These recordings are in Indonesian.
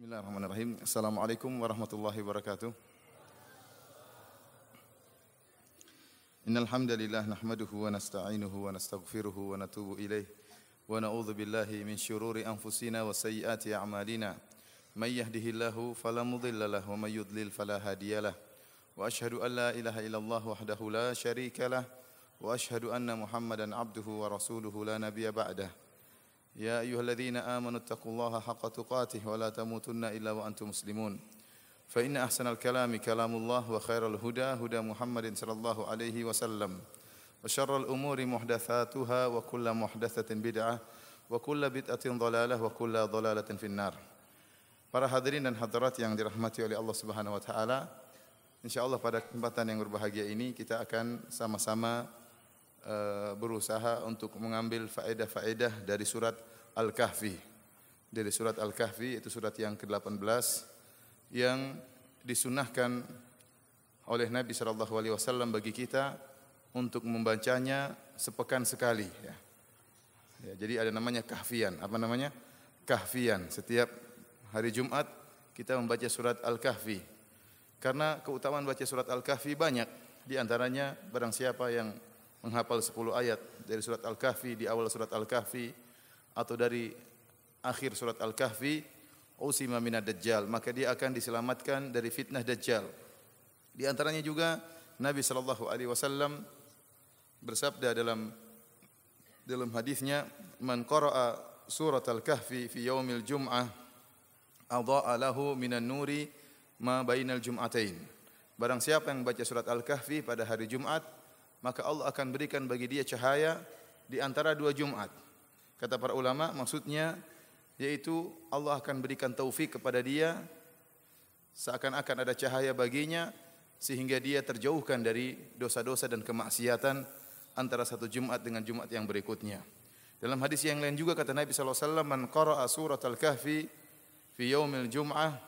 Bismillahirrahmanirrahim. Assalamualaikum warahmatullahi wabarakatuh. Innal hamdalillah nahmaduhu wa nasta'inuhu wa nastaghfiruhu wa natubu ilaih wa na'udzu billahi min shururi anfusina wa sayyiati a'malina. May yahdihillahu fala mudilla lahu wa may yudlil fala hadiyalah. Wa ashhadu an la ilaha illallah wahdahu la syarika lah wa ashhadu anna Muhammadan abduhu wa rasuluhu la nabiyya ba'dah. يا أيها الذين آمنوا اتقوا الله حق تقاته ولا تموتن إلا وأنتم مسلمون. فإن أحسن الكلام كلام الله وخير الهدى هدى محمد صلى الله عليه وسلم. وشر الأمور محدثاتها وكل محدثة بدعة وكل بدعة ضلالة وكل ضلالة في النار. Para hadirin dan hadirat yang dirahmati oleh Allah Subhanahu wa taala, insyaallah pada kesempatan yang berbahagia ini kita akan sama-sama uh, berusaha untuk mengambil faedah-faedah dari surat Al-Kahfi. Dari surat Al-Kahfi itu surat yang ke-18 yang disunahkan oleh Nabi sallallahu alaihi wasallam bagi kita untuk membacanya sepekan sekali ya. ya. jadi ada namanya kahfian. Apa namanya? Kahfian. Setiap hari Jumat kita membaca surat Al-Kahfi. Karena keutamaan baca surat Al-Kahfi banyak. Di antaranya barang siapa yang menghafal 10 ayat dari surat Al-Kahfi di awal surat Al-Kahfi atau dari akhir surat Al-Kahfi usima minad dajjal. Maka dia akan diselamatkan dari fitnah dajjal. Di antaranya juga Nabi sallallahu alaihi wasallam bersabda dalam dalam hadisnya man qara'a surat Al-Kahfi fi yaumil jum'ah adha'a lahu minan nuri ma bainal jum'atain barang siapa yang baca surat Al-Kahfi pada hari Jumat maka Allah akan berikan bagi dia cahaya di antara dua Jumat. Kata para ulama maksudnya yaitu Allah akan berikan taufik kepada dia seakan-akan ada cahaya baginya sehingga dia terjauhkan dari dosa-dosa dan kemaksiatan antara satu Jumat dengan Jumat yang berikutnya. Dalam hadis yang lain juga kata Nabi sallallahu alaihi wasallam man qara'a surat al-kahfi fi yaumil jum'ah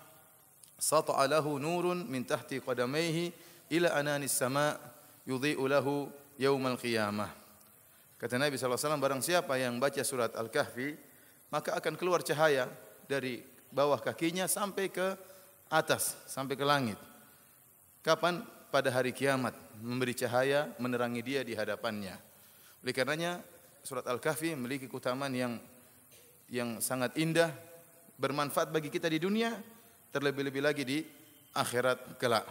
sata'a nurun min tahti qadamayhi ila ananis sama' yudhi'u lahu yaumal qiyamah. Kata Nabi SAW, barang siapa yang baca surat Al-Kahfi, maka akan keluar cahaya dari bawah kakinya sampai ke atas, sampai ke langit. Kapan? Pada hari kiamat, memberi cahaya, menerangi dia di hadapannya. Oleh karenanya, surat Al-Kahfi memiliki keutamaan yang yang sangat indah, bermanfaat bagi kita di dunia, terlebih-lebih lagi di akhirat kelak.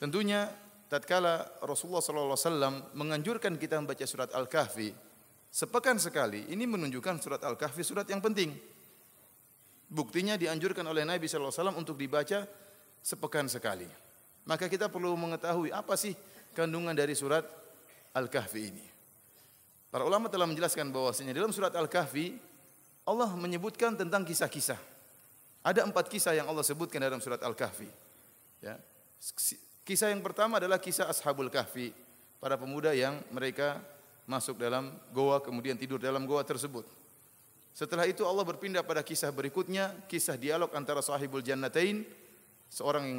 Tentunya tatkala Rasulullah wasallam menganjurkan kita membaca surat Al-Kahfi sepekan sekali, ini menunjukkan surat Al-Kahfi surat yang penting. Buktinya dianjurkan oleh Nabi wasallam untuk dibaca sepekan sekali. Maka kita perlu mengetahui apa sih kandungan dari surat Al-Kahfi ini. Para ulama telah menjelaskan bahwasanya dalam surat Al-Kahfi Allah menyebutkan tentang kisah-kisah. Ada empat kisah yang Allah sebutkan dalam surat Al-Kahfi. Ya. Kisah yang pertama adalah kisah Ashabul Kahfi, para pemuda yang mereka masuk dalam goa kemudian tidur dalam goa tersebut. Setelah itu Allah berpindah pada kisah berikutnya, kisah dialog antara sahibul jannatain, seorang yang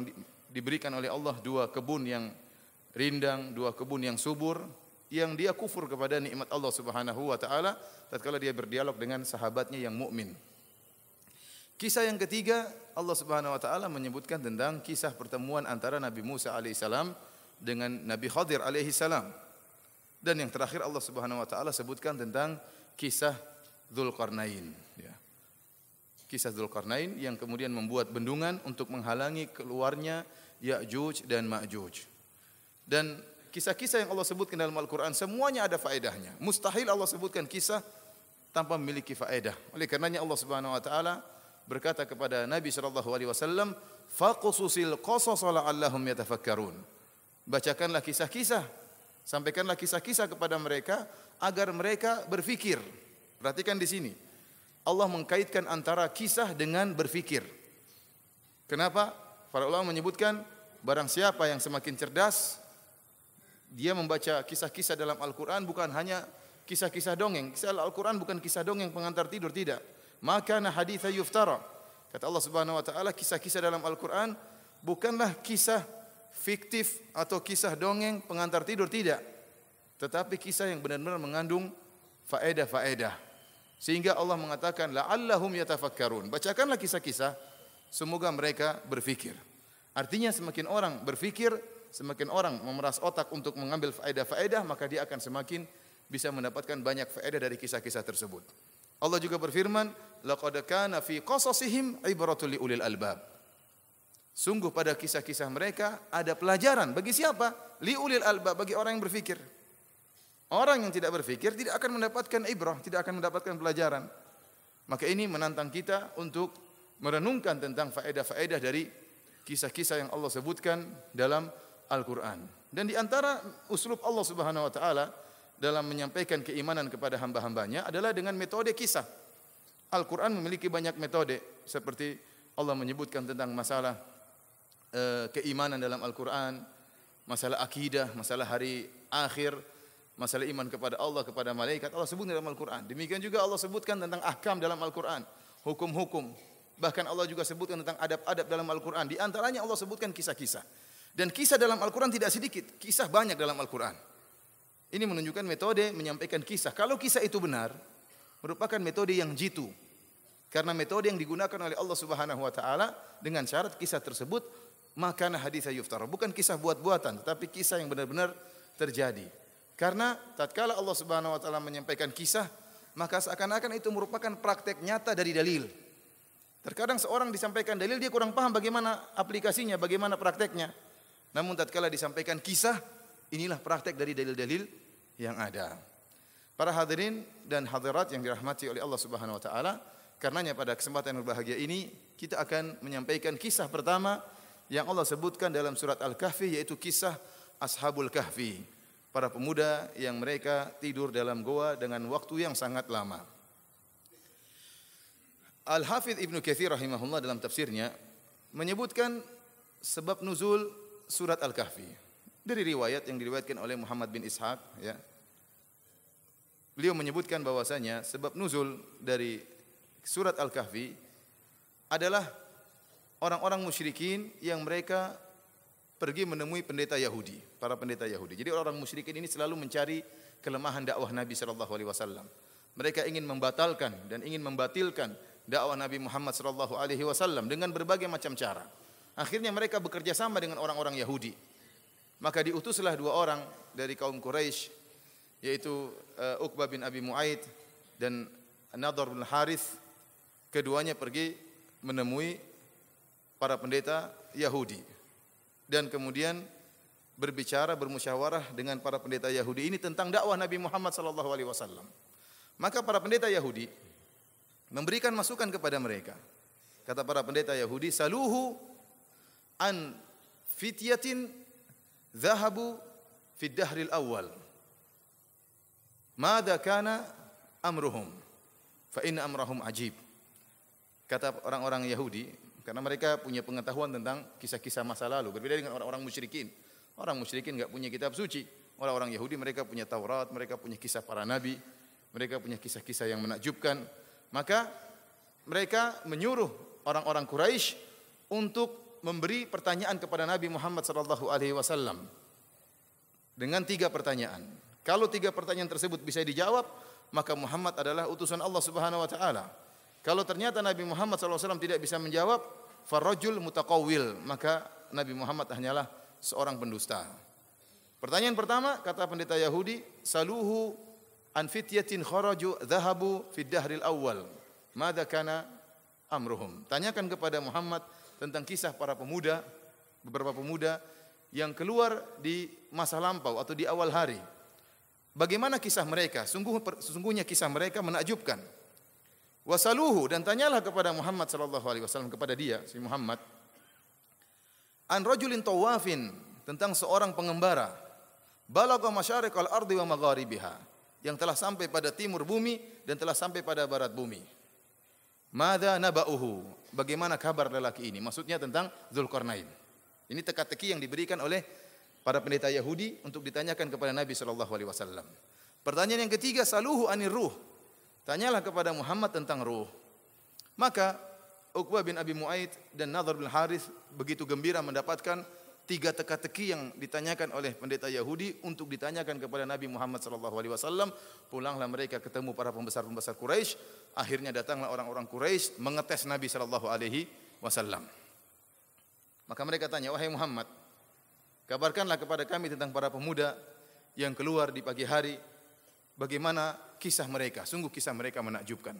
diberikan oleh Allah dua kebun yang rindang, dua kebun yang subur, yang dia kufur kepada nikmat Allah Subhanahu wa taala tatkala dia berdialog dengan sahabatnya yang mukmin. Kisah yang ketiga Allah Subhanahu wa taala menyebutkan tentang kisah pertemuan antara Nabi Musa alaihissalam dengan Nabi Khadir alaihissalam. Dan yang terakhir Allah Subhanahu wa taala sebutkan tentang kisah Dzulqarnain ya. Kisah Dzulqarnain yang kemudian membuat bendungan untuk menghalangi keluarnya Ya'juj dan Ma'juj. Dan kisah-kisah yang Allah sebutkan dalam Al-Qur'an semuanya ada faedahnya. Mustahil Allah sebutkan kisah tanpa memiliki faedah. Oleh karenanya Allah Subhanahu wa taala berkata kepada Nabi sallallahu alaihi wasallam, "Faqsusil qasas la'allahum yatafakkarun." Bacakanlah kisah-kisah, sampaikanlah kisah-kisah kepada mereka agar mereka berfikir. Perhatikan di sini. Allah mengkaitkan antara kisah dengan berfikir. Kenapa? Para ulama menyebutkan barang siapa yang semakin cerdas dia membaca kisah-kisah dalam Al-Qur'an bukan hanya kisah-kisah dongeng. Kisah Al-Qur'an bukan kisah dongeng pengantar tidur tidak maka na haditha yuftara. Kata Allah Subhanahu wa taala kisah-kisah dalam Al-Qur'an bukanlah kisah fiktif atau kisah dongeng pengantar tidur tidak. Tetapi kisah yang benar-benar mengandung faedah-faedah. Sehingga Allah mengatakan la'allahum yatafakkarun. Bacakanlah kisah-kisah semoga mereka berfikir. Artinya semakin orang berfikir, semakin orang memeras otak untuk mengambil faedah-faedah, maka dia akan semakin bisa mendapatkan banyak faedah dari kisah-kisah tersebut. Allah juga berfirman, "Laqad kana fi qasasihim ibratul liulil albab." Sungguh pada kisah-kisah mereka ada pelajaran bagi siapa? Liulil albab, bagi orang yang berfikir. Orang yang tidak berfikir tidak akan mendapatkan ibrah, tidak akan mendapatkan pelajaran. Maka ini menantang kita untuk merenungkan tentang faedah-faedah dari kisah-kisah yang Allah sebutkan dalam Al-Quran. Dan di antara uslub Allah Subhanahu Wa Taala dalam menyampaikan keimanan kepada hamba-hambanya adalah dengan metode kisah. Al-Quran memiliki banyak metode seperti Allah menyebutkan tentang masalah Eh, keimanan dalam Al-Quran, masalah akidah, masalah hari akhir, masalah iman kepada Allah, kepada malaikat, Allah sebut dalam Al-Quran. Demikian juga Allah sebutkan tentang ahkam dalam Al-Quran, hukum-hukum. Bahkan Allah juga sebutkan tentang adab-adab dalam Al-Quran. Di antaranya Allah sebutkan kisah-kisah. Dan kisah dalam Al-Quran tidak sedikit, kisah banyak dalam Al-Quran. Ini menunjukkan metode menyampaikan kisah. Kalau kisah itu benar, merupakan metode yang jitu. Karena metode yang digunakan oleh Allah Subhanahu wa taala dengan syarat kisah tersebut maka hadis yuftara. Bukan kisah buat-buatan, tetapi kisah yang benar-benar terjadi. Karena tatkala Allah Subhanahu wa taala menyampaikan kisah, maka seakan-akan itu merupakan praktek nyata dari dalil. Terkadang seorang disampaikan dalil dia kurang paham bagaimana aplikasinya, bagaimana prakteknya. Namun tatkala disampaikan kisah, inilah praktek dari dalil-dalil yang ada. Para hadirin dan hadirat yang dirahmati oleh Allah Subhanahu wa taala, karenanya pada kesempatan yang berbahagia ini kita akan menyampaikan kisah pertama yang Allah sebutkan dalam surat Al-Kahfi yaitu kisah Ashabul Kahfi, para pemuda yang mereka tidur dalam goa dengan waktu yang sangat lama. Al-Hafidh Ibnu Katsir rahimahullah dalam tafsirnya menyebutkan sebab nuzul surat Al-Kahfi dari riwayat yang diriwayatkan oleh Muhammad bin Ishaq ya. Beliau menyebutkan bahwasanya sebab nuzul dari surat Al-Kahfi adalah orang-orang musyrikin yang mereka pergi menemui pendeta Yahudi, para pendeta Yahudi. Jadi orang musyrikin ini selalu mencari kelemahan dakwah Nabi sallallahu alaihi wasallam. Mereka ingin membatalkan dan ingin membatilkan dakwah Nabi Muhammad sallallahu alaihi wasallam dengan berbagai macam cara. Akhirnya mereka bekerja sama dengan orang-orang Yahudi. Maka diutuslah dua orang dari kaum Quraisy yaitu uh, Uqbah bin Abi Muaid dan Nadhr bin Harith. Keduanya pergi menemui para pendeta Yahudi dan kemudian berbicara bermusyawarah dengan para pendeta Yahudi ini tentang dakwah Nabi Muhammad sallallahu alaihi wasallam. Maka para pendeta Yahudi memberikan masukan kepada mereka. Kata para pendeta Yahudi, "Saluhu an fityatin dhahabu fi dahril awal. Mada kana amruhum? Fa inna amrahum ajib." Kata orang-orang Yahudi, karena mereka punya pengetahuan tentang kisah-kisah masa lalu. Berbeda dengan orang-orang musyrikin. Orang musyrikin enggak punya kitab suci. Orang-orang Yahudi mereka punya Taurat, mereka punya kisah para nabi, mereka punya kisah-kisah yang menakjubkan. Maka mereka menyuruh orang-orang Quraisy untuk memberi pertanyaan kepada Nabi Muhammad sallallahu alaihi wasallam dengan tiga pertanyaan. Kalau tiga pertanyaan tersebut bisa dijawab, maka Muhammad adalah utusan Allah Subhanahu wa taala. Kalau ternyata Nabi Muhammad SAW tidak bisa menjawab, farajul mutakawil, maka Nabi Muhammad hanyalah seorang pendusta. Pertanyaan pertama, kata pendeta Yahudi, saluhu an fityatin kharaju dhahabu fid dahril awal. Mada kana amruhum. Tanyakan kepada Muhammad tentang kisah para pemuda, beberapa pemuda yang keluar di masa lampau atau di awal hari. Bagaimana kisah mereka? Sungguh sesungguhnya kisah mereka menakjubkan. Wasaluhu dan tanyalah kepada Muhammad sallallahu alaihi wasallam kepada dia si Muhammad an rajulin tawafin tentang seorang pengembara balagha masyariqal ardi wa magharibiha yang telah sampai pada timur bumi dan telah sampai pada barat bumi. Mada naba'uhu? Bagaimana kabar lelaki ini? Maksudnya tentang Zulkarnain. Ini teka-teki yang diberikan oleh para pendeta Yahudi untuk ditanyakan kepada Nabi sallallahu alaihi wasallam. Pertanyaan yang ketiga, saluhu anir ruh. Tanyalah kepada Muhammad tentang ruh. Maka Uqbah bin Abi Muaid dan Nadhr bin Harith begitu gembira mendapatkan tiga teka-teki yang ditanyakan oleh pendeta Yahudi untuk ditanyakan kepada Nabi Muhammad wasallam. Pulanglah mereka ketemu para pembesar-pembesar Quraisy. Akhirnya datanglah orang-orang Quraisy mengetes Nabi wasallam. Maka mereka tanya, "Wahai Muhammad, kabarkanlah kepada kami tentang para pemuda yang keluar di pagi hari, bagaimana kisah mereka? Sungguh kisah mereka menakjubkan."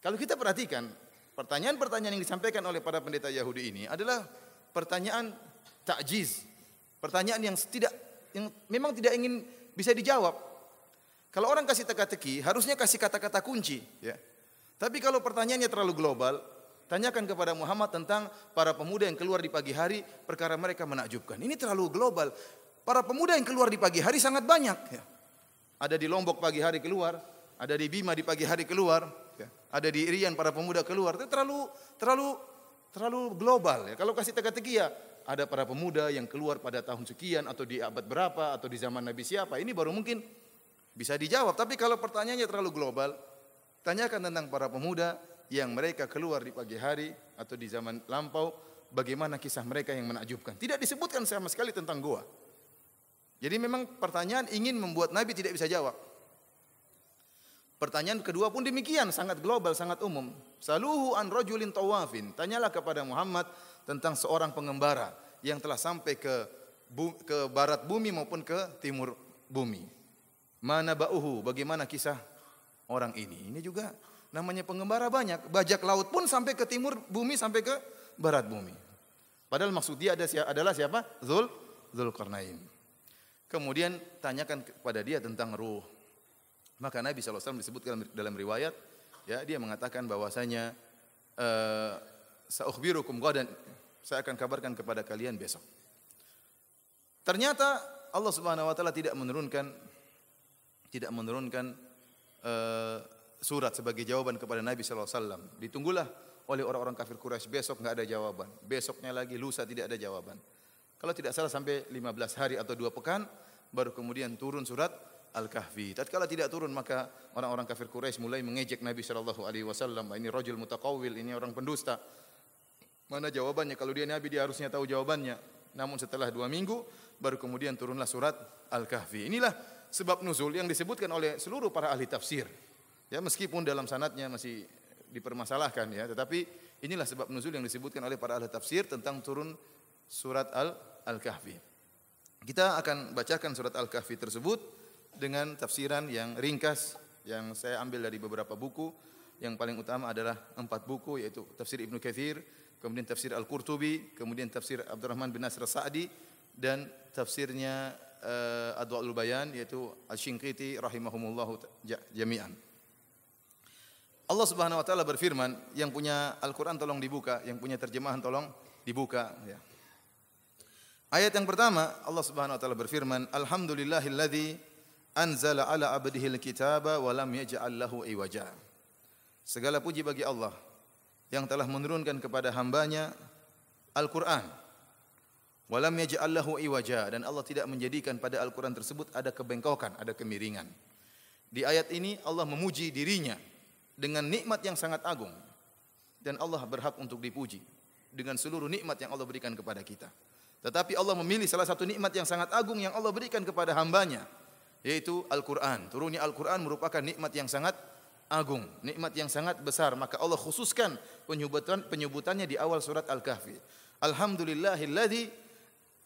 Kalau kita perhatikan, pertanyaan-pertanyaan yang disampaikan oleh para pendeta Yahudi ini adalah pertanyaan takjiz, pertanyaan yang tidak yang memang tidak ingin bisa dijawab. Kalau orang kasih teka-teki, harusnya kasih kata-kata kunci, ya. Tapi kalau pertanyaannya terlalu global, Tanyakan kepada Muhammad tentang para pemuda yang keluar di pagi hari, perkara mereka menakjubkan. Ini terlalu global. Para pemuda yang keluar di pagi hari sangat banyak. Ya. Ada di Lombok pagi hari keluar, ada di Bima di pagi hari keluar, ya. ada di Irian para pemuda keluar. Itu terlalu terlalu terlalu global. Ya. Kalau kasih teka-teki ya, ada para pemuda yang keluar pada tahun sekian atau di abad berapa atau di zaman Nabi siapa. Ini baru mungkin bisa dijawab. Tapi kalau pertanyaannya terlalu global, tanyakan tentang para pemuda yang mereka keluar di pagi hari atau di zaman lampau, bagaimana kisah mereka yang menakjubkan. Tidak disebutkan sama sekali tentang gua. Jadi memang pertanyaan ingin membuat Nabi tidak bisa jawab. Pertanyaan kedua pun demikian, sangat global, sangat umum. Saluhu an rajulin tawafin. Tanyalah kepada Muhammad tentang seorang pengembara yang telah sampai ke ke barat bumi maupun ke timur bumi. Mana ba'uhu, bagaimana kisah orang ini? Ini juga namanya pengembara banyak. Bajak laut pun sampai ke timur bumi sampai ke barat bumi. Padahal maksud dia adalah siapa? Zul Zulkarnain. Kemudian tanyakan kepada dia tentang ruh. Maka Nabi SAW disebutkan dalam riwayat, ya dia mengatakan bahwasanya uh, saukhbirukum dan saya akan kabarkan kepada kalian besok. Ternyata Allah Subhanahu wa taala tidak menurunkan tidak menurunkan uh, surat sebagai jawaban kepada Nabi sallallahu alaihi wasallam. Ditunggulah oleh orang-orang kafir Quraisy besok nggak ada jawaban. Besoknya lagi lusa tidak ada jawaban. Kalau tidak salah sampai 15 hari atau dua pekan baru kemudian turun surat Al-Kahfi. Tatkala tidak turun maka orang-orang kafir Quraisy mulai mengejek Nabi sallallahu alaihi wasallam, ini rajul mutakawil, ini orang pendusta. Mana jawabannya? Kalau dia nabi dia harusnya tahu jawabannya. Namun setelah dua minggu baru kemudian turunlah surat Al-Kahfi. Inilah sebab nuzul yang disebutkan oleh seluruh para ahli tafsir. Ya meskipun dalam sanatnya masih dipermasalahkan ya, tetapi inilah sebab nuzul yang disebutkan oleh para ahli tafsir tentang turun surat Al Al-Kahfi. Kita akan bacakan surat Al-Kahfi tersebut dengan tafsiran yang ringkas yang saya ambil dari beberapa buku. Yang paling utama adalah empat buku yaitu tafsir Ibnu Katsir, kemudian tafsir Al-Qurtubi, kemudian tafsir Abdurrahman bin Nasr Sa'di dan tafsirnya uh, Adwaul Bayan yaitu Al-Shinqiti rahimahumullahu jami'an. Allah Subhanahu wa taala berfirman, yang punya Al-Qur'an tolong dibuka, yang punya terjemahan tolong dibuka ya. Ayat yang pertama Allah Subhanahu wa taala berfirman, Alhamdulillahilladzi anzala ala abdihil kitaba wa lam yaj'al lahu iwaja. Segala puji bagi Allah yang telah menurunkan kepada hambanya Al-Qur'an. Wa lam yaj'al lahu iwaja dan Allah tidak menjadikan pada Al-Qur'an tersebut ada kebengkokan, ada kemiringan. Di ayat ini Allah memuji dirinya dengan nikmat yang sangat agung dan Allah berhak untuk dipuji dengan seluruh nikmat yang Allah berikan kepada kita. Tetapi Allah memilih salah satu nikmat yang sangat agung yang Allah berikan kepada hambanya yaitu Al-Quran. Turunnya Al-Quran merupakan nikmat yang sangat agung, nikmat yang sangat besar. Maka Allah khususkan penyebutan penyebutannya di awal surat Al-Kahfi. Alhamdulillahilladzi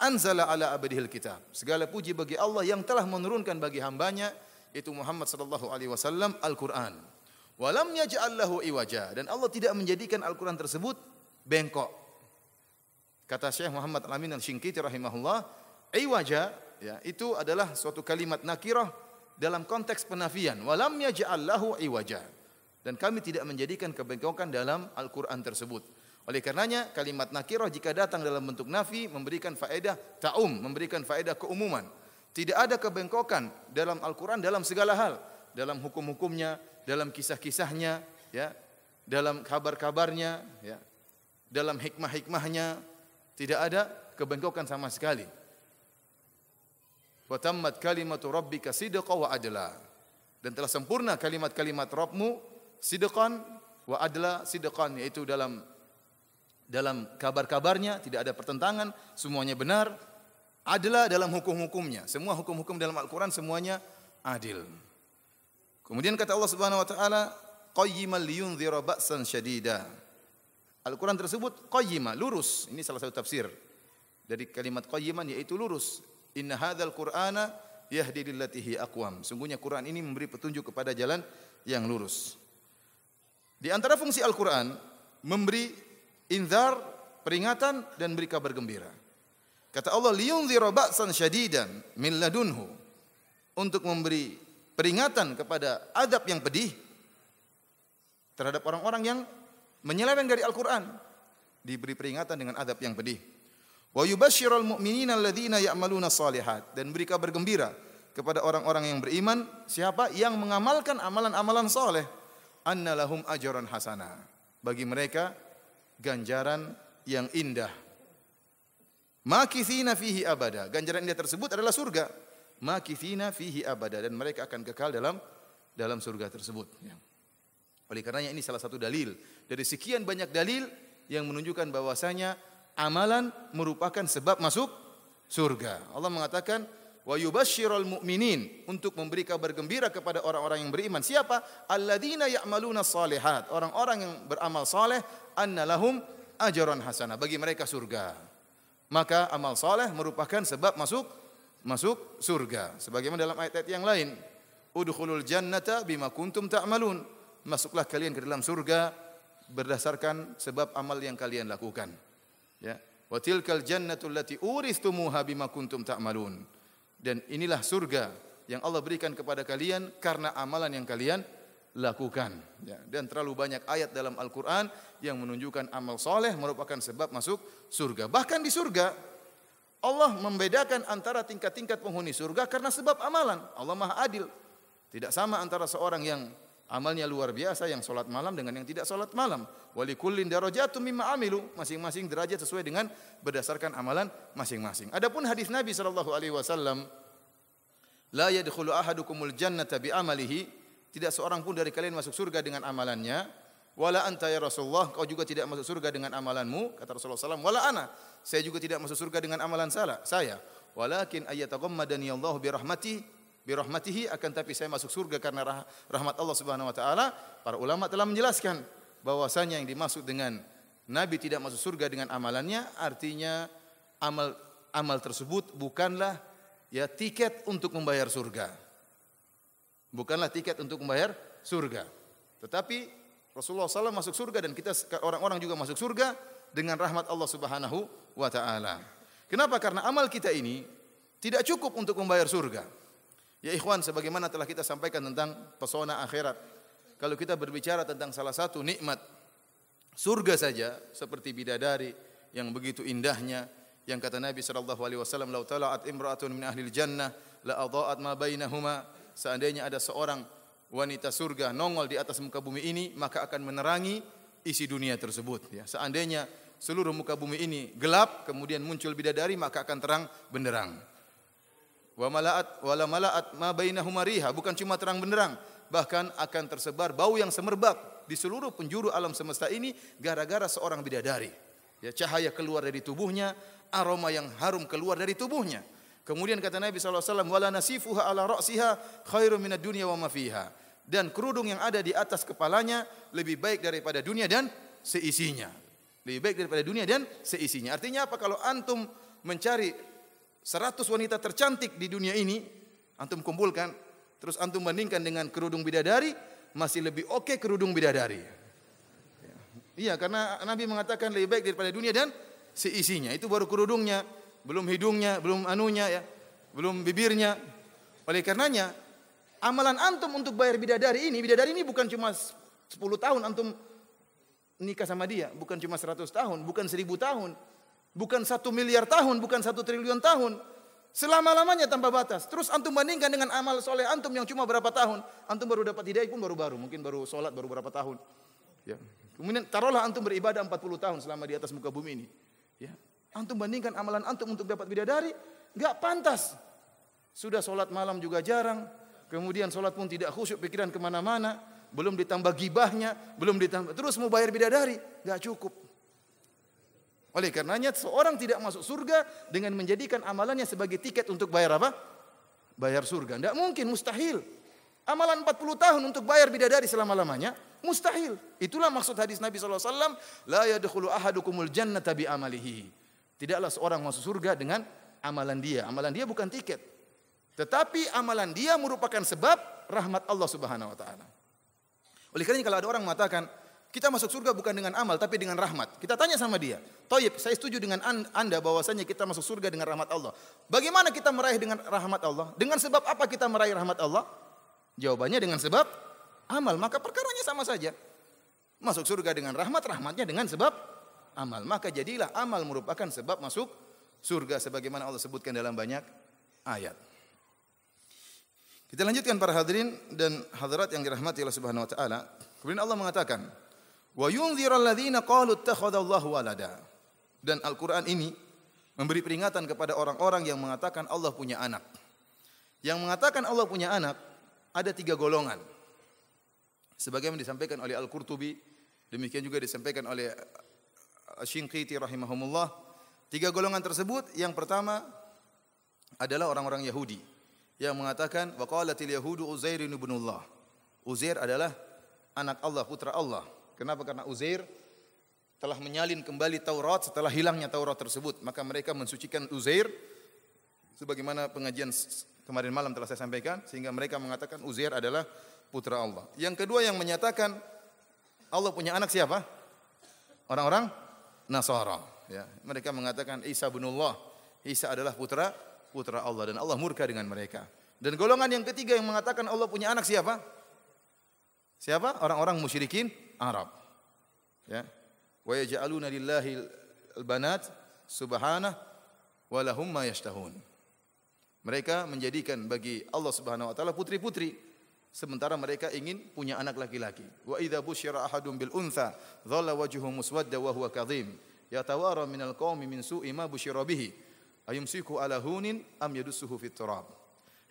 anzala ala abdihil kitab. Segala puji bagi Allah yang telah menurunkan bagi hambanya yaitu Muhammad sallallahu alaihi wasallam Al-Quran. Walam yaj'al lahu iwaja dan Allah tidak menjadikan Al-Qur'an tersebut bengkok. Kata Syekh Muhammad Al-Amin Al-Syinqiti rahimahullah, iwaja ya, itu adalah suatu kalimat nakirah dalam konteks penafian. Walam yaj'al lahu iwaja. Dan kami tidak menjadikan kebengkokan dalam Al-Qur'an tersebut. Oleh karenanya kalimat nakirah jika datang dalam bentuk nafi memberikan faedah ta'um, memberikan faedah keumuman. Tidak ada kebengkokan dalam Al-Qur'an dalam segala hal, dalam hukum-hukumnya, dalam kisah-kisahnya, ya, dalam kabar-kabarnya, ya, dalam hikmah-hikmahnya tidak ada kebengkokan sama sekali. Wa tammat kalimatu rabbika sidqa wa adla. Dan telah sempurna kalimat-kalimat Rabbmu sidqan wa adla sidqan yaitu dalam dalam kabar-kabarnya tidak ada pertentangan, semuanya benar. Adla dalam hukum-hukumnya. Semua hukum-hukum dalam Al-Qur'an semuanya adil. Kemudian kata Allah Subhanahu wa taala, qayyiman liyunzira ba'san syadida. Al-Quran tersebut qayyimah, lurus. Ini salah satu tafsir dari kalimat qayyiman yaitu lurus. Inna hadzal Qur'ana yahdi lillati hi aqwam. Sungguhnya Quran ini memberi petunjuk kepada jalan yang lurus. Di antara fungsi Al-Quran memberi inzar, peringatan dan beri kabar gembira. Kata Allah, liyunzira ba'san syadidan min ladunhu. Untuk memberi peringatan kepada adab yang pedih terhadap orang-orang yang menyeleweng dari Al-Quran. Diberi peringatan dengan adab yang pedih. Wa yubashshirul mu'minina alladzina ya'maluna salihat. Dan beri kabar gembira kepada orang-orang yang beriman siapa yang mengamalkan amalan-amalan soleh anna lahum ajran hasana. Bagi mereka ganjaran yang indah. Makithina fihi abada. Ganjaran indah tersebut adalah surga. Makithina fihi abada. Dan mereka akan kekal dalam dalam surga tersebut. Ya. oleh karenanya ini salah satu dalil. Dari sekian banyak dalil yang menunjukkan bahwasanya amalan merupakan sebab masuk surga. Allah mengatakan wa yubasyirul mu'minin untuk memberi kabar gembira kepada orang-orang yang beriman. Siapa? Alladzina ya'maluna salihat. Orang-orang yang beramal saleh anna lahum ajran hasanah. Bagi mereka surga. Maka amal saleh merupakan sebab masuk masuk surga. Sebagaimana dalam ayat-ayat yang lain. Udkhulul jannata bima kuntum ta'malun. Masuklah kalian ke dalam surga berdasarkan sebab amal yang kalian lakukan. Ya. Wa tilkal jannatul lati uristumuha bima kuntum ta'malun. Dan inilah surga yang Allah berikan kepada kalian karena amalan yang kalian lakukan. Ya. Dan terlalu banyak ayat dalam Al-Quran yang menunjukkan amal soleh merupakan sebab masuk surga. Bahkan di surga, Allah membedakan antara tingkat-tingkat penghuni surga karena sebab amalan. Allah Maha Adil. Tidak sama antara seorang yang amalnya luar biasa yang solat malam dengan yang tidak solat malam. Wali kullin darajatun mimma amilu. Masing-masing derajat sesuai dengan berdasarkan amalan masing-masing. Adapun hadis Nabi sallallahu alaihi wasallam, la yadkhulu ahadukumul jannata bi amalihi. Tidak seorang pun dari kalian masuk surga dengan amalannya. Wala anta ya Rasulullah, kau juga tidak masuk surga dengan amalanmu, kata Rasulullah SAW. Wala ana, saya juga tidak masuk surga dengan amalan salah, saya. Walakin ayyataghammadani Allah bi birahmatihi akan tapi saya masuk surga karena rahmat Allah Subhanahu wa taala. Para ulama telah menjelaskan bahwasanya yang dimaksud dengan nabi tidak masuk surga dengan amalannya artinya amal amal tersebut bukanlah ya tiket untuk membayar surga. Bukanlah tiket untuk membayar surga. Tetapi Rasulullah SAW masuk surga dan kita orang-orang juga masuk surga dengan rahmat Allah Subhanahu wa taala. Kenapa? Karena amal kita ini tidak cukup untuk membayar surga. Ya ikhwan, sebagaimana telah kita sampaikan tentang pesona akhirat. Kalau kita berbicara tentang salah satu nikmat surga saja seperti bidadari yang begitu indahnya yang kata Nabi sallallahu alaihi wasallam lau tala'at imra'atun min ahli jannah la adha'at ma bainahuma. Seandainya ada seorang wanita surga nongol di atas muka bumi ini maka akan menerangi isi dunia tersebut ya. Seandainya seluruh muka bumi ini gelap kemudian muncul bidadari maka akan terang benderang Wa malaat wala malaat ma bainahuma riha, bukan cuma terang benderang, bahkan akan tersebar bau yang semerbak di seluruh penjuru alam semesta ini gara-gara seorang bidadari. Ya cahaya keluar dari tubuhnya, aroma yang harum keluar dari tubuhnya. Kemudian kata Nabi SAW, wala nasifuha ala ra'siha khairum minad dunya wa ma fiha. Dan kerudung yang ada di atas kepalanya lebih baik daripada dunia dan seisinya. Lebih baik daripada dunia dan seisinya. Artinya apa? Kalau antum mencari 100 wanita tercantik di dunia ini antum kumpulkan terus antum bandingkan dengan kerudung bidadari masih lebih oke okay kerudung bidadari. Iya, karena Nabi mengatakan lebih baik daripada dunia dan seisinya. Itu baru kerudungnya, belum hidungnya, belum anunya ya, belum bibirnya. Oleh karenanya, amalan antum untuk bayar bidadari ini, bidadari ini bukan cuma 10 tahun antum nikah sama dia, bukan cuma 100 tahun, bukan 1000 tahun, Bukan satu miliar tahun, bukan satu triliun tahun. Selama-lamanya tanpa batas. Terus antum bandingkan dengan amal soleh antum yang cuma berapa tahun. Antum baru dapat hidayah pun baru-baru. Mungkin baru sholat baru berapa tahun. Ya. Kemudian taruhlah antum beribadah 40 tahun selama di atas muka bumi ini. Ya. Antum bandingkan amalan antum untuk dapat bidadari. Gak pantas. Sudah sholat malam juga jarang. Kemudian sholat pun tidak khusyuk pikiran ke mana-mana. Belum ditambah gibahnya. Belum ditambah. Terus mau bayar bidadari. Gak cukup. Oleh karenanya seorang tidak masuk surga dengan menjadikan amalannya sebagai tiket untuk bayar apa? Bayar surga. Tidak mungkin, mustahil. Amalan 40 tahun untuk bayar bidadari selama-lamanya mustahil. Itulah maksud hadis Nabi SAW. La yadkhulu ahadukumul jannata bi amalihi. Tidaklah seorang masuk surga dengan amalan dia. Amalan dia bukan tiket. Tetapi amalan dia merupakan sebab rahmat Allah Subhanahu wa taala. Oleh karena kalau ada orang mengatakan, kita masuk surga bukan dengan amal tapi dengan rahmat. Kita tanya sama dia, Toyib, saya setuju dengan anda bahwasanya kita masuk surga dengan rahmat Allah. Bagaimana kita meraih dengan rahmat Allah? Dengan sebab apa kita meraih rahmat Allah? Jawabannya dengan sebab amal. Maka perkaranya sama saja. Masuk surga dengan rahmat, rahmatnya dengan sebab amal. Maka jadilah amal merupakan sebab masuk surga sebagaimana Allah sebutkan dalam banyak ayat. Kita lanjutkan para hadirin dan hadirat yang dirahmati Allah Subhanahu wa taala. Kemudian Allah mengatakan, "Wa yunziral ladzina qalu ittakhadallahu walada." Dan Al-Qur'an ini memberi peringatan kepada orang-orang yang mengatakan Allah punya anak. Yang mengatakan Allah punya anak ada tiga golongan. Sebagaimana disampaikan oleh Al-Qurtubi, demikian juga disampaikan oleh Shinqiti rahimahumullah. Tiga golongan tersebut, yang pertama adalah orang-orang Yahudi yang mengatakan waqalatil yahudu Uzair ibnullah. Uzair adalah anak Allah, putra Allah. Kenapa? Karena Uzair telah menyalin kembali Taurat setelah hilangnya Taurat tersebut. Maka mereka mensucikan Uzair sebagaimana pengajian kemarin malam telah saya sampaikan sehingga mereka mengatakan Uzair adalah putra Allah. Yang kedua yang menyatakan Allah punya anak siapa? Orang-orang Nasara. Ya, mereka mengatakan Isa bin Allah. Isa adalah putra putra Allah dan Allah murka dengan mereka. Dan golongan yang ketiga yang mengatakan Allah punya anak siapa? Siapa? Orang-orang musyrikin Arab. Ya. Wa yaj'aluna lillahi al-banat subhanahu wa lahum ma yashtahun. Mereka menjadikan bagi Allah Subhanahu wa taala putri-putri sementara mereka ingin punya anak laki-laki. Wa idza busyira ahadun bil untha dhalla wajhuhu muswadda wa huwa kadhim yatawara minal qaumi min su'i ma busyira bihi ayumsiku ala hunin am yadussuhu fit turab.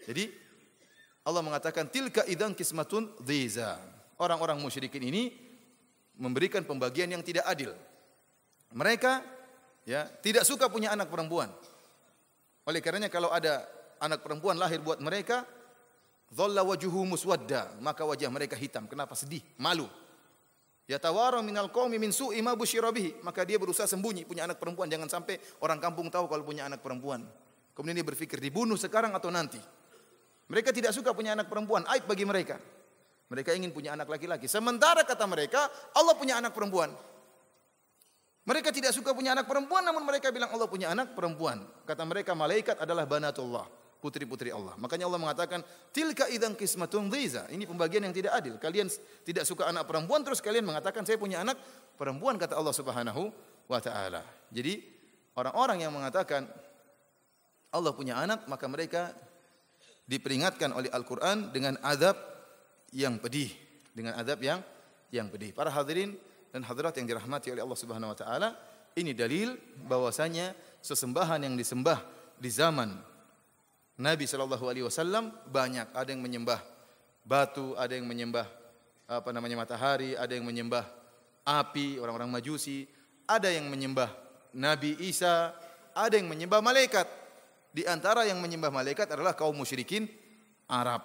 Jadi Allah mengatakan tilka idan kismatun dhiza. Orang-orang musyrikin ini memberikan pembagian yang tidak adil. Mereka ya tidak suka punya anak perempuan. Oleh karenanya kalau ada anak perempuan lahir buat mereka, dhalla wajuhu muswadda, maka wajah mereka hitam. Kenapa sedih? Malu. Ya tawara minal qaumi min su'i ma. Maka dia berusaha sembunyi punya anak perempuan jangan sampai orang kampung tahu kalau punya anak perempuan. Kemudian dia berpikir dibunuh sekarang atau nanti. Mereka tidak suka punya anak perempuan, aib bagi mereka. Mereka ingin punya anak laki-laki. Sementara kata mereka, Allah punya anak perempuan. Mereka tidak suka punya anak perempuan, namun mereka bilang Allah punya anak perempuan. Kata mereka, malaikat adalah banatullah putri-putri Allah. Makanya Allah mengatakan, tilka idan kismatun dhiza. Ini pembagian yang tidak adil. Kalian tidak suka anak perempuan terus kalian mengatakan saya punya anak perempuan kata Allah Subhanahu wa taala. Jadi orang-orang yang mengatakan Allah punya anak maka mereka diperingatkan oleh Al-Qur'an dengan azab yang pedih, dengan azab yang yang pedih. Para hadirin dan hadirat yang dirahmati oleh Allah Subhanahu wa taala, ini dalil bahwasanya sesembahan yang disembah di zaman Nabi Shallallahu Alaihi Wasallam banyak. Ada yang menyembah batu, ada yang menyembah apa namanya matahari, ada yang menyembah api, orang-orang majusi, ada yang menyembah Nabi Isa, ada yang menyembah malaikat. Di antara yang menyembah malaikat adalah kaum musyrikin Arab.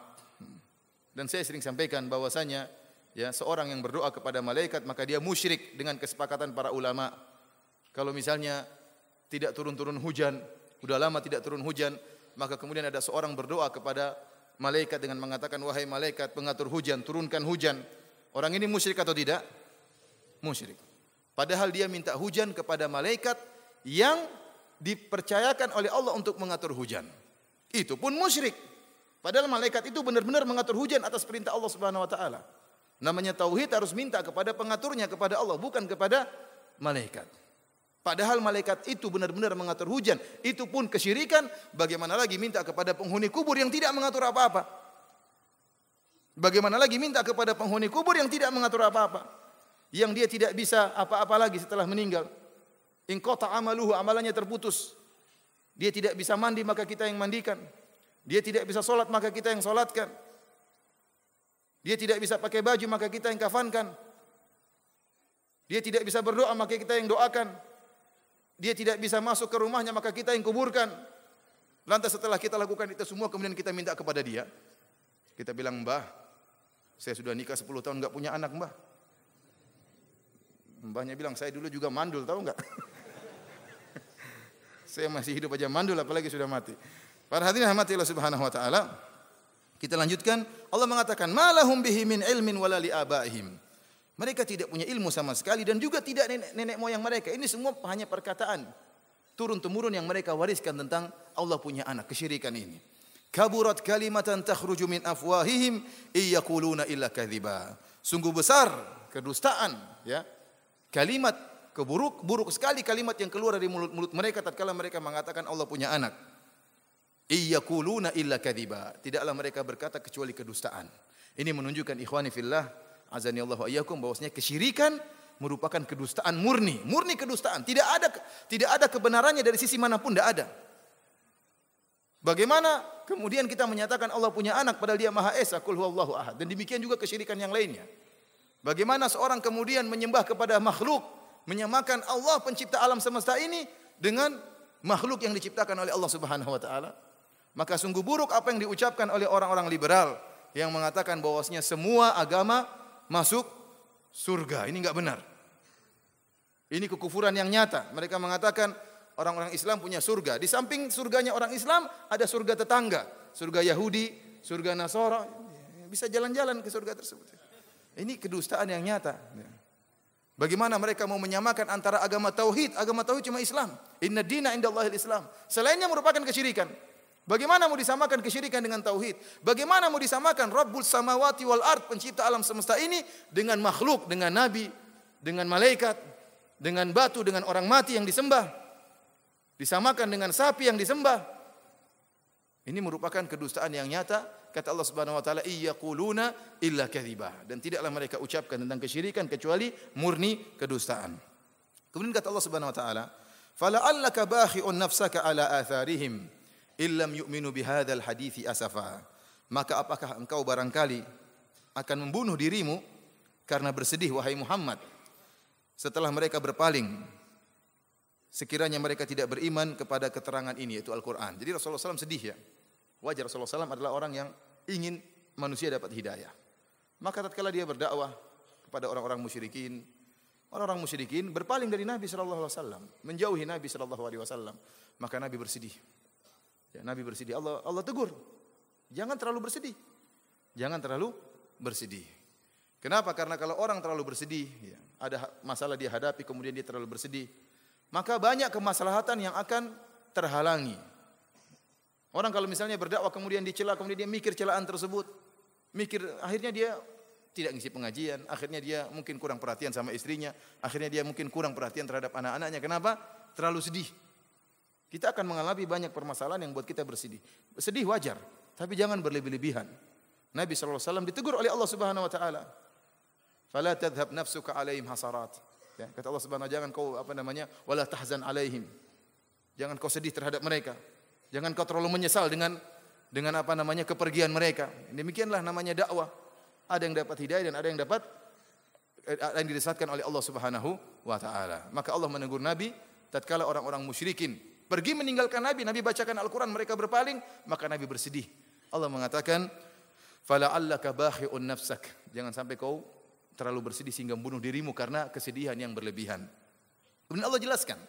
Dan saya sering sampaikan bahwasanya ya seorang yang berdoa kepada malaikat maka dia musyrik dengan kesepakatan para ulama. Kalau misalnya tidak turun-turun hujan, sudah lama tidak turun hujan, maka kemudian ada seorang berdoa kepada malaikat dengan mengatakan wahai malaikat pengatur hujan turunkan hujan. Orang ini musyrik atau tidak? Musyrik. Padahal dia minta hujan kepada malaikat yang dipercayakan oleh Allah untuk mengatur hujan. Itu pun musyrik padahal malaikat itu benar-benar mengatur hujan atas perintah Allah Subhanahu wa taala namanya tauhid harus minta kepada pengaturnya kepada Allah bukan kepada malaikat Padahal malaikat itu benar-benar mengatur hujan. Itu pun kesyirikan. Bagaimana lagi minta kepada penghuni kubur yang tidak mengatur apa-apa. Bagaimana lagi minta kepada penghuni kubur yang tidak mengatur apa-apa. Yang dia tidak bisa apa-apa lagi setelah meninggal. In kota amaluhu, amalannya terputus. Dia tidak bisa mandi maka kita yang mandikan. Dia tidak bisa solat maka kita yang solatkan. Dia tidak bisa pakai baju maka kita yang kafankan. Dia tidak bisa berdoa maka kita yang doakan dia tidak bisa masuk ke rumahnya maka kita yang kuburkan. Lantas setelah kita lakukan itu semua kemudian kita minta kepada dia. Kita bilang, "Mbah, saya sudah nikah 10 tahun enggak punya anak, Mbah." Mbahnya bilang, "Saya dulu juga mandul, tahu enggak?" saya masih hidup aja mandul apalagi sudah mati. Para hadirin rahmati Allah Subhanahu wa taala. Kita lanjutkan, Allah mengatakan, "Malahum bihi min ilmin wala li abaihim." Mereka tidak punya ilmu sama sekali dan juga tidak nenek, nenek moyang mereka. Ini semua hanya perkataan turun temurun yang mereka wariskan tentang Allah punya anak, kesyirikan ini. Kaburat kalimatan takhruju min afwahihim iyaquluna illa kadhiba. Sungguh besar kedustaan ya. Kalimat keburuk buruk sekali kalimat yang keluar dari mulut-mulut mereka tatkala mereka mengatakan Allah punya anak. Iyaquluna illa kadhiba. Tidaklah mereka berkata kecuali kedustaan. Ini menunjukkan ikhwani fillah azani Allah iyyakum bahwasanya kesyirikan merupakan kedustaan murni, murni kedustaan. Tidak ada tidak ada kebenarannya dari sisi mana pun tidak ada. Bagaimana kemudian kita menyatakan Allah punya anak padahal dia Maha Esa, kul huwallahu ahad. Dan demikian juga kesyirikan yang lainnya. Bagaimana seorang kemudian menyembah kepada makhluk, menyamakan Allah pencipta alam semesta ini dengan makhluk yang diciptakan oleh Allah Subhanahu wa taala? Maka sungguh buruk apa yang diucapkan oleh orang-orang liberal yang mengatakan bahwasanya semua agama masuk surga. Ini enggak benar. Ini kekufuran yang nyata. Mereka mengatakan orang-orang Islam punya surga. Di samping surganya orang Islam ada surga tetangga, surga Yahudi, surga Nasara. Bisa jalan-jalan ke surga tersebut. Ini kedustaan yang nyata. Bagaimana mereka mau menyamakan antara agama tauhid, agama tauhid cuma Islam. Inna dina indallahil Islam. Selainnya merupakan kesyirikan. Bagaimana mau disamakan kesyirikan dengan tauhid? Bagaimana mau disamakan Rabbul samawati wal ard, pencipta alam semesta ini dengan makhluk, dengan nabi, dengan malaikat, dengan batu, dengan orang mati yang disembah. Disamakan dengan sapi yang disembah. Ini merupakan kedustaan yang nyata. Kata Allah Subhanahu wa taala, "Iyyaquluna illa kadhiba." Dan tidaklah mereka ucapkan tentang kesyirikan kecuali murni kedustaan. Kemudian kata Allah Subhanahu wa taala, "Fala'allaka bakhi'un nafsaka ala atharihim." Illam yu'minu bihadzal hadithi asafa. Maka apakah engkau barangkali akan membunuh dirimu karena bersedih wahai Muhammad setelah mereka berpaling sekiranya mereka tidak beriman kepada keterangan ini yaitu Al-Qur'an. Jadi Rasulullah SAW sedih ya. Wajar Rasulullah SAW adalah orang yang ingin manusia dapat hidayah. Maka tatkala dia berdakwah kepada orang-orang musyrikin, orang-orang musyrikin berpaling dari Nabi sallallahu alaihi wasallam, menjauhi Nabi sallallahu alaihi wasallam, maka Nabi bersedih. Ya, Nabi bersedih. Allah Allah tegur. Jangan terlalu bersedih. Jangan terlalu bersedih. Kenapa? Karena kalau orang terlalu bersedih, ya, ada masalah dia hadapi, kemudian dia terlalu bersedih, maka banyak kemaslahatan yang akan terhalangi. Orang kalau misalnya berdakwah kemudian dicela, kemudian dia mikir celaan tersebut, mikir akhirnya dia tidak ngisi pengajian, akhirnya dia mungkin kurang perhatian sama istrinya, akhirnya dia mungkin kurang perhatian terhadap anak-anaknya. Kenapa? Terlalu sedih. Kita akan mengalami banyak permasalahan yang buat kita bersedih. Sedih wajar, tapi jangan berlebih-lebihan. Nabi SAW ditegur oleh Allah Subhanahu wa taala. Fala tadhhab nafsuka alaihim hasarat. Ya, kata Allah Subhanahu jangan kau apa namanya? wala tahzan alaihim. Jangan kau sedih terhadap mereka. Jangan kau terlalu menyesal dengan dengan apa namanya kepergian mereka. Demikianlah namanya dakwah. Ada yang dapat hidayah dan ada yang dapat eh, yang diresatkan oleh Allah Subhanahu wa taala. Maka Allah menegur Nabi tatkala orang-orang musyrikin pergi meninggalkan Nabi, Nabi bacakan Al-Quran, mereka berpaling, maka Nabi bersedih. Allah mengatakan, "Fala'allaka bakhi'un nafsak." Jangan sampai kau terlalu bersedih sehingga membunuh dirimu karena kesedihan yang berlebihan. Kemudian Allah jelaskan,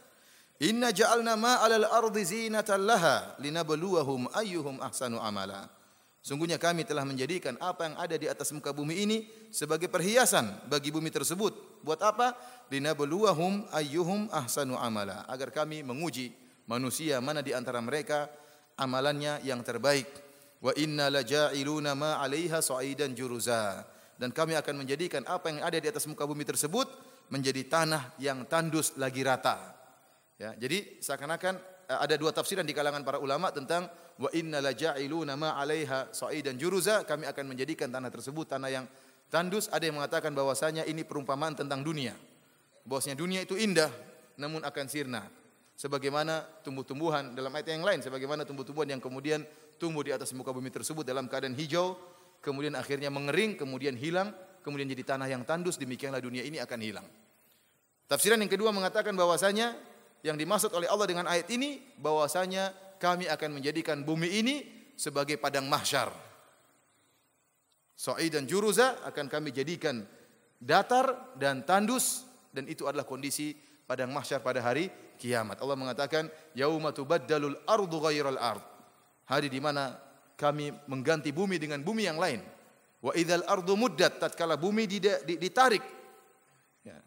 "Inna ja'alna ma 'alal ardi zinatan laha linabluwahum ayyuhum ahsanu amala." Sungguhnya kami telah menjadikan apa yang ada di atas muka bumi ini sebagai perhiasan bagi bumi tersebut. Buat apa? Linabluwahum ayyuhum ahsanu amala. Agar kami menguji manusia mana di antara mereka amalannya yang terbaik. Wa inna laja'iluna ma 'alaiha sa'idan juruza. Dan kami akan menjadikan apa yang ada di atas muka bumi tersebut menjadi tanah yang tandus lagi rata. Ya, jadi seakan-akan eh, ada dua tafsiran di kalangan para ulama tentang wa inna laja'iluna ma 'alaiha sa'idan juruza, kami akan menjadikan tanah tersebut tanah yang tandus. Ada yang mengatakan bahwasanya ini perumpamaan tentang dunia. Bahwasanya dunia itu indah namun akan sirna sebagaimana tumbuh-tumbuhan dalam ayat yang lain sebagaimana tumbuh-tumbuhan yang kemudian tumbuh di atas muka bumi tersebut dalam keadaan hijau kemudian akhirnya mengering kemudian hilang kemudian jadi tanah yang tandus demikianlah dunia ini akan hilang. Tafsiran yang kedua mengatakan bahwasanya yang dimaksud oleh Allah dengan ayat ini bahwasanya kami akan menjadikan bumi ini sebagai padang mahsyar. dan juruza akan kami jadikan datar dan tandus dan itu adalah kondisi padang mahsyar pada hari kiamat. Allah mengatakan, "Yauma tubaddalul ardu ghairal ard." Hari di mana kami mengganti bumi dengan bumi yang lain. Wa idzal ardu muddat tatkala bumi ditarik. Ya.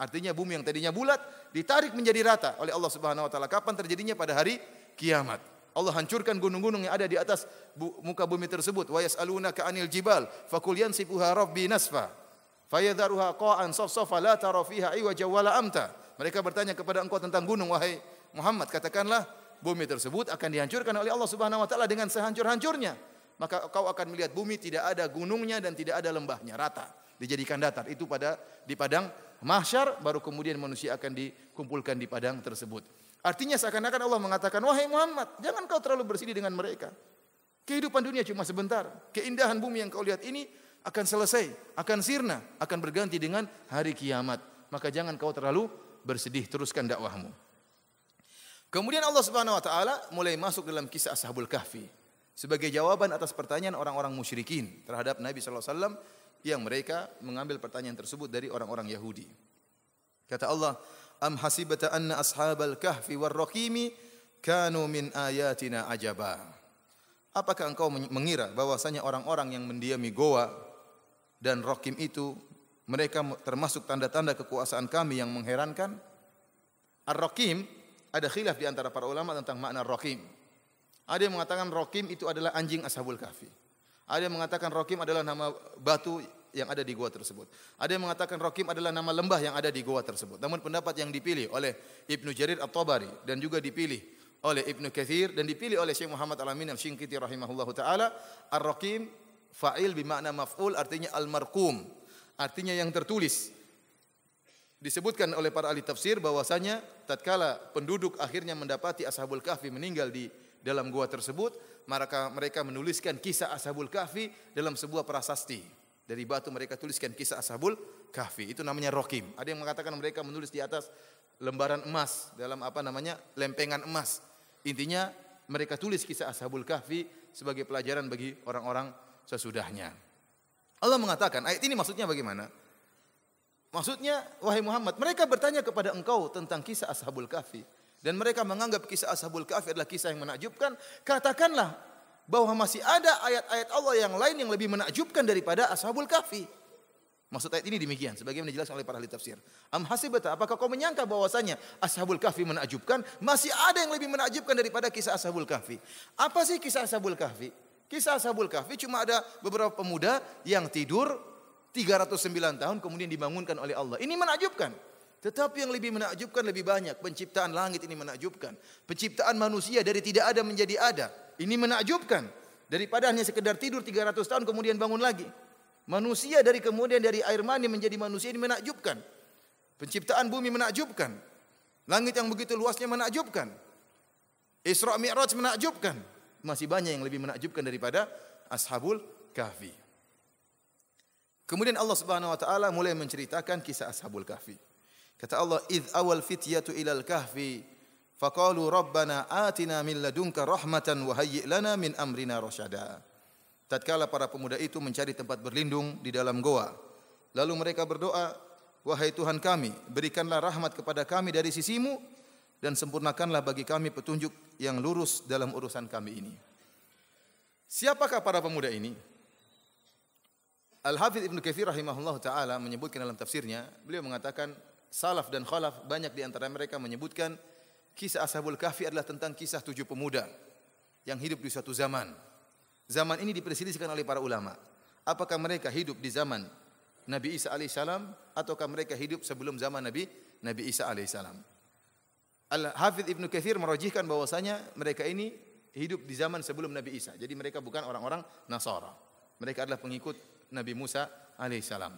Artinya bumi yang tadinya bulat ditarik menjadi rata oleh Allah Subhanahu wa taala. Kapan terjadinya pada hari kiamat? Allah hancurkan gunung-gunung yang ada di atas muka bumi tersebut. Wa yas'alunaka 'anil jibal fakul yansifuha rabbi nasfa. Fayadharuha qa'an safsafa la tara fiha iwaja wala amta. Mereka bertanya kepada engkau tentang gunung wahai Muhammad, katakanlah bumi tersebut akan dihancurkan oleh Allah Subhanahu wa taala dengan sehancur-hancurnya. Maka kau akan melihat bumi tidak ada gunungnya dan tidak ada lembahnya, rata, dijadikan datar. Itu pada di padang mahsyar baru kemudian manusia akan dikumpulkan di padang tersebut. Artinya seakan-akan Allah mengatakan, "Wahai Muhammad, jangan kau terlalu bersini dengan mereka. Kehidupan dunia cuma sebentar. Keindahan bumi yang kau lihat ini akan selesai, akan sirna, akan berganti dengan hari kiamat. Maka jangan kau terlalu bersedih, teruskan dakwahmu." Kemudian Allah Subhanahu wa taala mulai masuk dalam kisah Ashabul Kahfi sebagai jawaban atas pertanyaan orang-orang musyrikin terhadap Nabi sallallahu alaihi wasallam yang mereka mengambil pertanyaan tersebut dari orang-orang Yahudi. Kata Allah, Am hasibata anna ashabal kahfi war raqimi kanu min ayatina ajaba. Apakah engkau mengira bahwasanya orang-orang yang mendiami goa dan rokim itu mereka termasuk tanda-tanda kekuasaan kami yang mengherankan? Ar-Rakim ada khilaf di antara para ulama tentang makna Rakim. Ada yang mengatakan Rakim itu adalah anjing Ashabul Kahfi. Ada yang mengatakan Rakim adalah nama batu yang ada di gua tersebut. Ada yang mengatakan Rakim adalah nama lembah yang ada di gua tersebut. Namun pendapat yang dipilih oleh Ibnu Jarir At-Tabari dan juga dipilih oleh Ibnu Katsir dan dipilih oleh Syekh Muhammad Al-Amin Al-Shinqiti rahimahullahu taala, Ar-Rakim fa'il bermakna maf'ul artinya al-marqum, artinya yang tertulis. Disebutkan oleh para ahli tafsir bahwasanya tatkala penduduk akhirnya mendapati Ashabul Kahfi meninggal di dalam gua tersebut, maka mereka menuliskan kisah Ashabul Kahfi dalam sebuah prasasti. Dari batu mereka tuliskan kisah Ashabul Kahfi. Itu namanya rokim. Ada yang mengatakan mereka menulis di atas lembaran emas dalam apa namanya lempengan emas. Intinya mereka tulis kisah Ashabul Kahfi sebagai pelajaran bagi orang-orang sesudahnya. Allah mengatakan, ayat ini maksudnya bagaimana? Maksudnya, wahai Muhammad, mereka bertanya kepada engkau tentang kisah Ashabul Kahfi. Dan mereka menganggap kisah Ashabul Kahfi adalah kisah yang menakjubkan. Katakanlah, bahwa masih ada ayat-ayat Allah yang lain yang lebih menakjubkan daripada Ashabul Kahfi. Maksud ayat ini demikian, sebagaimana dijelaskan oleh para ahli tafsir. Am hasibata, apakah kau menyangka bahwasanya Ashabul Kahfi menakjubkan? Masih ada yang lebih menakjubkan daripada kisah Ashabul Kahfi. Apa sih kisah Ashabul Kahfi? Kisah Ashabul Kahfi cuma ada beberapa pemuda yang tidur 309 tahun kemudian dibangunkan oleh Allah. Ini menakjubkan. Tetapi yang lebih menakjubkan lebih banyak. Penciptaan langit ini menakjubkan. Penciptaan manusia dari tidak ada menjadi ada. Ini menakjubkan. Daripada hanya sekedar tidur 300 tahun kemudian bangun lagi. Manusia dari kemudian dari air mani menjadi manusia ini menakjubkan. Penciptaan bumi menakjubkan. Langit yang begitu luasnya menakjubkan. Isra Mi'raj menakjubkan. Masih banyak yang lebih menakjubkan daripada Ashabul Kahfi. Kemudian Allah Subhanahu wa taala mulai menceritakan kisah Ashabul Kahfi. Kata Allah, "Idz awal fityatu ilal kahfi Faqalu rabbana atina min ladunka rahmatan wa hayyi' lana min amrina rasyada. Tatkala para pemuda itu mencari tempat berlindung di dalam goa, lalu mereka berdoa, "Wahai Tuhan kami, berikanlah rahmat kepada kami dari sisimu dan sempurnakanlah bagi kami petunjuk yang lurus dalam urusan kami ini." Siapakah para pemuda ini? Al-Hafidh Ibn Kathir rahimahullah ta'ala menyebutkan dalam tafsirnya, beliau mengatakan salaf dan khalaf banyak di antara mereka menyebutkan Kisah Ashabul Kahfi adalah tentang kisah tujuh pemuda yang hidup di suatu zaman. Zaman ini diperselisihkan oleh para ulama. Apakah mereka hidup di zaman Nabi Isa alaihissalam ataukah mereka hidup sebelum zaman Nabi Nabi Isa alaihissalam? Al Hafidh Ibnu Katsir merajihkan bahwasanya mereka ini hidup di zaman sebelum Nabi Isa. Jadi mereka bukan orang-orang Nasara. Mereka adalah pengikut Nabi Musa alaihissalam.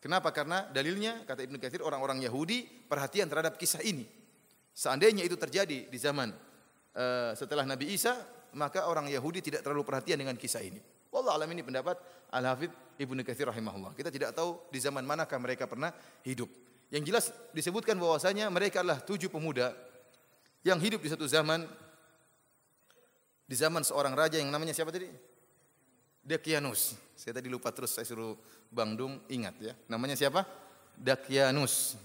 Kenapa? Karena dalilnya kata Ibnu Katsir orang-orang Yahudi perhatian terhadap kisah ini. Seandainya itu terjadi di zaman uh, setelah Nabi Isa, maka orang Yahudi tidak terlalu perhatian dengan kisah ini. Wallah alam ini pendapat Al-Hafidh Ibnu Katsir rahimahullah. Kita tidak tahu di zaman manakah mereka pernah hidup. Yang jelas disebutkan bahwasanya mereka adalah tujuh pemuda yang hidup di satu zaman di zaman seorang raja yang namanya siapa tadi? Dakianus. Saya tadi lupa terus saya suruh Bang Dung ingat ya. Namanya siapa? Dakianus.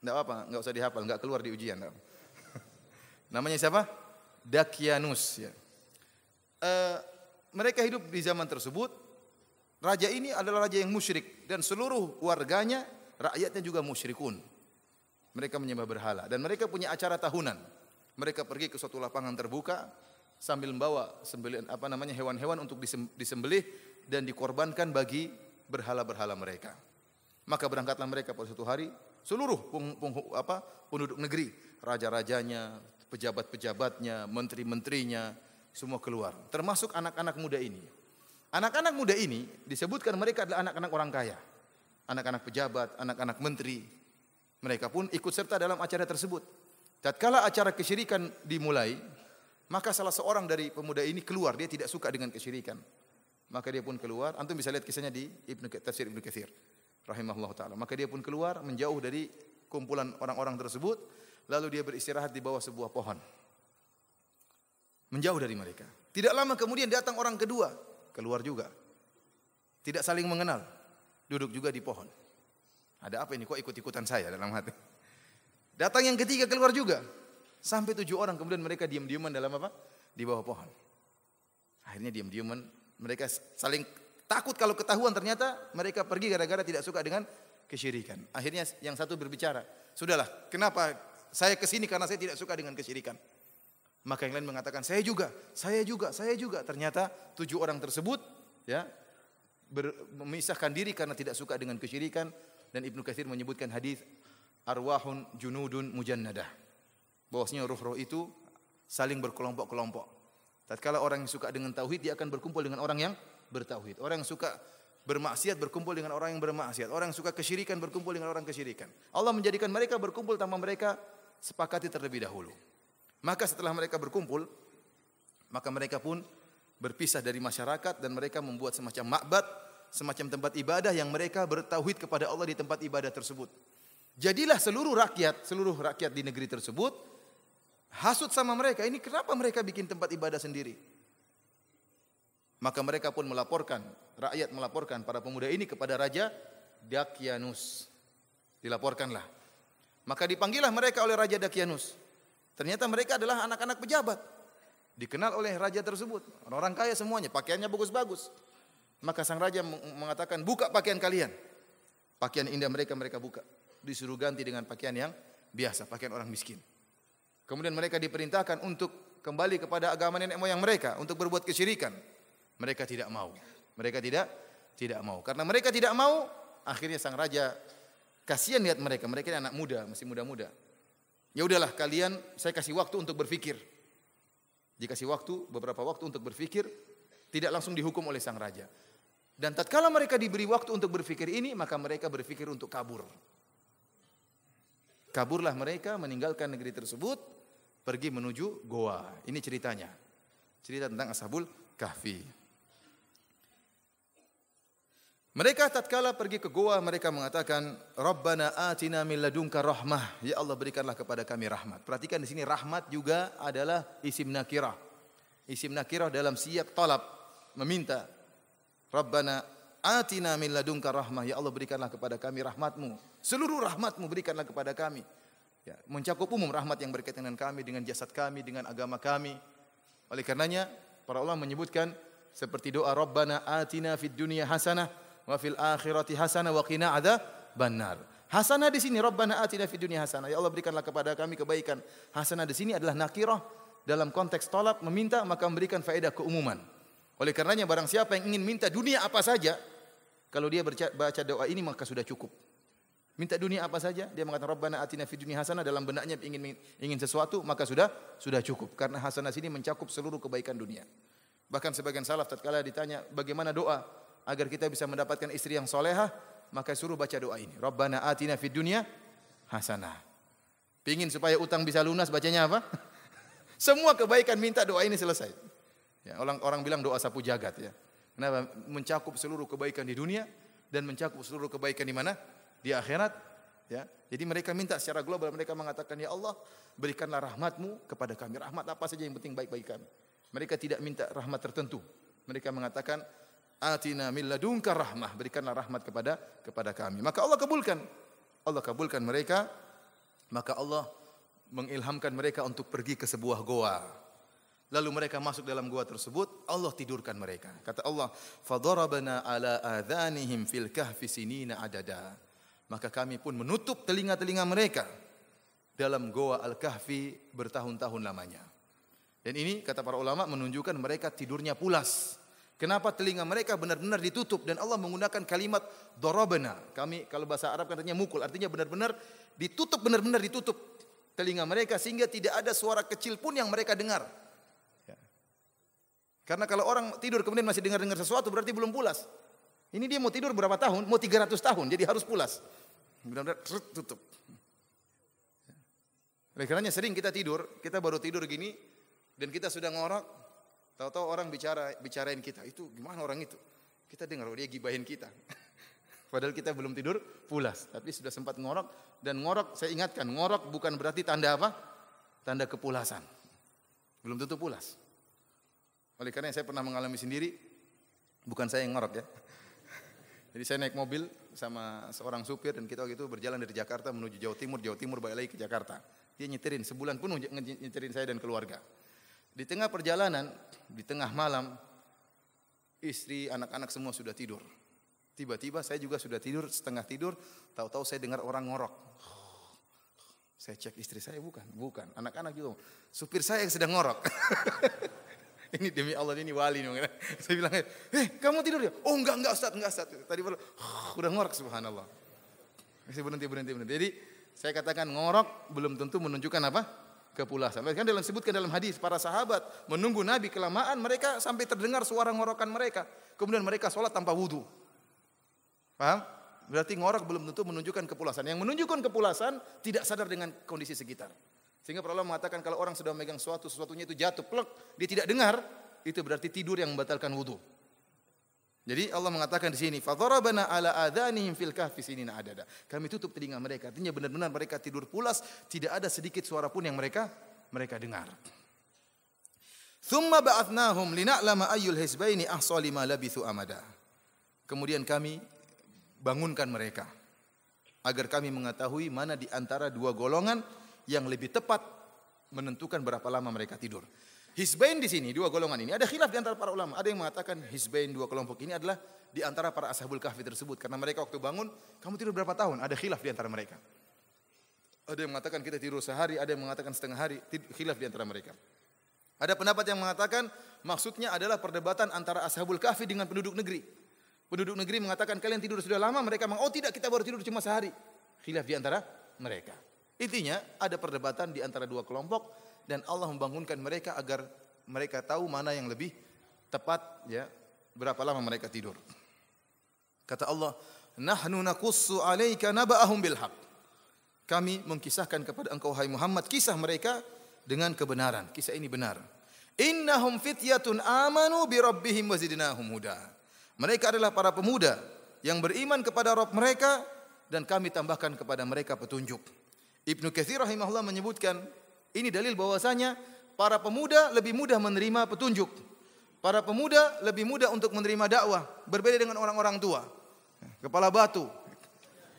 Enggak apa, enggak usah dihafal, enggak keluar di ujian. Namanya siapa? Dakianus ya. E, mereka hidup di zaman tersebut. Raja ini adalah raja yang musyrik dan seluruh warganya, rakyatnya juga musyrikun. Mereka menyembah berhala dan mereka punya acara tahunan. Mereka pergi ke suatu lapangan terbuka sambil membawa sembelihan apa namanya hewan-hewan untuk disembelih dan dikorbankan bagi berhala-berhala mereka. Maka berangkatlah mereka pada suatu hari seluruh peng, peng, apa, penduduk negeri, raja-rajanya, pejabat-pejabatnya, menteri-menterinya, semua keluar, termasuk anak-anak muda ini. Anak-anak muda ini disebutkan mereka adalah anak-anak orang kaya, anak-anak pejabat, anak-anak menteri. Mereka pun ikut serta dalam acara tersebut. Tatkala acara kesyirikan dimulai, maka salah seorang dari pemuda ini keluar, dia tidak suka dengan kesyirikan. Maka dia pun keluar, antum bisa lihat kisahnya di Ibnu Tafsir Ibnu Katsir rahimahullah taala. Maka dia pun keluar menjauh dari kumpulan orang-orang tersebut, lalu dia beristirahat di bawah sebuah pohon. Menjauh dari mereka. Tidak lama kemudian datang orang kedua, keluar juga. Tidak saling mengenal, duduk juga di pohon. Ada apa ini kok ikut-ikutan saya dalam hati? Datang yang ketiga keluar juga. Sampai tujuh orang kemudian mereka diam-diaman dalam apa? Di bawah pohon. Akhirnya diam-diaman mereka saling Takut kalau ketahuan ternyata mereka pergi gara-gara tidak suka dengan kesyirikan. Akhirnya yang satu berbicara, sudahlah, kenapa saya ke sini karena saya tidak suka dengan kesyirikan. Maka yang lain mengatakan, saya juga, saya juga, saya juga. Ternyata tujuh orang tersebut ya memisahkan diri karena tidak suka dengan kesyirikan dan Ibnu Katsir menyebutkan hadis arwahun junudun mujannadah. Bahwasanya roh-roh itu saling berkelompok-kelompok. Tatkala orang yang suka dengan tauhid dia akan berkumpul dengan orang yang bertauhid. Orang yang suka bermaksiat berkumpul dengan orang yang bermaksiat. Orang yang suka kesyirikan berkumpul dengan orang kesyirikan. Allah menjadikan mereka berkumpul tanpa mereka sepakati terlebih dahulu. Maka setelah mereka berkumpul, maka mereka pun berpisah dari masyarakat dan mereka membuat semacam makbat, semacam tempat ibadah yang mereka bertauhid kepada Allah di tempat ibadah tersebut. Jadilah seluruh rakyat, seluruh rakyat di negeri tersebut hasut sama mereka. Ini kenapa mereka bikin tempat ibadah sendiri? Maka mereka pun melaporkan, rakyat melaporkan para pemuda ini kepada Raja Dakyanus. Dilaporkanlah. Maka dipanggillah mereka oleh Raja Dakyanus. Ternyata mereka adalah anak-anak pejabat. Dikenal oleh raja tersebut. Orang-orang kaya semuanya, pakaiannya bagus-bagus. Maka sang raja mengatakan, buka pakaian kalian. Pakaian indah mereka mereka buka. Disuruh ganti dengan pakaian yang biasa, pakaian orang miskin. Kemudian mereka diperintahkan untuk kembali kepada agama nenek moyang mereka, untuk berbuat kesyirikan. Mereka tidak mau. Mereka tidak tidak mau. Karena mereka tidak mau, akhirnya sang raja kasihan lihat mereka. Mereka ini anak muda, masih muda-muda. Ya udahlah, kalian saya kasih waktu untuk berpikir. Dikasih waktu, beberapa waktu untuk berpikir, tidak langsung dihukum oleh sang raja. Dan tatkala mereka diberi waktu untuk berpikir ini, maka mereka berpikir untuk kabur. Kaburlah mereka meninggalkan negeri tersebut, pergi menuju goa. Ini ceritanya. Cerita tentang Ashabul Kahfi. Mereka tatkala pergi ke goa mereka mengatakan Rabbana atina min ladunka rahmah ya Allah berikanlah kepada kami rahmat. Perhatikan di sini rahmat juga adalah isim nakirah. Isim nakirah dalam siyak talab meminta Rabbana atina min ladunka rahmah ya Allah berikanlah kepada kami rahmatmu. Seluruh rahmatmu berikanlah kepada kami. Ya, mencakup umum rahmat yang berkaitan dengan kami, dengan jasad kami, dengan agama kami. Oleh karenanya para ulama menyebutkan seperti doa Rabbana atina fid dunya hasanah wa fil akhirati hasanah wa qina benar. Hasanah di sini Rabbana atina fid dunya hasanah. Ya Allah berikanlah kepada kami kebaikan. Hasanah di sini adalah nakirah dalam konteks tolak meminta maka memberikan faedah keumuman. Oleh karenanya barang siapa yang ingin minta dunia apa saja, kalau dia baca doa ini maka sudah cukup. Minta dunia apa saja, dia mengatakan Rabbana atina fid dunya hasanah dalam benaknya ingin ingin sesuatu, maka sudah sudah cukup karena hasanah sini mencakup seluruh kebaikan dunia. Bahkan sebagian salaf tatkala ditanya bagaimana doa, agar kita bisa mendapatkan istri yang solehah, maka suruh baca doa ini. Rabbana atina fid dunya hasanah. Pingin supaya utang bisa lunas, bacanya apa? Semua kebaikan minta doa ini selesai. Ya, orang orang bilang doa sapu jagat ya. Kenapa? Mencakup seluruh kebaikan di dunia dan mencakup seluruh kebaikan di mana? Di akhirat. Ya. Jadi mereka minta secara global mereka mengatakan ya Allah berikanlah rahmatmu kepada kami. Rahmat apa saja yang penting baik bagi kami. Mereka tidak minta rahmat tertentu. Mereka mengatakan, "Atina min ladunka rahmah." Berikanlah rahmat kepada kepada kami. Maka Allah kabulkan. Allah kabulkan mereka. Maka Allah mengilhamkan mereka untuk pergi ke sebuah goa. Lalu mereka masuk dalam gua tersebut, Allah tidurkan mereka. Kata Allah, "Fadarabna ala adhanihim fil kahfi sinina adada." Maka kami pun menutup telinga-telinga mereka dalam goa Al-Kahfi bertahun-tahun lamanya. Dan ini kata para ulama menunjukkan mereka tidurnya pulas. Kenapa telinga mereka benar-benar ditutup dan Allah menggunakan kalimat dorobena. Kami kalau bahasa Arab katanya mukul, artinya benar-benar ditutup, benar-benar ditutup telinga mereka sehingga tidak ada suara kecil pun yang mereka dengar. Karena kalau orang tidur kemudian masih dengar-dengar sesuatu berarti belum pulas. Ini dia mau tidur berapa tahun? Mau 300 tahun, jadi harus pulas. Benar-benar tutup. Oleh karenanya sering kita tidur, kita baru tidur gini dan kita sudah ngorok, tahu-tahu orang bicara bicarain kita, itu gimana orang itu? Kita dengar oh dia gibahin kita. Padahal kita belum tidur pulas, tapi sudah sempat ngorok dan ngorok saya ingatkan, ngorok bukan berarti tanda apa? Tanda kepulasan. Belum tentu pulas. Oleh karena saya pernah mengalami sendiri, bukan saya yang ngorok ya. Jadi saya naik mobil sama seorang supir dan kita waktu itu berjalan dari Jakarta menuju Jawa Timur, Jawa Timur balik lagi ke Jakarta. Dia nyetirin sebulan pun nyetirin saya dan keluarga. Di tengah perjalanan, di tengah malam, istri, anak-anak semua sudah tidur. Tiba-tiba saya juga sudah tidur, setengah tidur, tahu-tahu saya dengar orang ngorok. Saya cek istri saya bukan, bukan. Anak-anak juga. Supir saya yang sedang ngorok. ini demi Allah ini wali nih. Saya bilang, eh kamu tidur ya? Oh enggak, enggak Ustaz, enggak Ustaz. Tadi baru, udah ngorok subhanallah. Saya berhenti, berhenti, berhenti. Jadi saya katakan ngorok belum tentu menunjukkan apa? Kepulasan. Kan dalam sebutkan dalam hadis para sahabat menunggu Nabi kelamaan mereka sampai terdengar suara ngorokan mereka. Kemudian mereka sholat tanpa wudhu. Paham? Berarti ngorok belum tentu menunjukkan kepulasan. Yang menunjukkan kepulasan tidak sadar dengan kondisi sekitar. Sehingga para ulama mengatakan kalau orang sudah megang sesuatu, sesuatunya itu jatuh, plek, dia tidak dengar, itu berarti tidur yang membatalkan wudhu. Jadi Allah mengatakan di sini, "Fadharabana ala adhanihim fil kahfi sinina adada." Kami tutup telinga mereka. Artinya benar-benar mereka tidur pulas, tidak ada sedikit suara pun yang mereka mereka dengar. Thumma ba'athnahum lina'lama ayyul hizbaini ahsa lima labithu amada. Kemudian kami bangunkan mereka agar kami mengetahui mana di antara dua golongan yang lebih tepat menentukan berapa lama mereka tidur. Hizbain di sini dua golongan ini ada khilaf di antara para ulama. Ada yang mengatakan Hizbain dua kelompok ini adalah di antara para ashabul kahfi tersebut karena mereka waktu bangun kamu tidur berapa tahun? Ada khilaf di antara mereka. Ada yang mengatakan kita tidur sehari, ada yang mengatakan setengah hari, khilaf di antara mereka. Ada pendapat yang mengatakan maksudnya adalah perdebatan antara ashabul kahfi dengan penduduk negeri. Penduduk negeri mengatakan kalian tidur sudah lama, mereka mengatakan oh tidak kita baru tidur cuma sehari. Khilaf di antara mereka. Intinya ada perdebatan di antara dua kelompok dan Allah membangunkan mereka agar mereka tahu mana yang lebih tepat ya berapa lama mereka tidur. Kata Allah, "Nahnu naqussu 'alaika naba'ahum bil haqq." Kami mengkisahkan kepada engkau hai Muhammad kisah mereka dengan kebenaran. Kisah ini benar. Innahum fityatun amanu bi rabbihim wazidnahum huda. Mereka adalah para pemuda yang beriman kepada Rabb mereka dan kami tambahkan kepada mereka petunjuk. Ibnu Katsir rahimahullah menyebutkan ini dalil bahwasanya para pemuda lebih mudah menerima petunjuk. Para pemuda lebih mudah untuk menerima dakwah, berbeda dengan orang-orang tua. Kepala batu.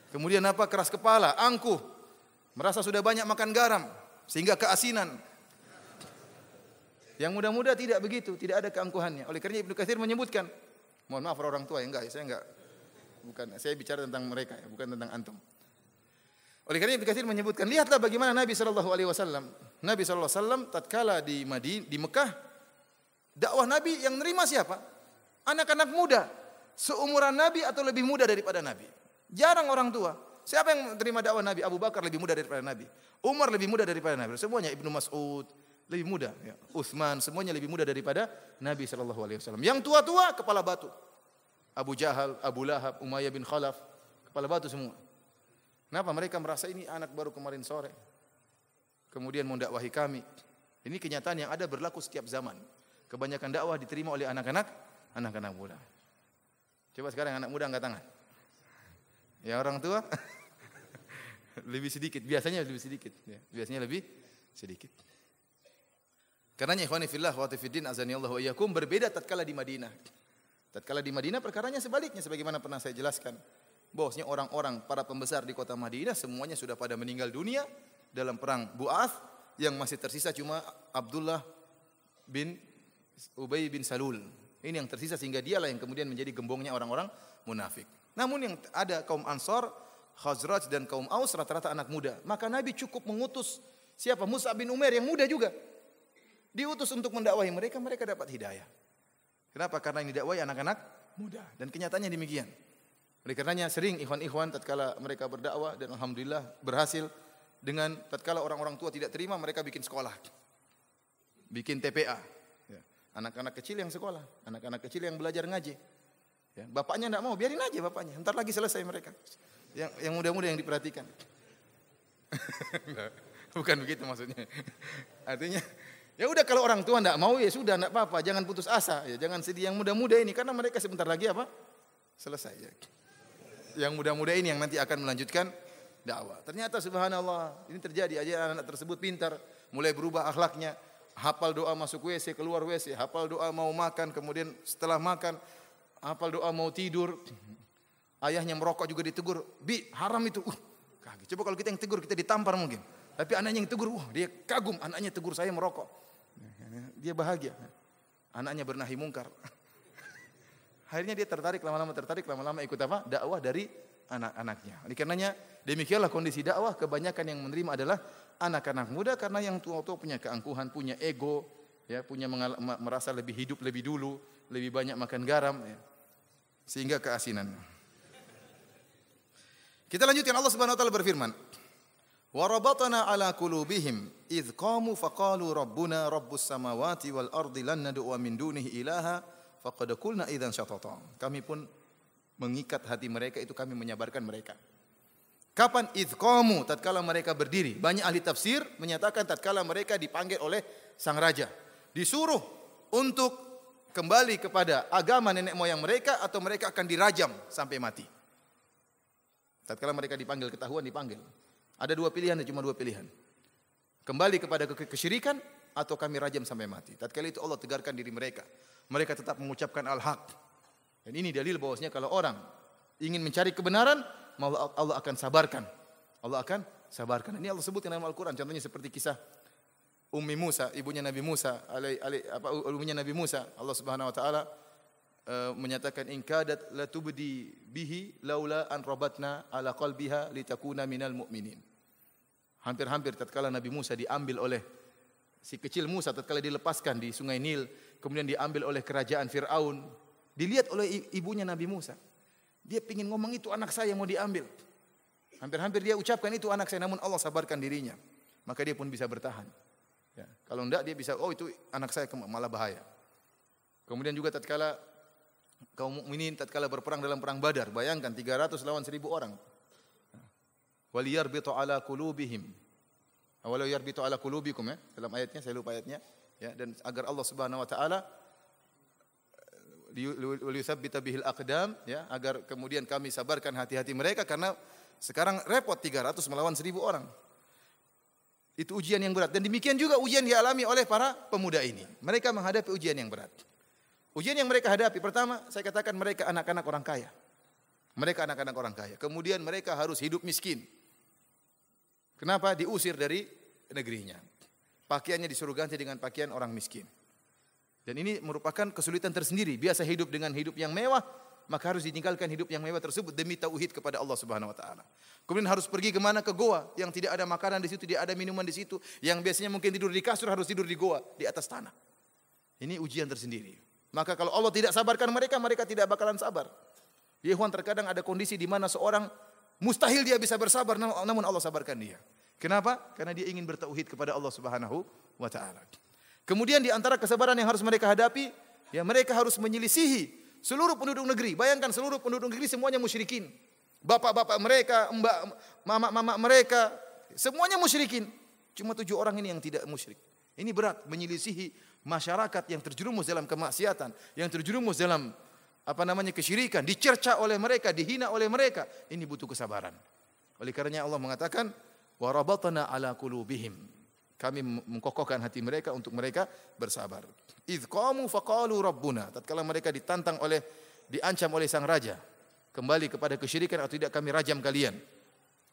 Kemudian apa? Keras kepala, angkuh. Merasa sudah banyak makan garam sehingga keasinan. Yang muda-muda tidak begitu, tidak ada keangkuhannya. Oleh karena Ibnu Katsir menyebutkan, mohon maaf orang tua ya enggak, saya enggak bukan saya bicara tentang mereka ya, bukan tentang antum. Oleh karena Ibnu Katsir menyebutkan, lihatlah bagaimana Nabi sallallahu alaihi wasallam. Nabi sallallahu alaihi wasallam tatkala di Madinah, di Mekah, dakwah Nabi yang nerima siapa? Anak-anak muda, seumuran Nabi atau lebih muda daripada Nabi. Jarang orang tua. Siapa yang menerima dakwah Nabi? Abu Bakar lebih muda daripada Nabi. Umar lebih muda daripada Nabi. Semuanya Ibnu Mas'ud lebih muda. Ya. Uthman semuanya lebih muda daripada Nabi Shallallahu Alaihi Wasallam. Yang tua-tua kepala batu. Abu Jahal, Abu Lahab, Umayyah bin Khalaf, kepala batu semua. Kenapa mereka merasa ini anak baru kemarin sore? Kemudian mendakwahi kami. Ini kenyataan yang ada berlaku setiap zaman. Kebanyakan dakwah diterima oleh anak-anak, anak-anak muda. Coba sekarang anak muda angkat tangan. Ya orang tua lebih sedikit, biasanya lebih sedikit, ya, biasanya lebih sedikit. Karenanya ikhwani fillah wa fiddin azani Allah wa berbeda tatkala di Madinah. Tatkala di Madinah perkaranya sebaliknya sebagaimana pernah saya jelaskan. Bahwasanya orang-orang para pembesar di kota Madinah semuanya sudah pada meninggal dunia dalam perang Bu'ath yang masih tersisa cuma Abdullah bin Ubay bin Salul. Ini yang tersisa sehingga dialah yang kemudian menjadi gembongnya orang-orang munafik. Namun yang ada kaum Ansor, Khazraj dan kaum Aus rata-rata anak muda. Maka Nabi cukup mengutus siapa? Musa bin Umar yang muda juga. Diutus untuk mendakwahi mereka, mereka dapat hidayah. Kenapa? Karena ini dakwah anak-anak muda. Dan kenyataannya demikian. Oleh karenanya sering ikhwan-ikhwan tatkala mereka berdakwah dan alhamdulillah berhasil dengan tatkala orang-orang tua tidak terima mereka bikin sekolah. Bikin TPA. Ya. Anak-anak kecil yang sekolah, anak-anak kecil yang belajar ngaji. Ya. Bapaknya tidak mau, biarin aja bapaknya. Ntar lagi selesai mereka. Yang yang muda-muda yang diperhatikan. Bukan begitu maksudnya. Artinya Ya udah kalau orang tua tidak mau ya sudah tidak apa-apa, jangan putus asa ya, jangan sedih yang muda-muda ini karena mereka sebentar lagi apa? Selesai ya. Yang muda-muda ini yang nanti akan melanjutkan dakwah. Ternyata subhanallah, ini terjadi aja anak-anak tersebut pintar, mulai berubah akhlaknya, hafal doa masuk WC, keluar WC, hafal doa mau makan, kemudian setelah makan hafal doa mau tidur. Ayahnya merokok juga ditegur, "Bi, haram itu." Uh, kaget. Coba kalau kita yang tegur kita ditampar mungkin. Tapi anaknya yang tegur, wah dia kagum anaknya tegur saya merokok. Dia bahagia. Anaknya bernahi mungkar. Akhirnya dia tertarik lama-lama tertarik lama-lama ikut apa? Dakwah dari anak-anaknya. Oleh karenanya demikianlah kondisi dakwah kebanyakan yang menerima adalah anak-anak muda karena yang tua-tua punya keangkuhan, punya ego, ya, punya merasa lebih hidup lebih dulu, lebih banyak makan garam ya. Sehingga keasinan. Kita lanjutkan Allah Subhanahu wa taala berfirman, Warabatana ala kulubihim idh qamu faqalu rabbuna rabbus samawati wal ardi lan nad'u min dunihi ilaha faqad idzan syatata. Kami pun mengikat hati mereka itu kami menyabarkan mereka. Kapan idh qamu tatkala mereka berdiri? Banyak ahli tafsir menyatakan tatkala mereka dipanggil oleh sang raja. Disuruh untuk kembali kepada agama nenek moyang mereka atau mereka akan dirajam sampai mati. Tatkala mereka dipanggil ketahuan dipanggil. Ada dua pilihan, cuma dua pilihan. Kembali kepada kesyirikan atau kami rajam sampai mati. Tatkala itu Allah tegarkan diri mereka. Mereka tetap mengucapkan al-haq. Dan ini dalil bahwasanya kalau orang ingin mencari kebenaran, Allah akan sabarkan. Allah akan sabarkan. Ini Allah sebutkan dalam Al-Qur'an. Contohnya seperti kisah Ummi Musa, ibunya Nabi Musa, alai, alai, apa ibunya Nabi Musa, Allah Subhanahu wa taala uh, menyatakan in kadat la tubdi bihi laula an rabatna ala qalbiha litakuna minal mu'minin. Hampir-hampir tatkala Nabi Musa diambil oleh si kecil Musa tatkala dilepaskan di sungai Nil, kemudian diambil oleh kerajaan Firaun, dilihat oleh ibunya Nabi Musa. Dia ingin ngomong itu anak saya mau diambil. Hampir-hampir dia ucapkan itu anak saya namun Allah sabarkan dirinya. Maka dia pun bisa bertahan. Ya, kalau enggak dia bisa oh itu anak saya malah bahaya. Kemudian juga tatkala kaum mukminin tatkala berperang dalam perang Badar, bayangkan 300 lawan 1000 orang waliyarbitu ala qulubihim. Awalau yarbitu ala qulubikum ya, dalam ayatnya saya lupa ayatnya ya dan agar Allah Subhanahu wa taala liyuthabbita bihil aqdam ya agar kemudian kami sabarkan hati-hati mereka karena sekarang repot 300 melawan 1000 orang. Itu ujian yang berat dan demikian juga ujian dialami oleh para pemuda ini. Mereka menghadapi ujian yang berat. Ujian yang mereka hadapi pertama saya katakan mereka anak-anak orang kaya. Mereka anak-anak orang kaya. Kemudian mereka harus hidup miskin. Kenapa? Diusir dari negerinya. Pakaiannya disuruh ganti dengan pakaian orang miskin. Dan ini merupakan kesulitan tersendiri. Biasa hidup dengan hidup yang mewah, maka harus ditinggalkan hidup yang mewah tersebut demi tauhid kepada Allah Subhanahu wa taala. Kemudian harus pergi ke mana? Ke goa yang tidak ada makanan di situ, tidak ada minuman di situ, yang biasanya mungkin tidur di kasur harus tidur di goa, di atas tanah. Ini ujian tersendiri. Maka kalau Allah tidak sabarkan mereka, mereka tidak bakalan sabar. Ya terkadang ada kondisi di mana seorang Mustahil dia bisa bersabar namun Allah sabarkan dia. Kenapa? Karena dia ingin bertauhid kepada Allah Subhanahu wa taala. Kemudian di antara kesabaran yang harus mereka hadapi, ya mereka harus menyelisihi seluruh penduduk negeri. Bayangkan seluruh penduduk negeri semuanya musyrikin. Bapak-bapak mereka, mbak, mama-mama mereka, semuanya musyrikin. Cuma tujuh orang ini yang tidak musyrik. Ini berat menyelisihi masyarakat yang terjerumus dalam kemaksiatan, yang terjerumus dalam apa namanya kesyirikan, dicerca oleh mereka, dihina oleh mereka. Ini butuh kesabaran. Oleh karenanya Allah mengatakan, warabatna ala qulubihim. Kami mengkokohkan hati mereka untuk mereka bersabar. Idh qamu faqalu rabbuna. Tatkala mereka ditantang oleh diancam oleh sang raja, kembali kepada kesyirikan atau tidak kami rajam kalian.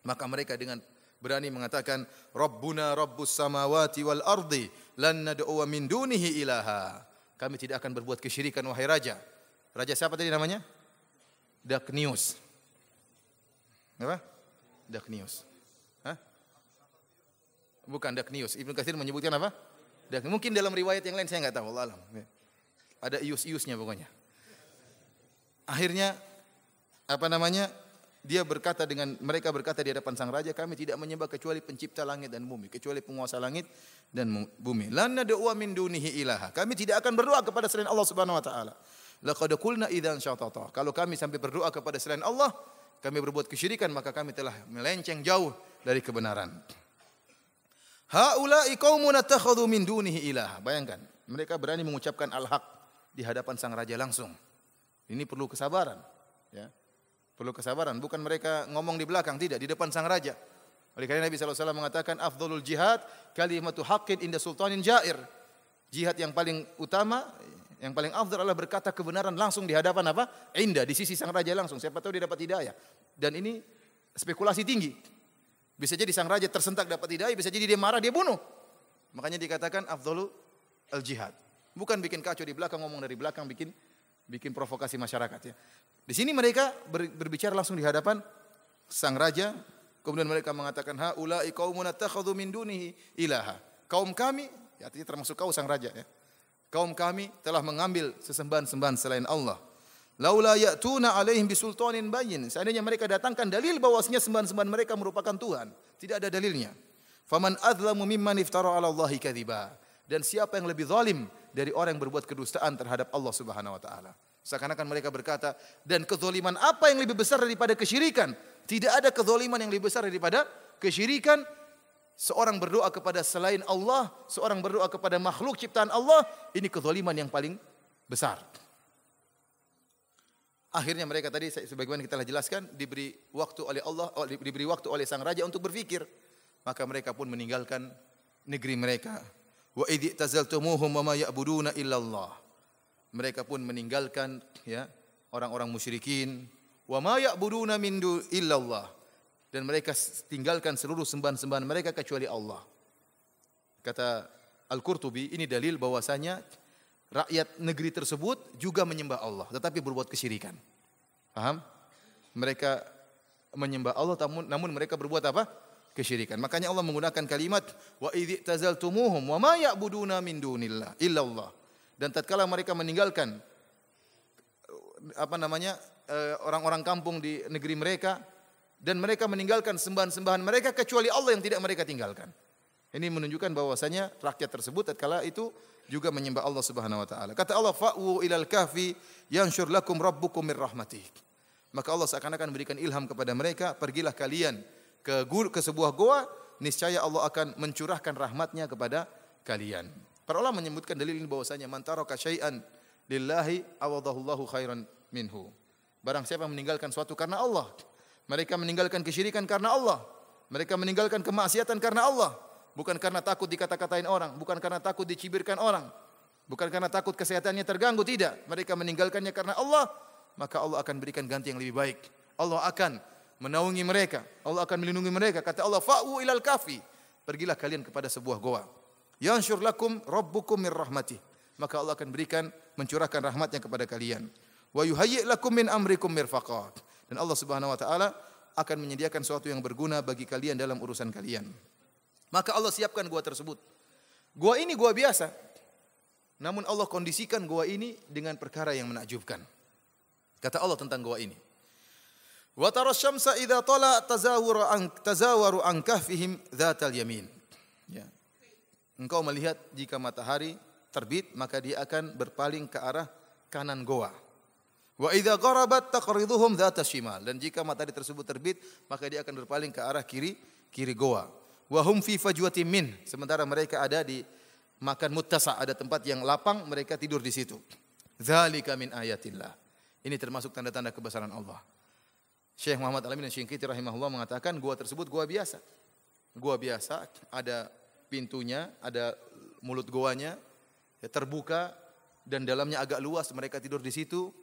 Maka mereka dengan berani mengatakan Rabbuna Rabbus samawati wal ardi lan nad'u min dunihi ilaha. Kami tidak akan berbuat kesyirikan wahai raja. Raja siapa tadi namanya? Daknius. Apa? Daknius. Hah? Bukan Daknius. Ibnu Katsir menyebutkan apa? Daknius. Mungkin dalam riwayat yang lain saya enggak tahu, Allah alam. Ada ius-iusnya pokoknya. Akhirnya apa namanya? Dia berkata dengan mereka berkata di hadapan sang raja, kami tidak menyembah kecuali pencipta langit dan bumi, kecuali penguasa langit dan bumi. Lana doa min dunihi ilaha. Kami tidak akan berdoa kepada selain Allah Subhanahu wa taala. Laqad qulna idzan syatata. Kalau kami sampai berdoa kepada selain Allah, kami berbuat kesyirikan maka kami telah melenceng jauh dari kebenaran. Haula'i qaumun attakhadhu min dunihi ilaha. Bayangkan, mereka berani mengucapkan al-haq di hadapan sang raja langsung. Ini perlu kesabaran, ya. Perlu kesabaran, bukan mereka ngomong di belakang, tidak, di depan sang raja. Oleh karena Nabi SAW mengatakan, Afdolul jihad kalimatu haqqin inda sultanin jair. Jihad yang paling utama, yang paling afdal adalah berkata kebenaran langsung di hadapan apa? Indah, di sisi sang raja langsung. Siapa tahu dia dapat hidayah. Dan ini spekulasi tinggi. Bisa jadi sang raja tersentak dapat hidayah, bisa jadi dia marah, dia bunuh. Makanya dikatakan afdolul al-jihad. Bukan bikin kacau di belakang, ngomong dari belakang, bikin bikin provokasi masyarakat ya. Di sini mereka berbicara langsung di hadapan sang raja. Kemudian mereka mengatakan, Haulai qaumun attakhadhu min dunihi ilaha. Kaum kami, ya, artinya termasuk kau sang raja ya. Kaum kami telah mengambil sesembahan-sembahan selain Allah. Laula ya'tuna alaihim bisultanin bayyin. Seandainya mereka datangkan dalil bahwasanya sembahan-sembahan mereka merupakan Tuhan. Tidak ada dalilnya. Faman adzlamu mimman iftara 'ala Allahi kadziba. Dan siapa yang lebih zalim dari orang yang berbuat kedustaan terhadap Allah Subhanahu wa taala? Seakan-akan mereka berkata, dan kezoliman apa yang lebih besar daripada kesyirikan? Tidak ada kezoliman yang lebih besar daripada kesyirikan. Seorang berdoa kepada selain Allah, seorang berdoa kepada makhluk ciptaan Allah, ini kezoliman yang paling besar. Akhirnya mereka tadi sebagaimana kita telah jelaskan diberi waktu oleh Allah, oh, diberi waktu oleh sang raja untuk berfikir. Maka mereka pun meninggalkan negeri mereka. Wa idh tazaltumuhum wa ma ya'buduna illallah mereka pun meninggalkan ya orang-orang musyrikin wa ma ya'buduna min illallah dan mereka tinggalkan seluruh sembahan-sembahan mereka kecuali Allah. Kata Al-Qurtubi ini dalil bahwasanya rakyat negeri tersebut juga menyembah Allah tetapi berbuat kesyirikan. Paham? Mereka menyembah Allah namun, namun mereka berbuat apa? Kesyirikan. Makanya Allah menggunakan kalimat wa idzi tazaltumuhum wa ma ya'buduna min dunillah illallah. Dan tatkala mereka meninggalkan apa namanya eh, orang-orang kampung di negeri mereka dan mereka meninggalkan sembahan-sembahan mereka kecuali Allah yang tidak mereka tinggalkan. Ini menunjukkan bahwasanya rakyat tersebut tatkala itu juga menyembah Allah Subhanahu wa taala. Kata Allah, "Fa'u ilal kahfi yanshur lakum rabbukum mir rahmatih." Maka Allah seakan-akan memberikan ilham kepada mereka, pergilah kalian ke ke sebuah goa, niscaya Allah akan mencurahkan rahmatnya kepada kalian. Para ulama menyebutkan dalil ini bahwasanya man taraka syai'an lillahi awadahullahu khairan minhu. Barang siapa meninggalkan suatu karena Allah, mereka meninggalkan kesyirikan karena Allah, mereka meninggalkan kemaksiatan karena Allah, bukan karena takut dikata-katain orang, bukan karena takut dicibirkan orang, bukan karena takut kesehatannya terganggu, tidak. Mereka meninggalkannya karena Allah, maka Allah akan berikan ganti yang lebih baik. Allah akan menaungi mereka, Allah akan melindungi mereka. Kata Allah, "Fa'u ilal kafi." Pergilah kalian kepada sebuah goa. Yansyur lakum rabbukum min rahmatih. Maka Allah akan berikan mencurahkan rahmatnya kepada kalian. Wa yuhayyi' min amrikum mirfaqat. Dan Allah Subhanahu wa taala akan menyediakan sesuatu yang berguna bagi kalian dalam urusan kalian. Maka Allah siapkan gua tersebut. Gua ini gua biasa. Namun Allah kondisikan gua ini dengan perkara yang menakjubkan. Kata Allah tentang gua ini. Wa tara syamsa idza tala tazawwaru an tazawaru an kahfihim dzatal yamin. Ya. Engkau melihat jika matahari terbit maka dia akan berpaling ke arah kanan goa. Wa idza gharabat taqriduhum dzata shimal dan jika matahari tersebut terbit maka dia akan berpaling ke arah kiri kiri goa. Wa hum fi fajwatin min sementara mereka ada di makan muttasa ada tempat yang lapang mereka tidur di situ. Dzalika min ayatillah. Ini termasuk tanda-tanda kebesaran Allah. Syekh Muhammad Alamin dan Syekh rahimahullah mengatakan gua tersebut gua biasa. Gua biasa ada pintunya, ada mulut goanya ya, terbuka dan dalamnya agak luas, mereka tidur di situ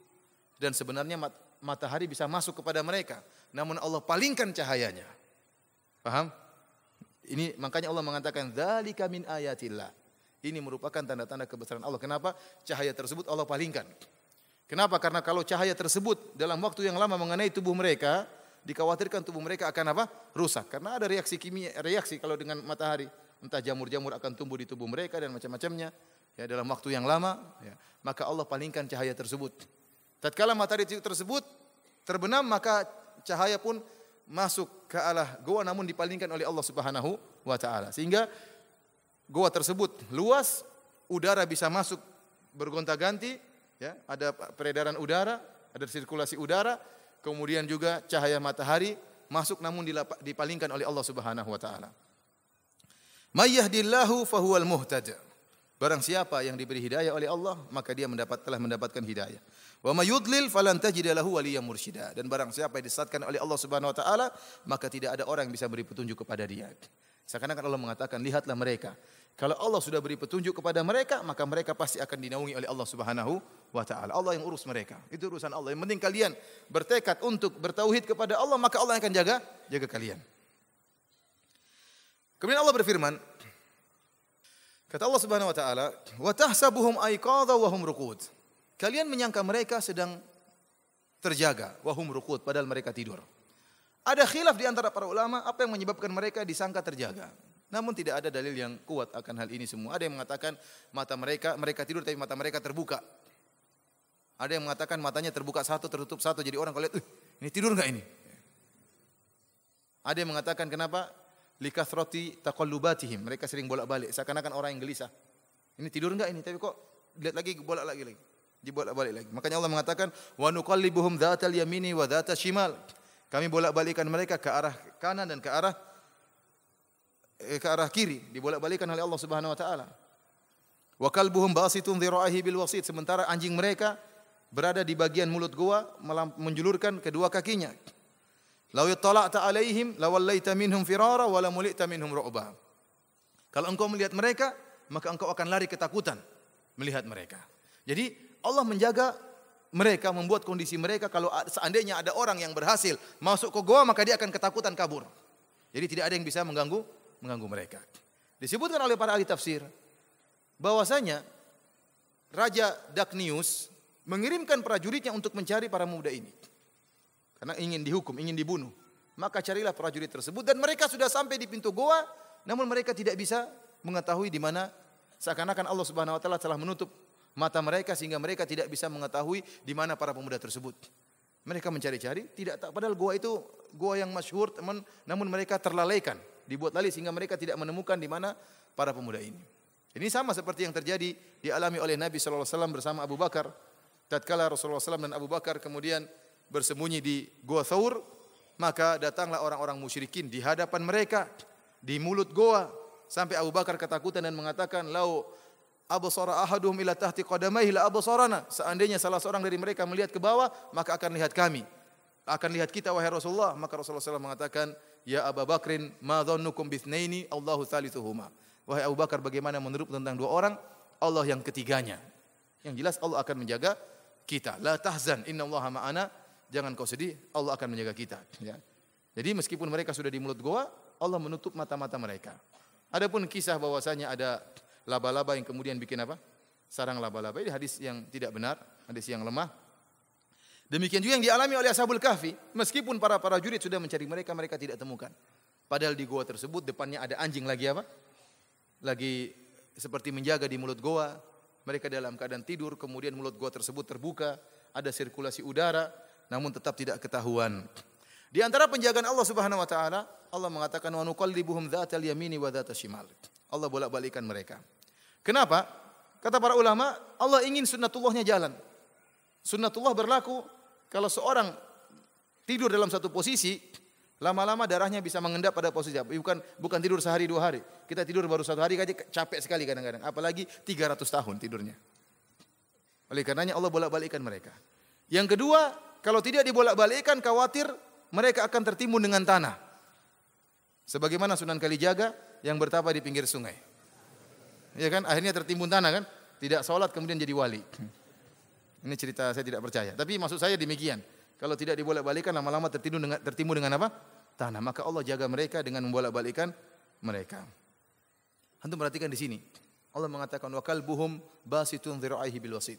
dan sebenarnya mat matahari bisa masuk kepada mereka, namun Allah palingkan cahayanya. Paham? Ini makanya Allah mengatakan dzalika min ayatillah. Ini merupakan tanda-tanda kebesaran Allah. Kenapa? Cahaya tersebut Allah palingkan. Kenapa? Karena kalau cahaya tersebut dalam waktu yang lama mengenai tubuh mereka, dikhawatirkan tubuh mereka akan apa? Rusak. Karena ada reaksi kimia, reaksi kalau dengan matahari, entah jamur-jamur akan tumbuh di tubuh mereka dan macam-macamnya. Ya dalam waktu yang lama, ya, maka Allah palingkan cahaya tersebut. Tatkala matahari tersebut terbenam, maka cahaya pun masuk ke arah goa namun dipalingkan oleh Allah Subhanahu wa taala. Sehingga goa tersebut luas, udara bisa masuk bergonta-ganti, ya, ada peredaran udara, ada sirkulasi udara, kemudian juga cahaya matahari masuk namun dipalingkan oleh Allah Subhanahu wa taala. Mayyahdillahu fahuwal muhtad. Barang siapa yang diberi hidayah oleh Allah, maka dia mendapat telah mendapatkan hidayah. Wa may yudlil falan tajida lahu waliyyan mursyida. Dan barang siapa yang disesatkan oleh Allah Subhanahu wa taala, maka tidak ada orang yang bisa beri petunjuk kepada dia. Seakan-akan Allah mengatakan, lihatlah mereka. Kalau Allah sudah beri petunjuk kepada mereka, maka mereka pasti akan dinaungi oleh Allah Subhanahu wa taala. Allah yang urus mereka. Itu urusan Allah. Yang penting kalian bertekad untuk bertauhid kepada Allah, maka Allah akan jaga jaga kalian. Kemudian Allah berfirman, kata Allah Subhanahu wa taala, "Wa tahsabuhum aiqadha wa hum ruqud." Kalian menyangka mereka sedang terjaga, wahum rukut, padahal mereka tidur. Ada khilaf di antara para ulama apa yang menyebabkan mereka disangka terjaga. Namun tidak ada dalil yang kuat akan hal ini semua. Ada yang mengatakan mata mereka mereka tidur tapi mata mereka terbuka. Ada yang mengatakan matanya terbuka satu tertutup satu jadi orang kalau lihat, ini tidur enggak ini? Ada yang mengatakan kenapa likathrati taqallubatihim. Mereka sering bolak-balik seakan-akan orang yang gelisah. Ini tidur enggak ini? Tapi kok lihat lagi bolak lagi lagi dibolak-balik lagi. Makanya Allah mengatakan wa nuqallibuhum dzatal yamini wa dzatal shimal. Kami bolak-balikan mereka ke arah kanan dan ke arah eh, ke arah kiri, dibolak-balikan oleh Allah Subhanahu wa taala. Wa kalbuhum basitun dhira'ihi bil wasit. Sementara anjing mereka berada di bagian mulut gua menjulurkan kedua kakinya. Lau yattala'ta alaihim lawallaita minhum firara wa lamulita minhum ru'ba. Kalau engkau melihat mereka, maka engkau akan lari ketakutan melihat mereka. Jadi Allah menjaga mereka, membuat kondisi mereka kalau seandainya ada orang yang berhasil masuk ke goa maka dia akan ketakutan kabur. Jadi tidak ada yang bisa mengganggu mengganggu mereka. Disebutkan oleh para ahli tafsir bahwasanya Raja Daknius mengirimkan prajuritnya untuk mencari para muda ini. Karena ingin dihukum, ingin dibunuh. Maka carilah prajurit tersebut dan mereka sudah sampai di pintu goa namun mereka tidak bisa mengetahui di mana seakan-akan Allah Subhanahu wa taala telah menutup mata mereka sehingga mereka tidak bisa mengetahui di mana para pemuda tersebut. Mereka mencari-cari, tidak tak padahal gua itu gua yang masyhur, teman, namun mereka terlalaikan, dibuat lalai sehingga mereka tidak menemukan di mana para pemuda ini. Ini sama seperti yang terjadi dialami oleh Nabi wasallam bersama Abu Bakar. Tatkala Rasulullah SAW dan Abu Bakar kemudian bersembunyi di Gua Thawr, maka datanglah orang-orang musyrikin di hadapan mereka di mulut goa sampai Abu Bakar ketakutan dan mengatakan lau absara ahaduhum ila tahti qadamaihi la absarana. Seandainya salah seorang dari mereka melihat ke bawah, maka akan lihat kami. Akan lihat kita wahai Rasulullah. Maka Rasulullah SAW mengatakan, Ya Abu Bakrin, ma dhannukum bithnaini Allahu thalithuhuma. Wahai Abu Bakar, bagaimana menurut tentang dua orang? Allah yang ketiganya. Yang jelas Allah akan menjaga kita. La tahzan, inna Allah ma'ana. Jangan kau sedih, Allah akan menjaga kita. Ya. Jadi meskipun mereka sudah di mulut goa, Allah menutup mata-mata mereka. Adapun kisah bahwasanya ada laba-laba yang kemudian bikin apa? Sarang laba-laba. Ini hadis yang tidak benar, hadis yang lemah. Demikian juga yang dialami oleh Ashabul Kahfi. Meskipun para para jurid sudah mencari mereka, mereka tidak temukan. Padahal di goa tersebut depannya ada anjing lagi apa? Lagi seperti menjaga di mulut goa. Mereka dalam keadaan tidur, kemudian mulut goa tersebut terbuka, ada sirkulasi udara, namun tetap tidak ketahuan. Di antara penjagaan Allah Subhanahu wa taala, Allah mengatakan wa nuqallibuhum dzatal yamini wa dzatal shimal. Allah bolak-balikan mereka. Kenapa? Kata para ulama, Allah ingin sunnatullahnya jalan. Sunnatullah berlaku kalau seorang tidur dalam satu posisi, lama-lama darahnya bisa mengendap pada posisi apa? Bukan bukan tidur sehari dua hari. Kita tidur baru satu hari aja capek sekali kadang-kadang. Apalagi 300 tahun tidurnya. Oleh karenanya Allah bolak-balikkan mereka. Yang kedua, kalau tidak dibolak-balikkan khawatir mereka akan tertimbun dengan tanah. Sebagaimana Sunan Kalijaga yang bertapa di pinggir sungai. Ya kan? Akhirnya tertimbun tanah kan? Tidak sholat kemudian jadi wali. Ini cerita saya tidak percaya. Tapi maksud saya demikian. Kalau tidak dibolak-balikan lama-lama tertimbun dengan tertimbun dengan apa? Tanah. Maka Allah jaga mereka dengan membolak-balikan mereka. Antum perhatikan di sini. Allah mengatakan wa kalbuhum basitun dhira'ihi bil wasit.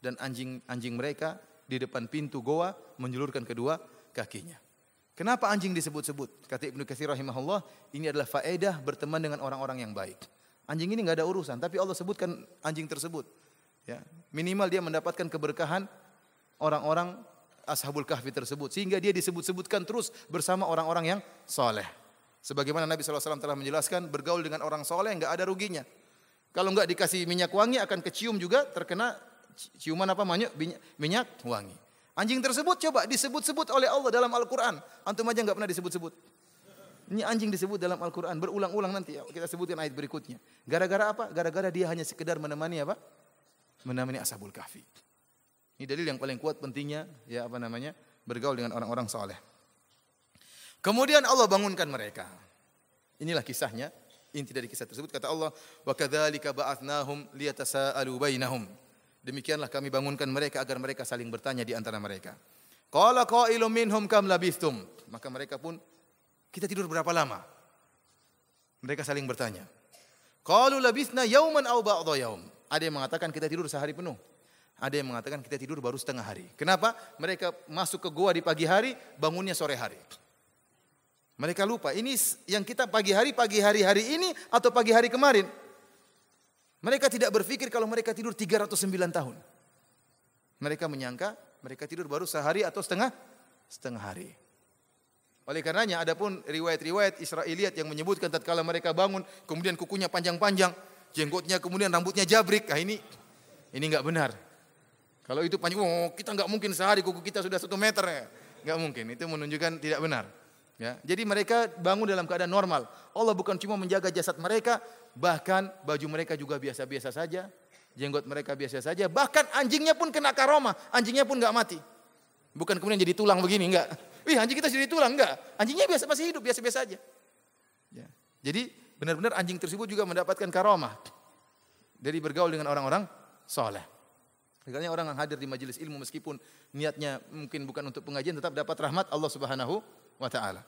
Dan anjing-anjing mereka di depan pintu goa menjulurkan kedua kakinya. Kenapa anjing disebut-sebut? Kata Ibnu Katsir rahimahullah, ini adalah faedah berteman dengan orang-orang yang baik. Anjing ini nggak ada urusan, tapi Allah sebutkan anjing tersebut. Ya, minimal dia mendapatkan keberkahan orang-orang ashabul kahfi tersebut sehingga dia disebut-sebutkan terus bersama orang-orang yang soleh. Sebagaimana Nabi SAW telah menjelaskan bergaul dengan orang soleh nggak ada ruginya. Kalau nggak dikasih minyak wangi akan kecium juga terkena ciuman apa minyak minyak wangi. Anjing tersebut coba disebut-sebut oleh Allah dalam Al-Quran. Antum aja nggak pernah disebut-sebut. Ini anjing disebut dalam Al-Quran. Berulang-ulang nanti. Kita sebutkan ayat berikutnya. Gara-gara apa? Gara-gara dia hanya sekedar menemani apa? Menemani ashabul kahfi. Ini dalil yang paling kuat pentingnya ya apa namanya? Bergaul dengan orang-orang soleh. Kemudian Allah bangunkan mereka. Inilah kisahnya. Inti dari kisah tersebut kata Allah, "Wa kadzalika ba'atnahum liyatasaalu bainahum." Demikianlah kami bangunkan mereka agar mereka saling bertanya di antara mereka. Qala qailum minhum kam labithum. Maka mereka pun kita tidur berapa lama? Mereka saling bertanya. Qalu labithna yauman aw ba'dha yaum. Ada yang mengatakan kita tidur sehari penuh. Ada yang mengatakan kita tidur baru setengah hari. Kenapa? Mereka masuk ke gua di pagi hari, bangunnya sore hari. Mereka lupa, ini yang kita pagi hari, pagi hari hari ini atau pagi hari kemarin. Mereka tidak berpikir kalau mereka tidur 309 tahun. Mereka menyangka mereka tidur baru sehari atau setengah setengah hari. Oleh karenanya adapun riwayat-riwayat Israiliyat yang menyebutkan tatkala mereka bangun kemudian kukunya panjang-panjang, jenggotnya kemudian rambutnya jabrik. Ah ini ini enggak benar. Kalau itu panjang, oh, kita enggak mungkin sehari kuku kita sudah satu meter ya. Enggak mungkin. Itu menunjukkan tidak benar. Ya, jadi mereka bangun dalam keadaan normal. Allah bukan cuma menjaga jasad mereka, bahkan baju mereka juga biasa-biasa saja, jenggot mereka biasa saja, bahkan anjingnya pun kena karoma, anjingnya pun nggak mati. Bukan kemudian jadi tulang begini, enggak. Wih, anjing kita jadi tulang, enggak. Anjingnya biasa masih hidup, biasa-biasa saja. Ya. Jadi benar-benar anjing tersebut juga mendapatkan karomah dari bergaul dengan orang-orang soleh. Makanya orang yang hadir di majelis ilmu meskipun niatnya mungkin bukan untuk pengajian tetap dapat rahmat Allah Subhanahu wa taala.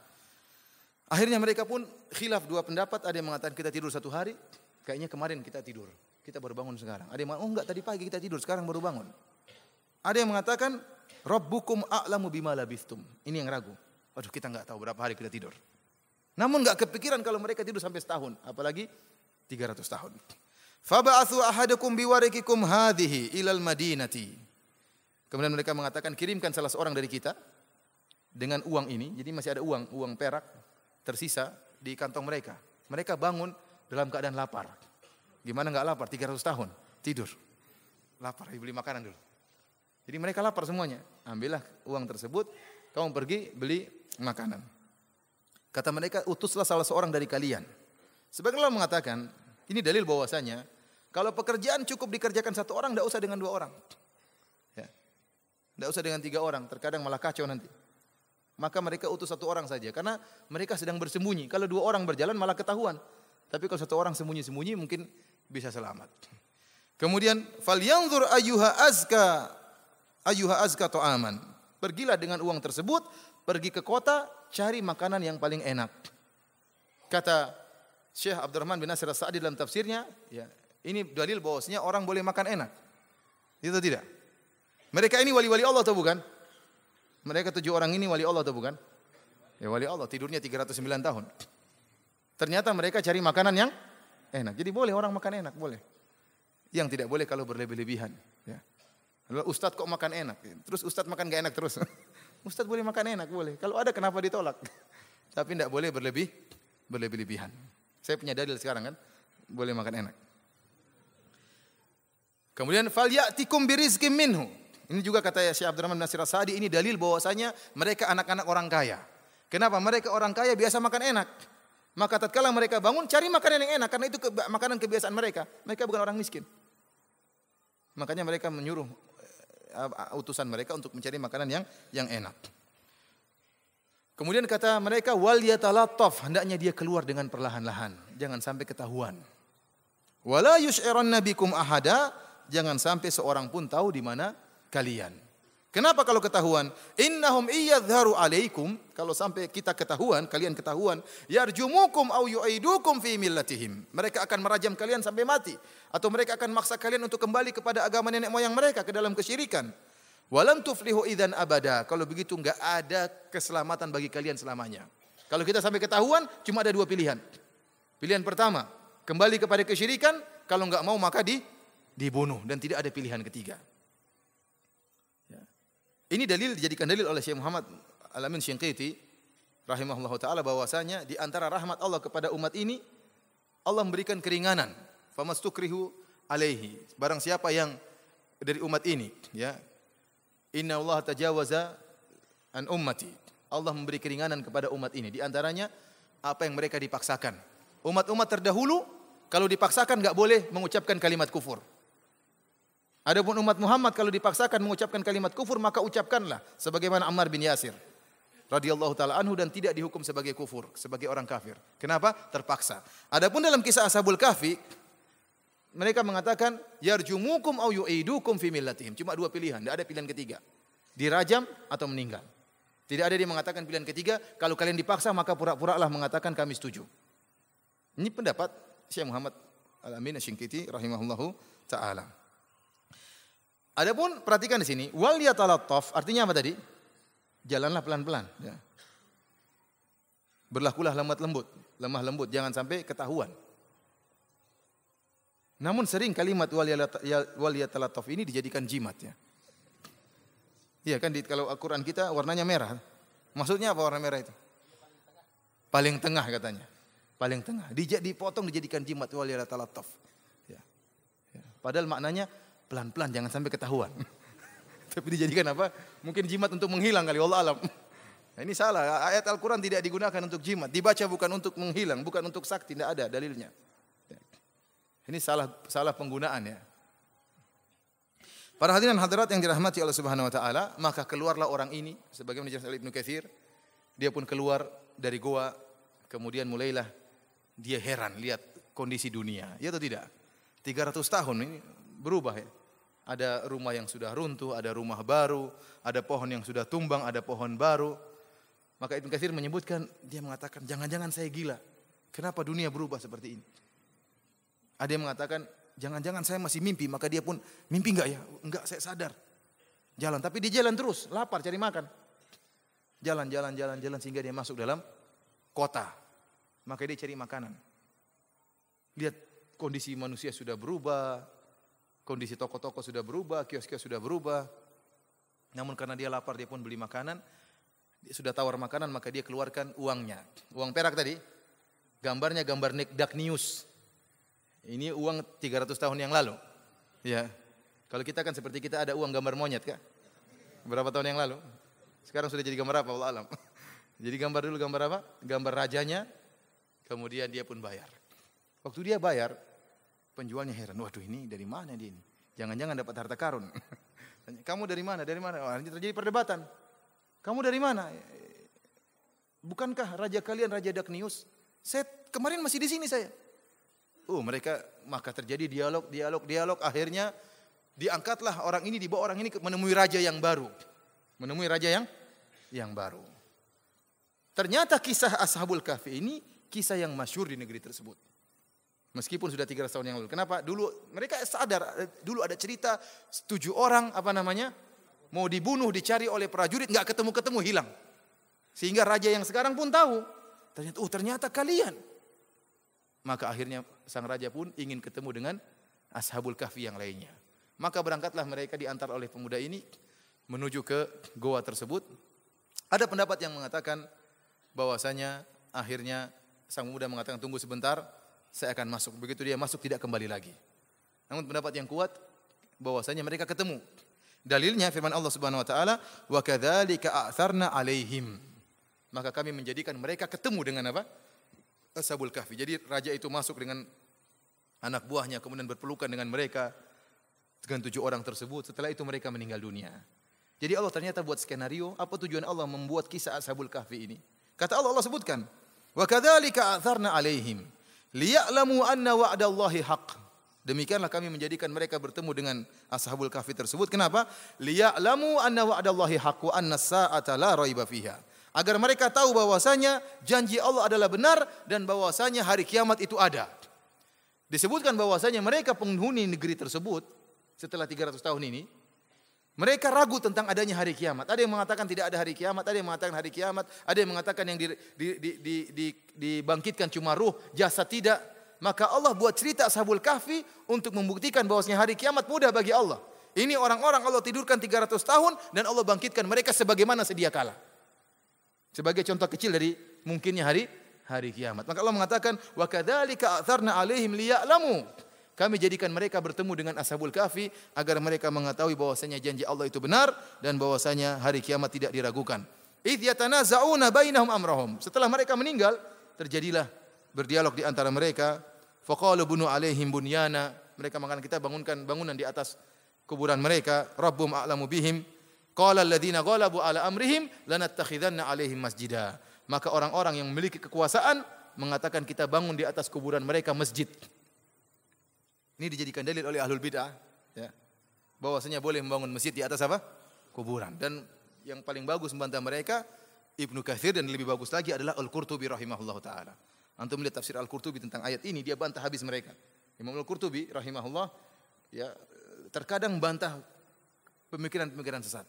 Akhirnya mereka pun khilaf dua pendapat, ada yang mengatakan kita tidur satu hari, kayaknya kemarin kita tidur. Kita baru bangun sekarang. Ada yang mengatakan, oh enggak tadi pagi kita tidur, sekarang baru bangun. Ada yang mengatakan, Rabbukum a'lamu bima labithtum. Ini yang ragu. Waduh kita enggak tahu berapa hari kita tidur. Namun enggak kepikiran kalau mereka tidur sampai setahun, apalagi 300 tahun. Faba'athu ahadakum biwarikikum hadhihi ilal madinati. Kemudian mereka mengatakan kirimkan salah seorang dari kita dengan uang ini, jadi masih ada uang, uang perak tersisa di kantong mereka. Mereka bangun dalam keadaan lapar. Gimana nggak lapar? 300 tahun tidur. Lapar, beli makanan dulu. Jadi mereka lapar semuanya. Ambillah uang tersebut, kamu pergi beli makanan. Kata mereka, utuslah salah seorang dari kalian. Sebagian mengatakan, ini dalil bahwasanya kalau pekerjaan cukup dikerjakan satu orang, tidak usah dengan dua orang. Ya. Tidak usah dengan tiga orang, terkadang malah kacau nanti maka mereka utus satu orang saja karena mereka sedang bersembunyi. Kalau dua orang berjalan malah ketahuan. Tapi kalau satu orang sembunyi-sembunyi mungkin bisa selamat. Kemudian falyanzur ayyuha azka ayyuha azka ta'aman. Pergilah dengan uang tersebut, pergi ke kota, cari makanan yang paling enak. Kata Syekh Abdurrahman bin Nasir As-Sa'di dalam tafsirnya, ya, ini dalil bahwasanya orang boleh makan enak. Itu tidak? Mereka ini wali-wali Allah atau bukan? Mereka tujuh orang ini wali Allah atau bukan? Ya wali Allah, tidurnya 309 tahun. Ternyata mereka cari makanan yang enak. Jadi boleh orang makan enak, boleh. Yang tidak boleh kalau berlebih-lebihan. Ya. Ustadz kok makan enak? Terus Ustadz makan gak enak terus. Ustadz boleh makan enak, boleh. Kalau ada kenapa ditolak? Tapi tidak boleh berlebih, berlebih-lebihan. Saya punya dalil sekarang kan, boleh makan enak. Kemudian fal ya'tikum birizqim minhu. Ini juga kata Syekh Abdurrahman Nasir Sa'di ini dalil bahwasanya mereka anak-anak orang kaya. Kenapa? Mereka orang kaya biasa makan enak. Maka tatkala mereka bangun cari makanan yang enak karena itu ke, makanan kebiasaan mereka. Mereka bukan orang miskin. Makanya mereka menyuruh uh, utusan mereka untuk mencari makanan yang yang enak. Kemudian kata mereka wal yatalattaf, hendaknya dia keluar dengan perlahan-lahan, jangan sampai ketahuan. Wala yush'iranna bikum ahada, jangan sampai seorang pun tahu di mana kalian. Kenapa kalau ketahuan? Innahum iyadharu alaikum, kalau sampai kita ketahuan, kalian ketahuan, yarjumukum au yu'idukum fi millatihim. Mereka akan merajam kalian sampai mati atau mereka akan maksa kalian untuk kembali kepada agama nenek moyang mereka ke dalam kesyirikan. Walam tuflihu idan abada. Kalau begitu enggak ada keselamatan bagi kalian selamanya. Kalau kita sampai ketahuan, cuma ada dua pilihan. Pilihan pertama, kembali kepada kesyirikan. Kalau enggak mau maka di, dibunuh dan tidak ada pilihan ketiga. Ini dalil dijadikan dalil oleh Syekh Muhammad Alamin Syinqiti rahimahullah taala bahwasanya di antara rahmat Allah kepada umat ini Allah memberikan keringanan. Famastukrihu alaihi. Barang siapa yang dari umat ini ya Inna Allah tajawaza an ummati. Allah memberi keringanan kepada umat ini. Di antaranya apa yang mereka dipaksakan. Umat-umat terdahulu kalau dipaksakan nggak boleh mengucapkan kalimat kufur. Adapun umat Muhammad kalau dipaksakan mengucapkan kalimat kufur maka ucapkanlah sebagaimana Ammar bin Yasir radhiyallahu taala anhu dan tidak dihukum sebagai kufur, sebagai orang kafir. Kenapa? Terpaksa. Adapun dalam kisah Ashabul Kahfi mereka mengatakan yarjumukum au yu'idukum fi millatihim. Cuma dua pilihan, tidak ada pilihan ketiga. Dirajam atau meninggal. Tidak ada dia mengatakan pilihan ketiga, kalau kalian dipaksa maka pura-pura lah mengatakan kami setuju. Ini pendapat Syekh Muhammad Al-Amin Asy-Syinkiti rahimahullahu taala. Adapun perhatikan di sini, wal yatalattaf artinya apa tadi? Jalanlah pelan-pelan, ya. Berlakulah lemah lembut, lemah lembut, jangan sampai ketahuan. Namun sering kalimat wal yatalataf ini dijadikan jimat ya. Iya kan di, kalau Al-Quran kita warnanya merah. Maksudnya apa warna merah itu? Paling tengah katanya. Paling tengah. Dipotong dijadikan jimat wal yatalataf. Ya. ya. Padahal maknanya pelan-pelan jangan sampai ketahuan. Tapi dijadikan apa? Mungkin jimat untuk menghilang kali Allah alam. Nah, ini salah. Ayat Al-Quran tidak digunakan untuk jimat. Dibaca bukan untuk menghilang, bukan untuk sakti. Tidak ada dalilnya. Ini salah salah penggunaan ya. Para hadirin hadirat yang dirahmati Allah Subhanahu wa taala, maka keluarlah orang ini sebagaimana dijelaskan oleh Ibnu Katsir, dia pun keluar dari goa, kemudian mulailah dia heran lihat kondisi dunia. Ya atau tidak? 300 tahun ini berubah ya. Ada rumah yang sudah runtuh, ada rumah baru, ada pohon yang sudah tumbang, ada pohon baru. Maka Ibnu Katsir menyebutkan, dia mengatakan, jangan-jangan saya gila. Kenapa dunia berubah seperti ini? Ada yang mengatakan, jangan-jangan saya masih mimpi, maka dia pun mimpi enggak ya? Enggak, saya sadar. Jalan, tapi dia jalan terus, lapar cari makan. Jalan, jalan, jalan, jalan sehingga dia masuk dalam kota. Maka dia cari makanan. Lihat kondisi manusia sudah berubah, kondisi toko-toko sudah berubah, kios-kios sudah berubah. Namun karena dia lapar dia pun beli makanan, dia sudah tawar makanan maka dia keluarkan uangnya. Uang perak tadi, gambarnya gambar Dark News. Ini uang 300 tahun yang lalu. Ya. Kalau kita kan seperti kita ada uang gambar monyet kak. Berapa tahun yang lalu? Sekarang sudah jadi gambar apa Allah alam. Jadi gambar dulu gambar apa? Gambar rajanya. Kemudian dia pun bayar. Waktu dia bayar, penjualnya heran. Waduh ini dari mana dia ini? Jangan-jangan dapat harta karun. Kamu dari mana? Dari mana? Oh, terjadi perdebatan. Kamu dari mana? Bukankah raja kalian Raja Daknius? Saya kemarin masih di sini saya. Oh, mereka maka terjadi dialog, dialog, dialog. Akhirnya diangkatlah orang ini, dibawa orang ini menemui raja yang baru. Menemui raja yang yang baru. Ternyata kisah Ashabul Kahfi ini kisah yang masyur di negeri tersebut. Meskipun sudah 300 tahun yang lalu. Kenapa? Dulu mereka sadar, dulu ada cerita tujuh orang apa namanya mau dibunuh, dicari oleh prajurit, nggak ketemu-ketemu hilang. Sehingga raja yang sekarang pun tahu. Ternyata, oh ternyata kalian. Maka akhirnya sang raja pun ingin ketemu dengan ashabul kahfi yang lainnya. Maka berangkatlah mereka diantar oleh pemuda ini menuju ke goa tersebut. Ada pendapat yang mengatakan bahwasanya akhirnya sang pemuda mengatakan tunggu sebentar, saya akan masuk. Begitu dia masuk tidak kembali lagi. Namun pendapat yang kuat bahwasanya mereka ketemu. Dalilnya firman Allah Subhanahu wa taala, "Wa kadzalika a'tharna 'alaihim." Maka kami menjadikan mereka ketemu dengan apa? Ashabul Kahfi. Jadi raja itu masuk dengan anak buahnya kemudian berpelukan dengan mereka dengan tujuh orang tersebut. Setelah itu mereka meninggal dunia. Jadi Allah ternyata buat skenario, apa tujuan Allah membuat kisah Ashabul Kahfi ini? Kata Allah, Allah sebutkan, "Wa kadzalika atharna alaihim liya'lamu anna wa'dallahi haqq." Demikianlah kami menjadikan mereka bertemu dengan Ashabul Kahfi tersebut. Kenapa? Liya'lamu anna wa'dallahi haqq wa anna sa'ata la raiba fiha. Agar mereka tahu bahwasanya janji Allah adalah benar dan bahwasanya hari kiamat itu ada. Disebutkan bahwasanya mereka penghuni negeri tersebut setelah 300 tahun ini mereka ragu tentang adanya hari kiamat. Ada yang mengatakan tidak ada hari kiamat, ada yang mengatakan hari kiamat, ada yang mengatakan yang di, di, di, di, di, dibangkitkan cuma ruh, jasa tidak. Maka Allah buat cerita Ashabul Kahfi untuk membuktikan bahwasanya hari kiamat mudah bagi Allah. Ini orang-orang Allah tidurkan 300 tahun dan Allah bangkitkan mereka sebagaimana sedia kala. Sebagai contoh kecil dari mungkinnya hari hari kiamat. Maka Allah mengatakan wa kadzalika atharna alaihim liya'lamu kami jadikan mereka bertemu dengan Ashabul Kahfi agar mereka mengetahui bahwasanya janji Allah itu benar dan bahwasanya hari kiamat tidak diragukan. Idh bainahum amrahum. Setelah mereka meninggal, terjadilah berdialog di antara mereka. Faqalu bunu alaihim bunyana. Mereka mengatakan kita bangunkan bangunan di atas kuburan mereka. Rabbum a'lamu bihim. Qala alladziina ghalabu ala amrihim lanattakhidanna alaihim masjida. Maka orang-orang yang memiliki kekuasaan mengatakan kita bangun di atas kuburan mereka masjid. Ini dijadikan dalil oleh ahlul bid'ah ya. Bahwasanya boleh membangun masjid di atas apa? Kuburan. Dan yang paling bagus membantah mereka Ibnu Katsir dan lebih bagus lagi adalah Al-Qurtubi rahimahullah taala. Antum melihat tafsir Al-Qurtubi tentang ayat ini dia bantah habis mereka. Imam Al-Qurtubi rahimahullah ya terkadang bantah pemikiran-pemikiran sesat.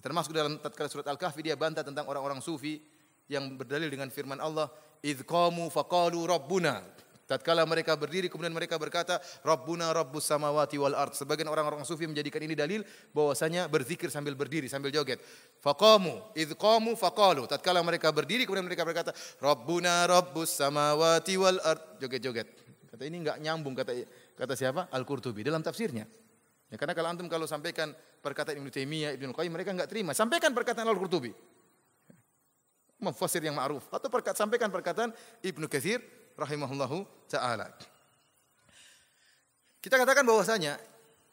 Termasuk dalam tatkala surat Al-Kahfi dia bantah tentang orang-orang sufi yang berdalil dengan firman Allah, "Idz qamu faqalu rabbuna" Tatkala mereka berdiri kemudian mereka berkata, Rabbuna Rabbus samawati wal ard. Sebagian orang-orang sufi menjadikan ini dalil bahwasanya berzikir sambil berdiri, sambil joget. Faqamu, idh qamu faqalu. Tatkala mereka berdiri kemudian mereka berkata, Rabbuna Rabbus samawati wal ard. Joget-joget. Kata ini enggak nyambung kata kata siapa? Al-Qurtubi dalam tafsirnya. Ya, karena kalau antum kalau sampaikan perkataan Ibnu Taimiyah, Ibnu Qayyim mereka enggak terima. Sampaikan perkataan Al-Qurtubi. Mufassir yang ma'ruf atau perkat, sampaikan perkataan Ibnu Katsir rahimahullahu taala. Kita katakan bahwasanya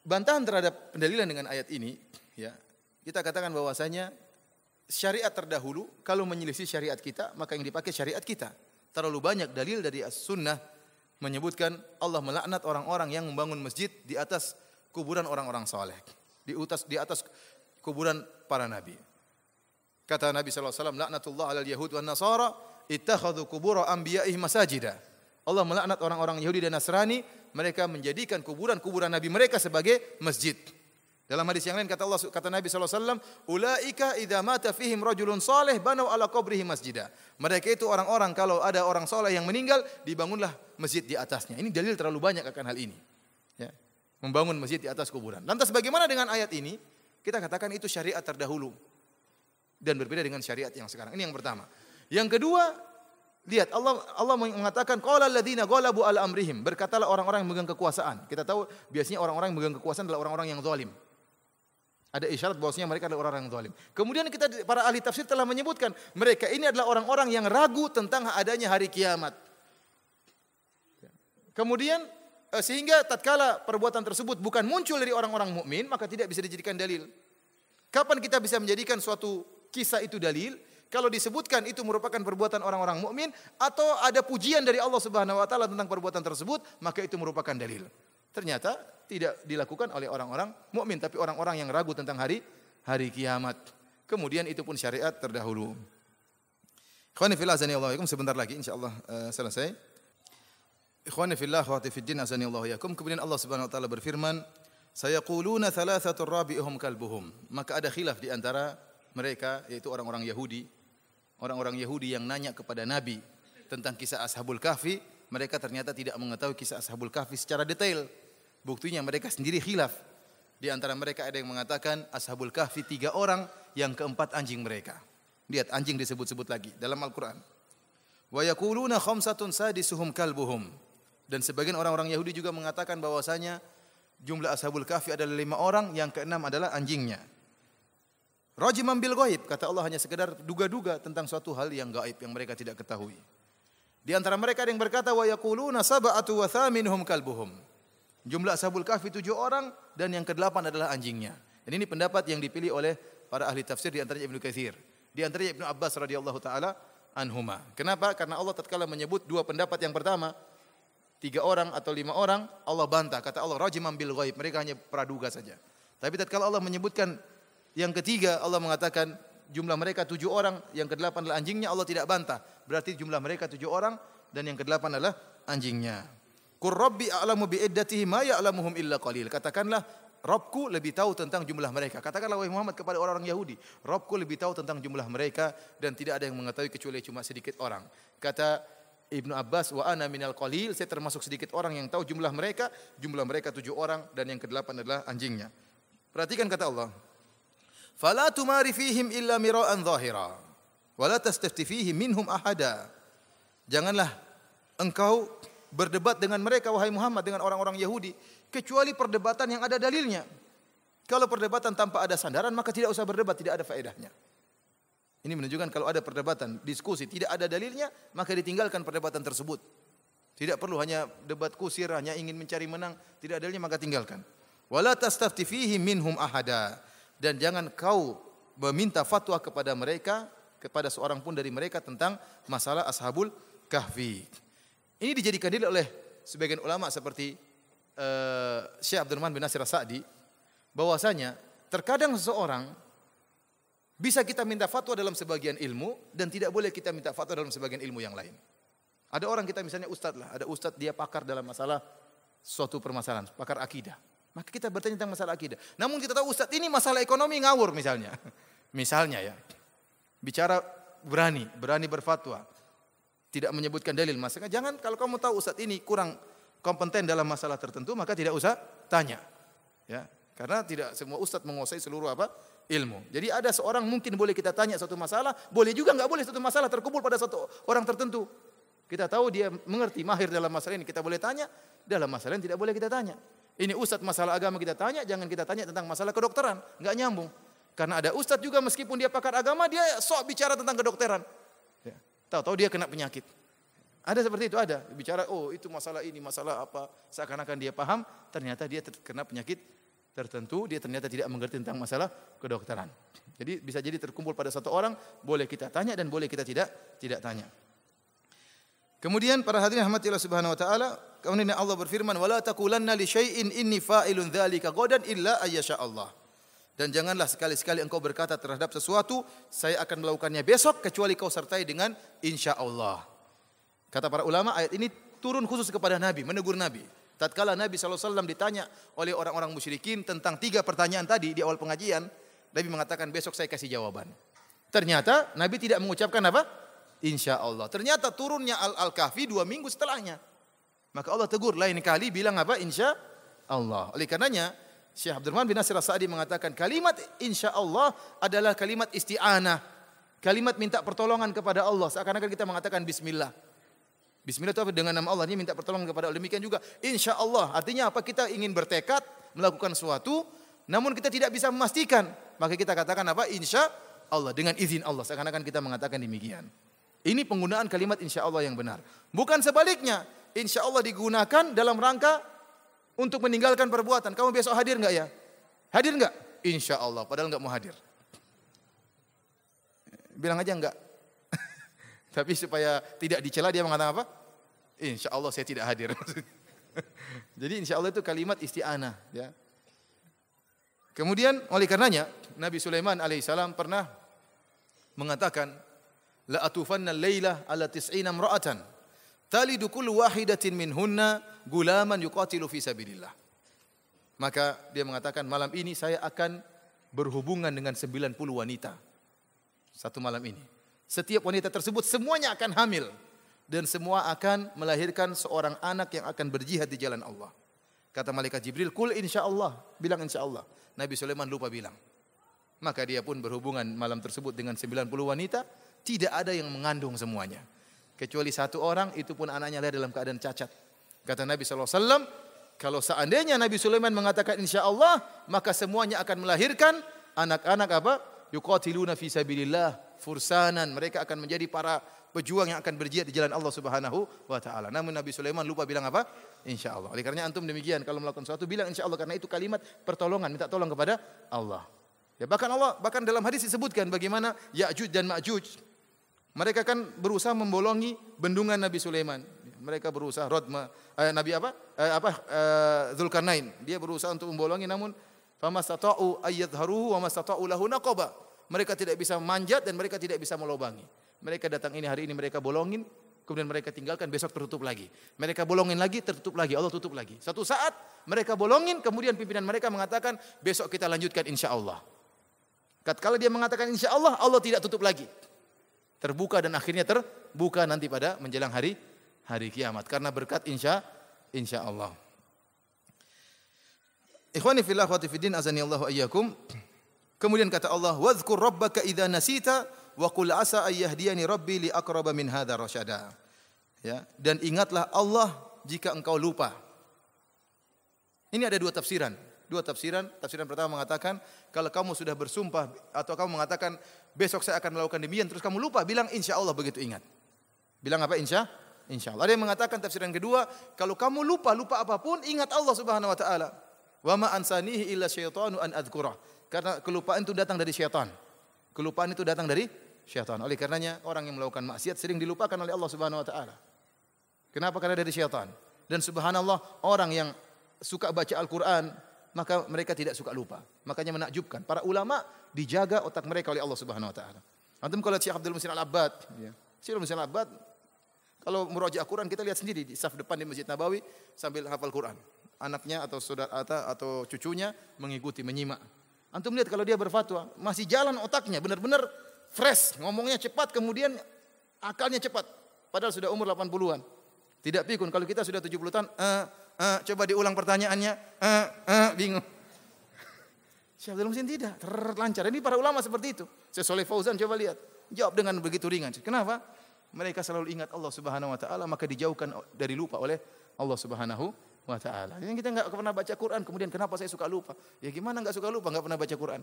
bantahan terhadap pendalilan dengan ayat ini ya, kita katakan bahwasanya syariat terdahulu kalau menyelisih syariat kita maka yang dipakai syariat kita. Terlalu banyak dalil dari as-sunnah menyebutkan Allah melaknat orang-orang yang membangun masjid di atas kuburan orang-orang saleh, di atas di atas kuburan para nabi. Kata Nabi sallallahu alaihi wasallam, "Laknatullah 'alal yahud wan nasara ittakhadhu qubur anbiya'ihim masajida. Allah melaknat orang-orang Yahudi dan Nasrani, mereka menjadikan kuburan-kuburan nabi mereka sebagai masjid. Dalam hadis yang lain kata Allah kata Nabi wasallam, "Ulaika idza mata fihim rajulun saleh banau ala qabrihi masjida." Mereka itu orang-orang kalau ada orang soleh yang meninggal, dibangunlah masjid di atasnya. Ini dalil terlalu banyak akan hal ini. Ya. Membangun masjid di atas kuburan. Lantas bagaimana dengan ayat ini? Kita katakan itu syariat terdahulu dan berbeda dengan syariat yang sekarang. Ini yang pertama. Yang kedua, lihat Allah Allah mengatakan qala alladziina ghalabu al amrihim. Berkatalah orang-orang yang memegang kekuasaan. Kita tahu biasanya orang-orang yang memegang kekuasaan adalah orang-orang yang zalim. Ada isyarat bahwasanya mereka adalah orang-orang yang zalim. Kemudian kita para ahli tafsir telah menyebutkan mereka ini adalah orang-orang yang ragu tentang adanya hari kiamat. Kemudian eh, sehingga tatkala perbuatan tersebut bukan muncul dari orang-orang mukmin maka tidak bisa dijadikan dalil. Kapan kita bisa menjadikan suatu kisah itu dalil? Kalau disebutkan itu merupakan perbuatan orang-orang mukmin atau ada pujian dari Allah Subhanahu wa taala tentang perbuatan tersebut, maka itu merupakan dalil. Ternyata tidak dilakukan oleh orang-orang mukmin tapi orang-orang yang ragu tentang hari hari kiamat. Kemudian itu pun syariat terdahulu. Ikhwani fillah azani Allah sebentar lagi insyaallah uh, selesai. Ikhwani fillah wa fiddin azani Allah yakum. Kemudian Allah Subhanahu wa taala berfirman, "Sayaquluna thalathatur rabi'uhum kalbuhum." Maka ada khilaf di antara mereka yaitu orang-orang Yahudi orang-orang Yahudi yang nanya kepada Nabi tentang kisah Ashabul Kahfi, mereka ternyata tidak mengetahui kisah Ashabul Kahfi secara detail. Buktinya mereka sendiri khilaf. Di antara mereka ada yang mengatakan Ashabul Kahfi tiga orang, yang keempat anjing mereka. Lihat anjing disebut-sebut lagi dalam Al-Quran. Wa yakuluna khamsatun sadisuhum kalbuhum. Dan sebagian orang-orang Yahudi juga mengatakan bahwasanya jumlah Ashabul Kahfi adalah lima orang, yang keenam adalah anjingnya. Rajim ambil gaib, kata Allah hanya sekedar duga-duga tentang suatu hal yang gaib yang mereka tidak ketahui. Di antara mereka ada yang berkata wa yaquluna sab'atu wa thaminuhum kalbuhum. Jumlah Ashabul Kahfi tujuh orang dan yang kedelapan adalah anjingnya. Dan ini pendapat yang dipilih oleh para ahli tafsir di antaranya Ibnu Katsir, di antaranya Ibnu Abbas radhiyallahu taala anhuma. Kenapa? Karena Allah tatkala menyebut dua pendapat yang pertama, tiga orang atau lima orang, Allah bantah. Kata Allah, rajimam bil ghaib. Mereka hanya praduga saja. Tapi tatkala Allah menyebutkan yang ketiga, Allah mengatakan jumlah mereka tujuh orang, yang kedelapan adalah anjingnya, Allah tidak bantah. Berarti jumlah mereka tujuh orang dan yang kedelapan adalah anjingnya. Qur rabbi a'lamu bi iddatihi ma ya'lamuhum illa qalil. Katakanlah Robku lebih tahu tentang jumlah mereka. Katakanlah wahai Muhammad kepada orang-orang Yahudi, Robku lebih tahu tentang jumlah mereka dan tidak ada yang mengetahui kecuali cuma sedikit orang. Kata Ibnu Abbas, wa ana minal qalil, saya termasuk sedikit orang yang tahu jumlah mereka, jumlah mereka tujuh orang dan yang kedelapan adalah anjingnya. Perhatikan kata Allah. Fala tumari fihim illa mira'an zahira. Wala tastafti fihim minhum ahada. Janganlah engkau berdebat dengan mereka wahai Muhammad dengan orang-orang Yahudi kecuali perdebatan yang ada dalilnya. Kalau perdebatan tanpa ada sandaran maka tidak usah berdebat, tidak ada faedahnya. Ini menunjukkan kalau ada perdebatan, diskusi tidak ada dalilnya, maka ditinggalkan perdebatan tersebut. Tidak perlu hanya debat kusir, hanya ingin mencari menang, tidak ada dalilnya maka tinggalkan. Wala tastafti minhum ahada dan jangan kau meminta fatwa kepada mereka kepada seorang pun dari mereka tentang masalah ashabul kahfi. Ini dijadikan dalil oleh sebagian ulama seperti uh, Syekh Abdurrahman bin Nasir Sa'di bahwasanya terkadang seseorang bisa kita minta fatwa dalam sebagian ilmu dan tidak boleh kita minta fatwa dalam sebagian ilmu yang lain. Ada orang kita misalnya ustadz lah, ada ustadz dia pakar dalam masalah suatu permasalahan, pakar akidah. Maka kita bertanya tentang masalah akidah. Namun kita tahu ustadz ini masalah ekonomi ngawur misalnya. misalnya ya. Bicara berani, berani berfatwa tidak menyebutkan dalil masalah jangan kalau kamu tahu ustaz ini kurang kompeten dalam masalah tertentu maka tidak usah tanya ya karena tidak semua ustaz menguasai seluruh apa ilmu jadi ada seorang mungkin boleh kita tanya satu masalah boleh juga nggak boleh satu masalah terkumpul pada satu orang tertentu kita tahu dia mengerti mahir dalam masalah ini kita boleh tanya dalam masalah ini tidak boleh kita tanya ini ustaz masalah agama kita tanya jangan kita tanya tentang masalah kedokteran nggak nyambung karena ada ustaz juga meskipun dia pakar agama dia sok bicara tentang kedokteran Tahu-tahu dia kena penyakit. Ada seperti itu ada. Bicara oh itu masalah ini, masalah apa. Seakan-akan dia paham, ternyata dia terkena penyakit tertentu, dia ternyata tidak mengerti tentang masalah kedokteran. Jadi bisa jadi terkumpul pada satu orang, boleh kita tanya dan boleh kita tidak tidak tanya. Kemudian para hadirin rahmatillah subhanahu wa taala, kemudian Allah berfirman, "Wala taqulanna li syai'in inni fa'ilun dzalika ghadan illa ayyasha Allah." Dan janganlah sekali-sekali engkau berkata terhadap sesuatu, saya akan melakukannya besok kecuali kau sertai dengan insya Allah. Kata para ulama ayat ini turun khusus kepada Nabi, menegur Nabi. Tatkala Nabi SAW ditanya oleh orang-orang musyrikin tentang tiga pertanyaan tadi di awal pengajian, Nabi mengatakan besok saya kasih jawaban. Ternyata Nabi tidak mengucapkan apa? Insya Allah. Ternyata turunnya Al-Kahfi dua minggu setelahnya. Maka Allah tegur lain kali bilang apa? Insya Allah. Oleh karenanya Syekh Abdurrahman bin Nasir As-Sa'di mengatakan kalimat insya Allah adalah kalimat isti'anah. Kalimat minta pertolongan kepada Allah. Seakan-akan kita mengatakan bismillah. Bismillah itu? Dengan nama Allah. Ini minta pertolongan kepada Allah. Demikian juga insya Allah. Artinya apa? Kita ingin bertekad melakukan sesuatu. Namun kita tidak bisa memastikan. Maka kita katakan apa? Insya Allah. Dengan izin Allah. Seakan-akan kita mengatakan demikian. Ini penggunaan kalimat insya Allah yang benar. Bukan sebaliknya. Insya Allah digunakan dalam rangka untuk meninggalkan perbuatan. Kamu besok hadir nggak ya? Hadir nggak? Insya Allah. Padahal nggak mau hadir. Bilang aja nggak. Tapi supaya tidak dicela dia mengatakan apa? Insya Allah saya tidak hadir. Jadi insya Allah itu kalimat isti'anah. Ya. Kemudian oleh karenanya Nabi Sulaiman alaihissalam pernah mengatakan la atufanna layla ala tis'ina imra'atan talidu kullu wahidatin minhunna gulaman yuqatilu fi sabilillah. Maka dia mengatakan malam ini saya akan berhubungan dengan 90 wanita. Satu malam ini. Setiap wanita tersebut semuanya akan hamil dan semua akan melahirkan seorang anak yang akan berjihad di jalan Allah. Kata malaikat Jibril, "Kul insyaallah." Bilang insyaallah. Nabi Sulaiman lupa bilang. Maka dia pun berhubungan malam tersebut dengan 90 wanita, tidak ada yang mengandung semuanya. Kecuali satu orang, itu pun anaknya lahir dalam keadaan cacat. Kata Nabi SAW, kalau seandainya Nabi Sulaiman mengatakan insya Allah, maka semuanya akan melahirkan anak-anak apa? Yuqatiluna fi sabilillah, fursanan. Mereka akan menjadi para pejuang yang akan berjihad di jalan Allah Subhanahu wa taala. Namun Nabi Sulaiman lupa bilang apa? Insya Allah. Oleh karena antum demikian kalau melakukan sesuatu bilang insya Allah karena itu kalimat pertolongan, minta tolong kepada Allah. Ya, bahkan Allah bahkan dalam hadis disebutkan bagaimana Ya'juj dan Ma'juj mereka kan berusaha membolongi bendungan Nabi Sulaiman. Mereka berusaha Rodma eh, Nabi apa? Eh, apa eh, Zulkarnain. Dia berusaha untuk membolongi namun famastata'u ayyadharuhu wa mastata'u lahu naqaba. Mereka tidak bisa manjat dan mereka tidak bisa melobangi. Mereka datang ini hari ini mereka bolongin, kemudian mereka tinggalkan besok tertutup lagi. Mereka bolongin lagi, tertutup lagi, Allah tutup lagi. Satu saat mereka bolongin, kemudian pimpinan mereka mengatakan besok kita lanjutkan insya Allah. Kalau dia mengatakan insya Allah, Allah tidak tutup lagi. Terbuka dan akhirnya terbuka nanti pada menjelang hari hari kiamat karena berkat insya insya Allah. Ikhwani fillah wa fiddin azani Allah ayyakum. Kemudian kata Allah, "Wadhkur rabbaka idza nasita wa qul asa ayyahdiyani rabbi li aqraba min hadza rasyada." Ya, dan ingatlah Allah jika engkau lupa. Ini ada dua tafsiran. Dua tafsiran. Tafsiran pertama mengatakan kalau kamu sudah bersumpah atau kamu mengatakan besok saya akan melakukan demikian terus kamu lupa bilang insya Allah begitu ingat. Bilang apa insya? Insya Allah. Ada yang mengatakan tafsiran kedua kalau kamu lupa lupa apa pun ingat Allah Subhanahu Wa Taala. Wa ma ansanihi illa syaitanu an adzkurah. Karena kelupaan itu datang dari syaitan. Kelupaan itu datang dari syaitan. Oleh karenanya orang yang melakukan maksiat sering dilupakan oleh Allah Subhanahu wa taala. Kenapa? Karena dari syaitan. Dan subhanallah orang yang suka baca Al-Qur'an maka mereka tidak suka lupa. Makanya menakjubkan para ulama dijaga otak mereka oleh Allah Subhanahu wa taala. Antum kalau Syekh Abdul Musin Al-Abbad, ya. Abdul Musin Al-Abbad kalau murojaah Quran kita lihat sendiri di saf depan di Masjid Nabawi sambil hafal Quran. Anaknya atau saudara atau cucunya mengikuti menyimak. Antum lihat kalau dia berfatwa, masih jalan otaknya, benar-benar fresh, ngomongnya cepat, kemudian akalnya cepat. Padahal sudah umur 80-an. Tidak pikun kalau kita sudah 70 tahun, eh, eh, coba diulang pertanyaannya, eh, eh, bingung. Syekh Abdul Musin tidak, terlancar. Ini para ulama seperti itu. Saya Soleh Fauzan coba lihat, jawab dengan begitu ringan. Kenapa? Mereka selalu ingat Allah Subhanahu wa taala maka dijauhkan dari lupa oleh Allah Subhanahu wa taala. Yang kita enggak pernah baca Quran, kemudian kenapa saya suka lupa? Ya gimana enggak suka lupa? Enggak pernah baca Quran.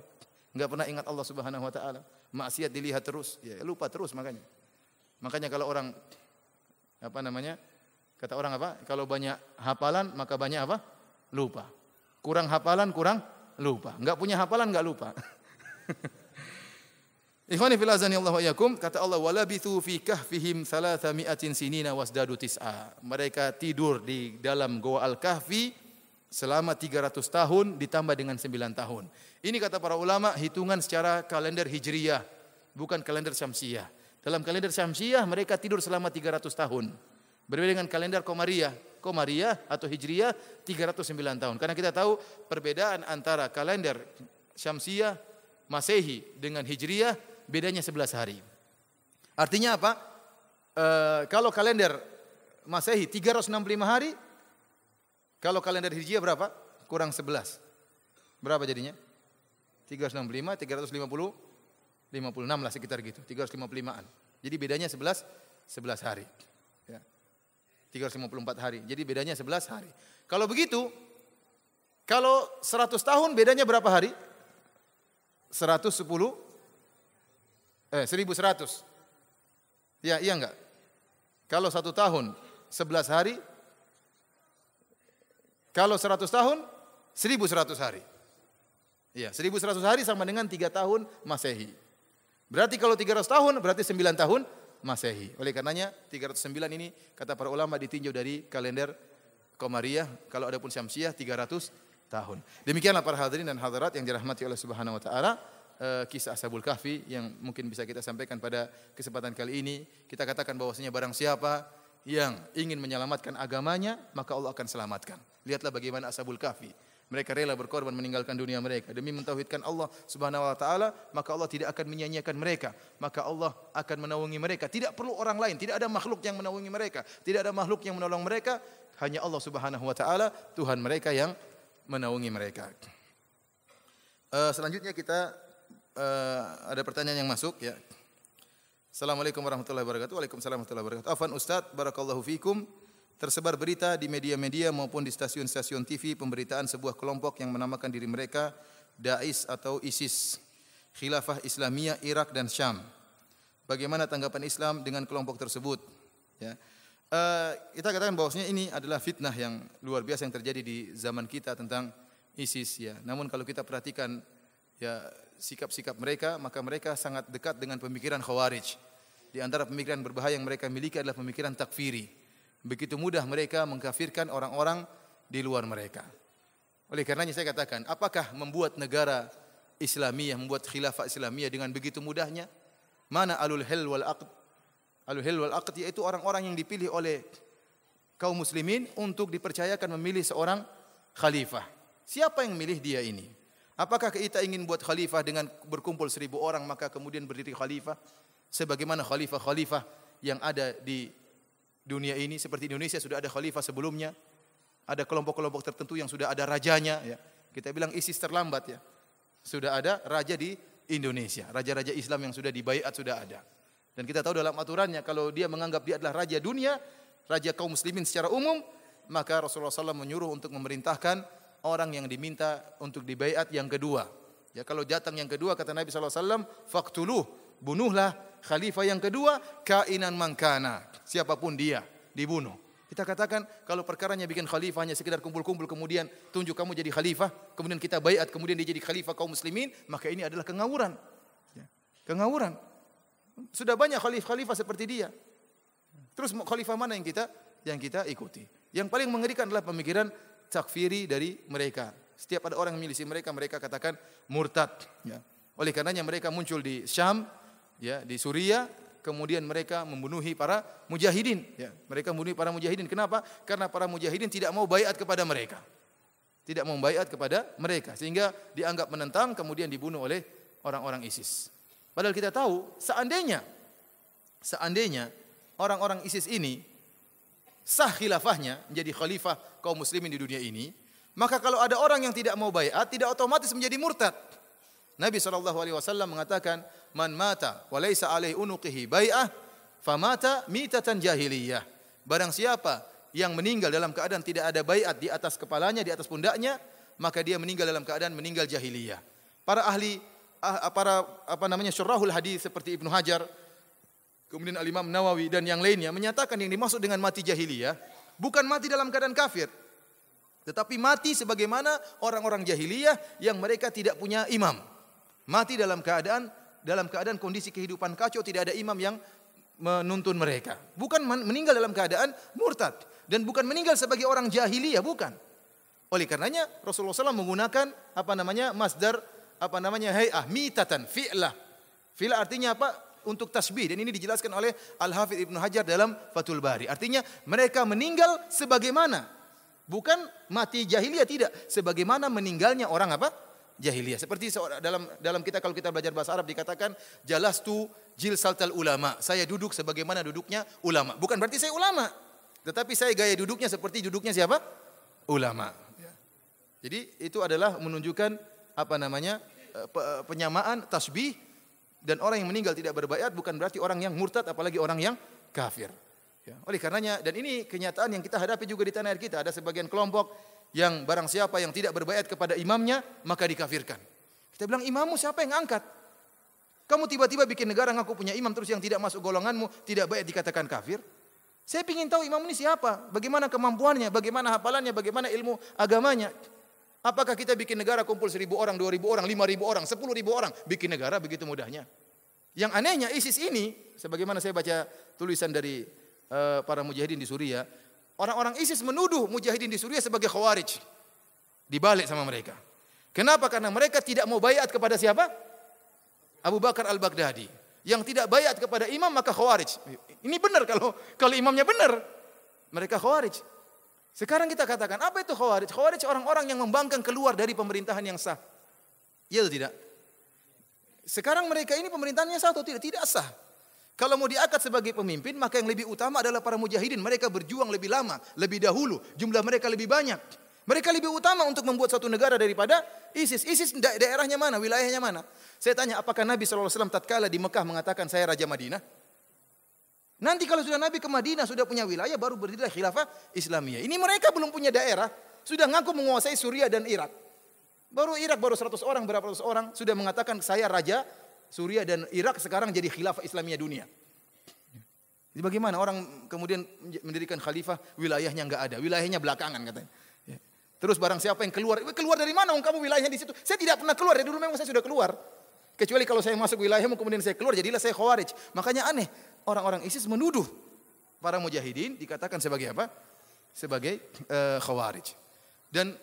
Enggak pernah ingat Allah Subhanahu wa taala. Maksiat dilihat terus, ya lupa terus makanya. Makanya kalau orang apa namanya? Kata orang apa? Kalau banyak hafalan maka banyak apa? Lupa. Kurang hafalan kurang lupa. Enggak punya hafalan enggak lupa. Ikhwani fil azani Allah wa yakum kata Allah walabithu fi kahfihim thalathami'atin sinina wasdadu tis'a. Mereka tidur di dalam goa Al-Kahfi selama 300 tahun ditambah dengan 9 tahun. Ini kata para ulama hitungan secara kalender Hijriyah, bukan kalender Syamsiyah. Dalam kalender Syamsiyah mereka tidur selama 300 tahun. Berbeda dengan kalender Komariah. Komariah atau Hijriyah 309 tahun. Karena kita tahu perbedaan antara kalender Syamsiyah Masehi dengan Hijriyah bedanya 11 hari. Artinya apa? E, kalau kalender Masehi 365 hari, kalau kalender Hijriah berapa? Kurang 11. Berapa jadinya? 365, 350, 56 lah sekitar gitu. 355-an. Jadi bedanya 11 11 hari. Ya. 354 hari. Jadi bedanya 11 hari. Kalau begitu, kalau 100 tahun bedanya berapa hari? 110 Eh, 1100. Ya, iya enggak? Kalau satu tahun, 11 hari. Kalau 100 tahun, 1100 hari. Iya, 1100 hari sama dengan 3 tahun Masehi. Berarti kalau 300 tahun, berarti 9 tahun Masehi. Oleh karenanya 309 ini kata para ulama ditinjau dari kalender Komariah, kalau ada pun Syamsiah 300 tahun. Demikianlah para hadirin dan hadirat yang dirahmati oleh Subhanahu wa taala uh, kisah Ashabul Kahfi yang mungkin bisa kita sampaikan pada kesempatan kali ini. Kita katakan bahwasanya barang siapa yang ingin menyelamatkan agamanya, maka Allah akan selamatkan. Lihatlah bagaimana Ashabul Kahfi. Mereka rela berkorban meninggalkan dunia mereka demi mentauhidkan Allah Subhanahu wa taala, maka Allah tidak akan menyia-nyiakan mereka. Maka Allah akan menaungi mereka. Tidak perlu orang lain, tidak ada makhluk yang menaungi mereka, tidak ada makhluk yang menolong mereka, hanya Allah Subhanahu wa taala, Tuhan mereka yang menaungi mereka. Uh, selanjutnya kita uh, ada pertanyaan yang masuk ya. Assalamualaikum warahmatullahi wabarakatuh. Waalaikumsalam warahmatullahi wabarakatuh. Afan Ustaz, barakallahu fikum. Tersebar berita di media-media maupun di stasiun-stasiun TV pemberitaan sebuah kelompok yang menamakan diri mereka Dais atau ISIS, Khilafah Islamiyah Irak dan Syam. Bagaimana tanggapan Islam dengan kelompok tersebut? Ya. Uh, kita katakan bahwasanya ini adalah fitnah yang luar biasa yang terjadi di zaman kita tentang ISIS ya. Namun kalau kita perhatikan ya sikap-sikap mereka, maka mereka sangat dekat dengan pemikiran Khawarij. Di antara pemikiran berbahaya yang mereka miliki adalah pemikiran takfiri. Begitu mudah mereka mengkafirkan orang-orang di luar mereka. Oleh karenanya saya katakan, apakah membuat negara Islamiyah, membuat khilafah Islamiyah dengan begitu mudahnya? Mana alul hil wal aqd? Alul hil wal aqd yaitu orang-orang yang dipilih oleh kaum muslimin untuk dipercayakan memilih seorang khalifah. Siapa yang milih dia ini? Apakah kita ingin buat khalifah dengan berkumpul seribu orang maka kemudian berdiri khalifah? Sebagaimana khalifah-khalifah yang ada di dunia ini seperti Indonesia sudah ada khalifah sebelumnya. Ada kelompok-kelompok tertentu yang sudah ada rajanya ya. Kita bilang ISIS terlambat ya. Sudah ada raja di Indonesia. Raja-raja Islam yang sudah dibaiat sudah ada. Dan kita tahu dalam aturannya kalau dia menganggap dia adalah raja dunia, raja kaum muslimin secara umum, maka Rasulullah SAW menyuruh untuk memerintahkan orang yang diminta untuk dibaiat yang kedua. Ya kalau datang yang kedua kata Nabi SAW, faktuluh, bunuhlah khalifah yang kedua, kainan mangkana, siapa pun dia, dibunuh. Kita katakan kalau perkaranya bikin khalifahnya sekedar kumpul-kumpul kemudian tunjuk kamu jadi khalifah, kemudian kita baiat, kemudian dia jadi khalifah kaum muslimin, maka ini adalah kengawuran. Ya. Kengawuran. Sudah banyak khalifah-khalifah seperti dia. Terus khalifah mana yang kita yang kita ikuti? Yang paling mengerikan adalah pemikiran takfiri dari mereka. Setiap ada orang yang mereka, mereka katakan murtad. Ya. Oleh karenanya mereka muncul di Syam, ya, di Suria, kemudian mereka membunuhi para mujahidin. Ya. Mereka membunuhi para mujahidin. Kenapa? Karena para mujahidin tidak mau bayat kepada mereka. Tidak mau bayat kepada mereka. Sehingga dianggap menentang, kemudian dibunuh oleh orang-orang ISIS. Padahal kita tahu, seandainya, seandainya orang-orang ISIS ini sah khilafahnya menjadi khalifah kaum muslimin di dunia ini, maka kalau ada orang yang tidak mau bayat, tidak otomatis menjadi murtad. Nabi SAW mengatakan, Man mata wa laisa alaihi unuqihi bai'ah, famata mitatan jahiliyah. Barang siapa yang meninggal dalam keadaan tidak ada bayat di atas kepalanya, di atas pundaknya, maka dia meninggal dalam keadaan meninggal jahiliyah. Para ahli ah, para apa namanya syurahul hadis seperti Ibnu Hajar Kemudian Al-Imam Nawawi dan yang lainnya menyatakan yang dimaksud dengan mati jahiliyah bukan mati dalam keadaan kafir. Tetapi mati sebagaimana orang-orang jahiliyah yang mereka tidak punya imam. Mati dalam keadaan dalam keadaan kondisi kehidupan kacau tidak ada imam yang menuntun mereka. Bukan meninggal dalam keadaan murtad dan bukan meninggal sebagai orang jahiliyah, bukan. Oleh karenanya Rasulullah SAW menggunakan apa namanya masdar apa namanya hay'ah mitatan fi'lah. Fi'lah artinya apa? untuk tasbih dan ini dijelaskan oleh Al Hafidh Ibnu Hajar dalam Fathul Bari. Artinya mereka meninggal sebagaimana bukan mati jahiliyah tidak, sebagaimana meninggalnya orang apa? Jahiliyah. Seperti dalam dalam kita kalau kita belajar bahasa Arab dikatakan jalastu jilsaltal ulama. Saya duduk sebagaimana duduknya ulama. Bukan berarti saya ulama, tetapi saya gaya duduknya seperti duduknya siapa? Ulama. Ya. Jadi itu adalah menunjukkan apa namanya eh, penyamaan tasbih dan orang yang meninggal tidak berbayat bukan berarti orang yang murtad apalagi orang yang kafir. Ya. Oleh karenanya dan ini kenyataan yang kita hadapi juga di tanah air kita ada sebagian kelompok yang barang siapa yang tidak berbayat kepada imamnya maka dikafirkan. Kita bilang imammu siapa yang angkat? Kamu tiba-tiba bikin negara ngaku punya imam terus yang tidak masuk golonganmu tidak bayat dikatakan kafir. Saya ingin tahu imam ini siapa, bagaimana kemampuannya, bagaimana hafalannya, bagaimana ilmu agamanya. Apakah kita bikin negara kumpul seribu orang, dua ribu orang, lima ribu orang, sepuluh ribu orang, bikin negara begitu mudahnya? Yang anehnya ISIS ini, sebagaimana saya baca tulisan dari uh, para mujahidin di Suriah, orang-orang ISIS menuduh mujahidin di Suriah sebagai khawarij. Dibalik sama mereka. Kenapa? Karena mereka tidak mau bayat kepada siapa? Abu Bakar al-Baghdadi. Yang tidak bayat kepada imam maka khawarij. Ini benar kalau kalau imamnya benar. Mereka khawarij. Sekarang kita katakan, apa itu khawarij? Khawarij orang-orang yang membangkang keluar dari pemerintahan yang sah. Iya atau tidak? Sekarang mereka ini pemerintahannya sah atau tidak? Tidak sah. Kalau mau diangkat sebagai pemimpin, maka yang lebih utama adalah para mujahidin. Mereka berjuang lebih lama, lebih dahulu. Jumlah mereka lebih banyak. Mereka lebih utama untuk membuat satu negara daripada ISIS. ISIS daerahnya mana? Wilayahnya mana? Saya tanya, apakah Nabi SAW tatkala di Mekah mengatakan saya Raja Madinah? Nanti kalau sudah Nabi ke Madinah, sudah punya wilayah, baru berdiri khilafah Islamiyah. Ini mereka belum punya daerah, sudah ngaku menguasai Suriah dan Irak. Baru Irak, baru 100 orang, berapa ratus orang, sudah mengatakan saya raja Suriah dan Irak sekarang jadi khilafah Islamiyah dunia. Jadi bagaimana orang kemudian mendirikan khalifah, wilayahnya enggak ada, wilayahnya belakangan katanya. Ya. Terus barang siapa yang keluar, keluar dari mana? Kamu wilayahnya di situ. Saya tidak pernah keluar, dari dulu memang saya sudah keluar. Kecuali kalau saya masuk wilayahmu kemudian saya keluar jadilah saya khawarij. Makanya aneh orang-orang ISIS menuduh para mujahidin dikatakan sebagai apa? Sebagai uh, khawarij. Dan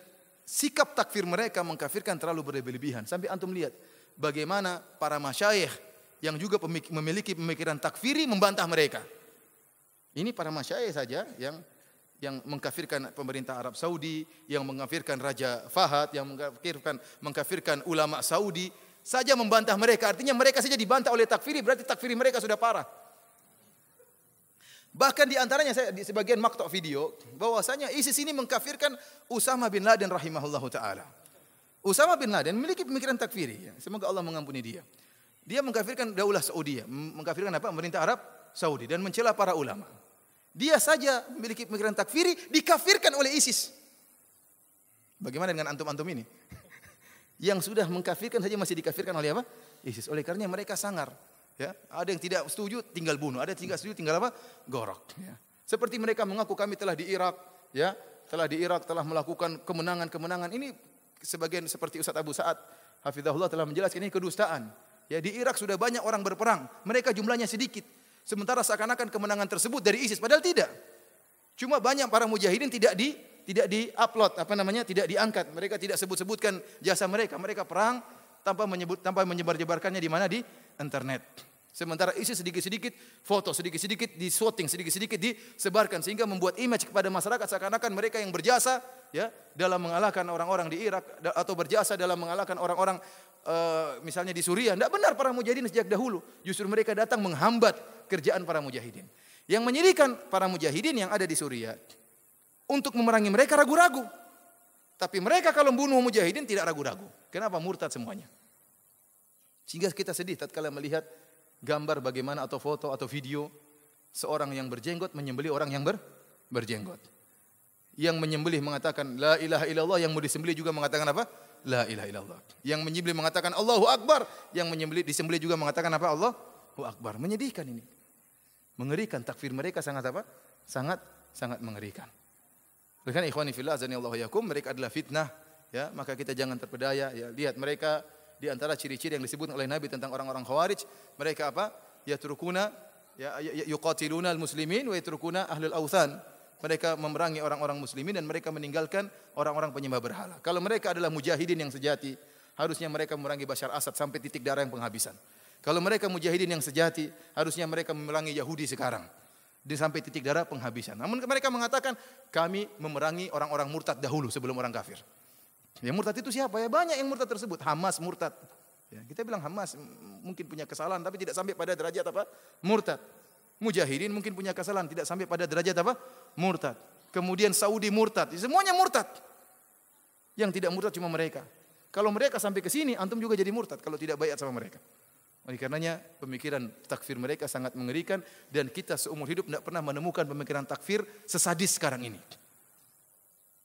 sikap takfir mereka mengkafirkan terlalu berlebihan. Sampai antum lihat bagaimana para masyayikh yang juga memiliki pemikiran takfiri membantah mereka. Ini para masyayikh saja yang yang mengkafirkan pemerintah Arab Saudi, yang mengkafirkan Raja Fahad, yang mengkafirkan mengkafirkan ulama Saudi, saja membantah mereka. Artinya mereka saja dibantah oleh takfiri, berarti takfiri mereka sudah parah. Bahkan di antaranya saya di sebagian maktok video bahwasanya ISIS ini mengkafirkan Usama bin Laden rahimahullahu taala. Usama bin Laden memiliki pemikiran takfiri. Semoga Allah mengampuni dia. Dia mengkafirkan daulah Saudi, mengkafirkan apa? Pemerintah Arab Saudi dan mencela para ulama. Dia saja memiliki pemikiran takfiri dikafirkan oleh ISIS. Bagaimana dengan antum-antum ini? Yang sudah mengkafirkan saja masih dikafirkan oleh apa? ISIS. Oleh karenanya mereka sangar. Ya, ada yang tidak setuju tinggal bunuh, ada yang tidak setuju tinggal apa? Gorok. Ya. Seperti mereka mengaku kami telah di Irak, ya, telah di Irak telah melakukan kemenangan-kemenangan. Ini sebagian seperti Ustaz Abu Sa'ad Hafizahullah telah menjelaskan ini kedustaan. Ya, di Irak sudah banyak orang berperang, mereka jumlahnya sedikit. Sementara seakan-akan kemenangan tersebut dari ISIS, padahal tidak. Cuma banyak para mujahidin tidak di tidak di-upload, apa namanya? tidak diangkat. Mereka tidak sebut-sebutkan jasa mereka. Mereka perang tanpa menyebut tanpa menyebar-jebarkannya di mana di internet. Sementara isi sedikit-sedikit foto, sedikit-sedikit di shooting, sedikit-sedikit disebarkan sehingga membuat image kepada masyarakat seakan-akan mereka yang berjasa ya dalam mengalahkan orang-orang di Irak atau berjasa dalam mengalahkan orang-orang uh, misalnya di Suriah. Tidak benar para mujahidin sejak dahulu. Justru mereka datang menghambat kerjaan para mujahidin. Yang menyirikan para mujahidin yang ada di Suriah untuk memerangi mereka ragu-ragu. Tapi mereka kalau membunuh mujahidin tidak ragu-ragu. Kenapa murtad semuanya? Sehingga kita sedih tatkala melihat gambar bagaimana atau foto atau video seorang yang berjenggot menyembelih orang yang ber, berjenggot. Yang menyembelih mengatakan la ilaha illallah, yang mau disembelih juga mengatakan apa? La ilaha illallah. Yang menyembelih mengatakan Allahu akbar, yang menyembelih disembelih juga mengatakan apa? Allahu akbar. Menyedihkan ini. Mengerikan takfir mereka sangat apa? Sangat sangat mengerikan. Karena ikhwani fillah yakum mereka adalah fitnah ya maka kita jangan terpedaya ya lihat mereka di antara ciri-ciri yang disebut oleh Nabi tentang orang-orang khawarij mereka apa yatrukuna ya, ya, ya yuqatiluna al-muslimin wa yatrukuna ahlul authan mereka memerangi orang-orang muslimin dan mereka meninggalkan orang-orang penyembah berhala kalau mereka adalah mujahidin yang sejati harusnya mereka memerangi Bashar Asad sampai titik darah yang penghabisan kalau mereka mujahidin yang sejati harusnya mereka memerangi Yahudi sekarang di sampai titik darah penghabisan. Namun mereka mengatakan kami memerangi orang-orang murtad dahulu sebelum orang kafir. Ya murtad itu siapa? Ya banyak yang murtad tersebut. Hamas murtad. Ya, kita bilang Hamas mungkin punya kesalahan tapi tidak sampai pada derajat apa? Murtad. Mujahidin mungkin punya kesalahan tidak sampai pada derajat apa? Murtad. Kemudian Saudi murtad. Semuanya murtad. Yang tidak murtad cuma mereka. Kalau mereka sampai ke sini, antum juga jadi murtad kalau tidak bayat sama mereka. Oleh karenanya pemikiran takfir mereka sangat mengerikan dan kita seumur hidup tidak pernah menemukan pemikiran takfir sesadis sekarang ini.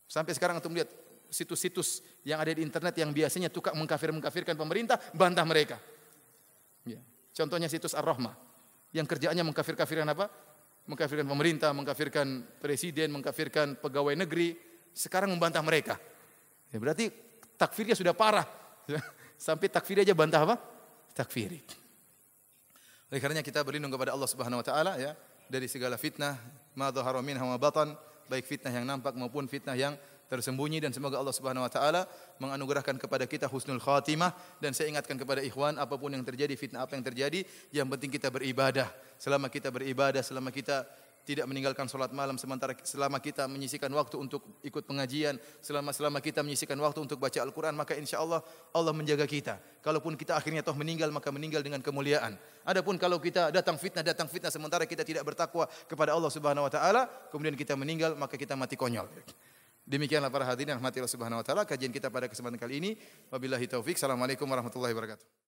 Sampai sekarang untuk melihat situs-situs yang ada di internet yang biasanya tukang mengkafir-mengkafirkan pemerintah, bantah mereka. Ya. Contohnya situs Ar-Rahmah yang kerjaannya mengkafir-kafirkan apa? Mengkafirkan pemerintah, mengkafirkan presiden, mengkafirkan pegawai negeri. Sekarang membantah mereka. Ya, berarti takfirnya sudah parah. Sampai takfir aja bantah apa? takfiri. Oleh karenanya kita berlindung kepada Allah Subhanahu wa taala ya dari segala fitnah ma dhahara minha wa batan, baik fitnah yang nampak maupun fitnah yang tersembunyi dan semoga Allah Subhanahu wa taala menganugerahkan kepada kita husnul khatimah dan saya ingatkan kepada ikhwan apa pun yang terjadi fitnah apa yang terjadi yang penting kita beribadah selama kita beribadah selama kita tidak meninggalkan sholat malam sementara selama kita menyisikan waktu untuk ikut pengajian, selama selama kita menyisikan waktu untuk baca Al-Quran, maka insya Allah Allah menjaga kita. Kalaupun kita akhirnya toh meninggal, maka meninggal dengan kemuliaan. Adapun kalau kita datang fitnah, datang fitnah sementara kita tidak bertakwa kepada Allah Subhanahu Wa Taala, kemudian kita meninggal, maka kita mati konyol. Demikianlah para hadirin rahmatillah subhanahu wa taala kajian kita pada kesempatan kali ini. Wabillahi taufik. Assalamualaikum warahmatullahi wabarakatuh.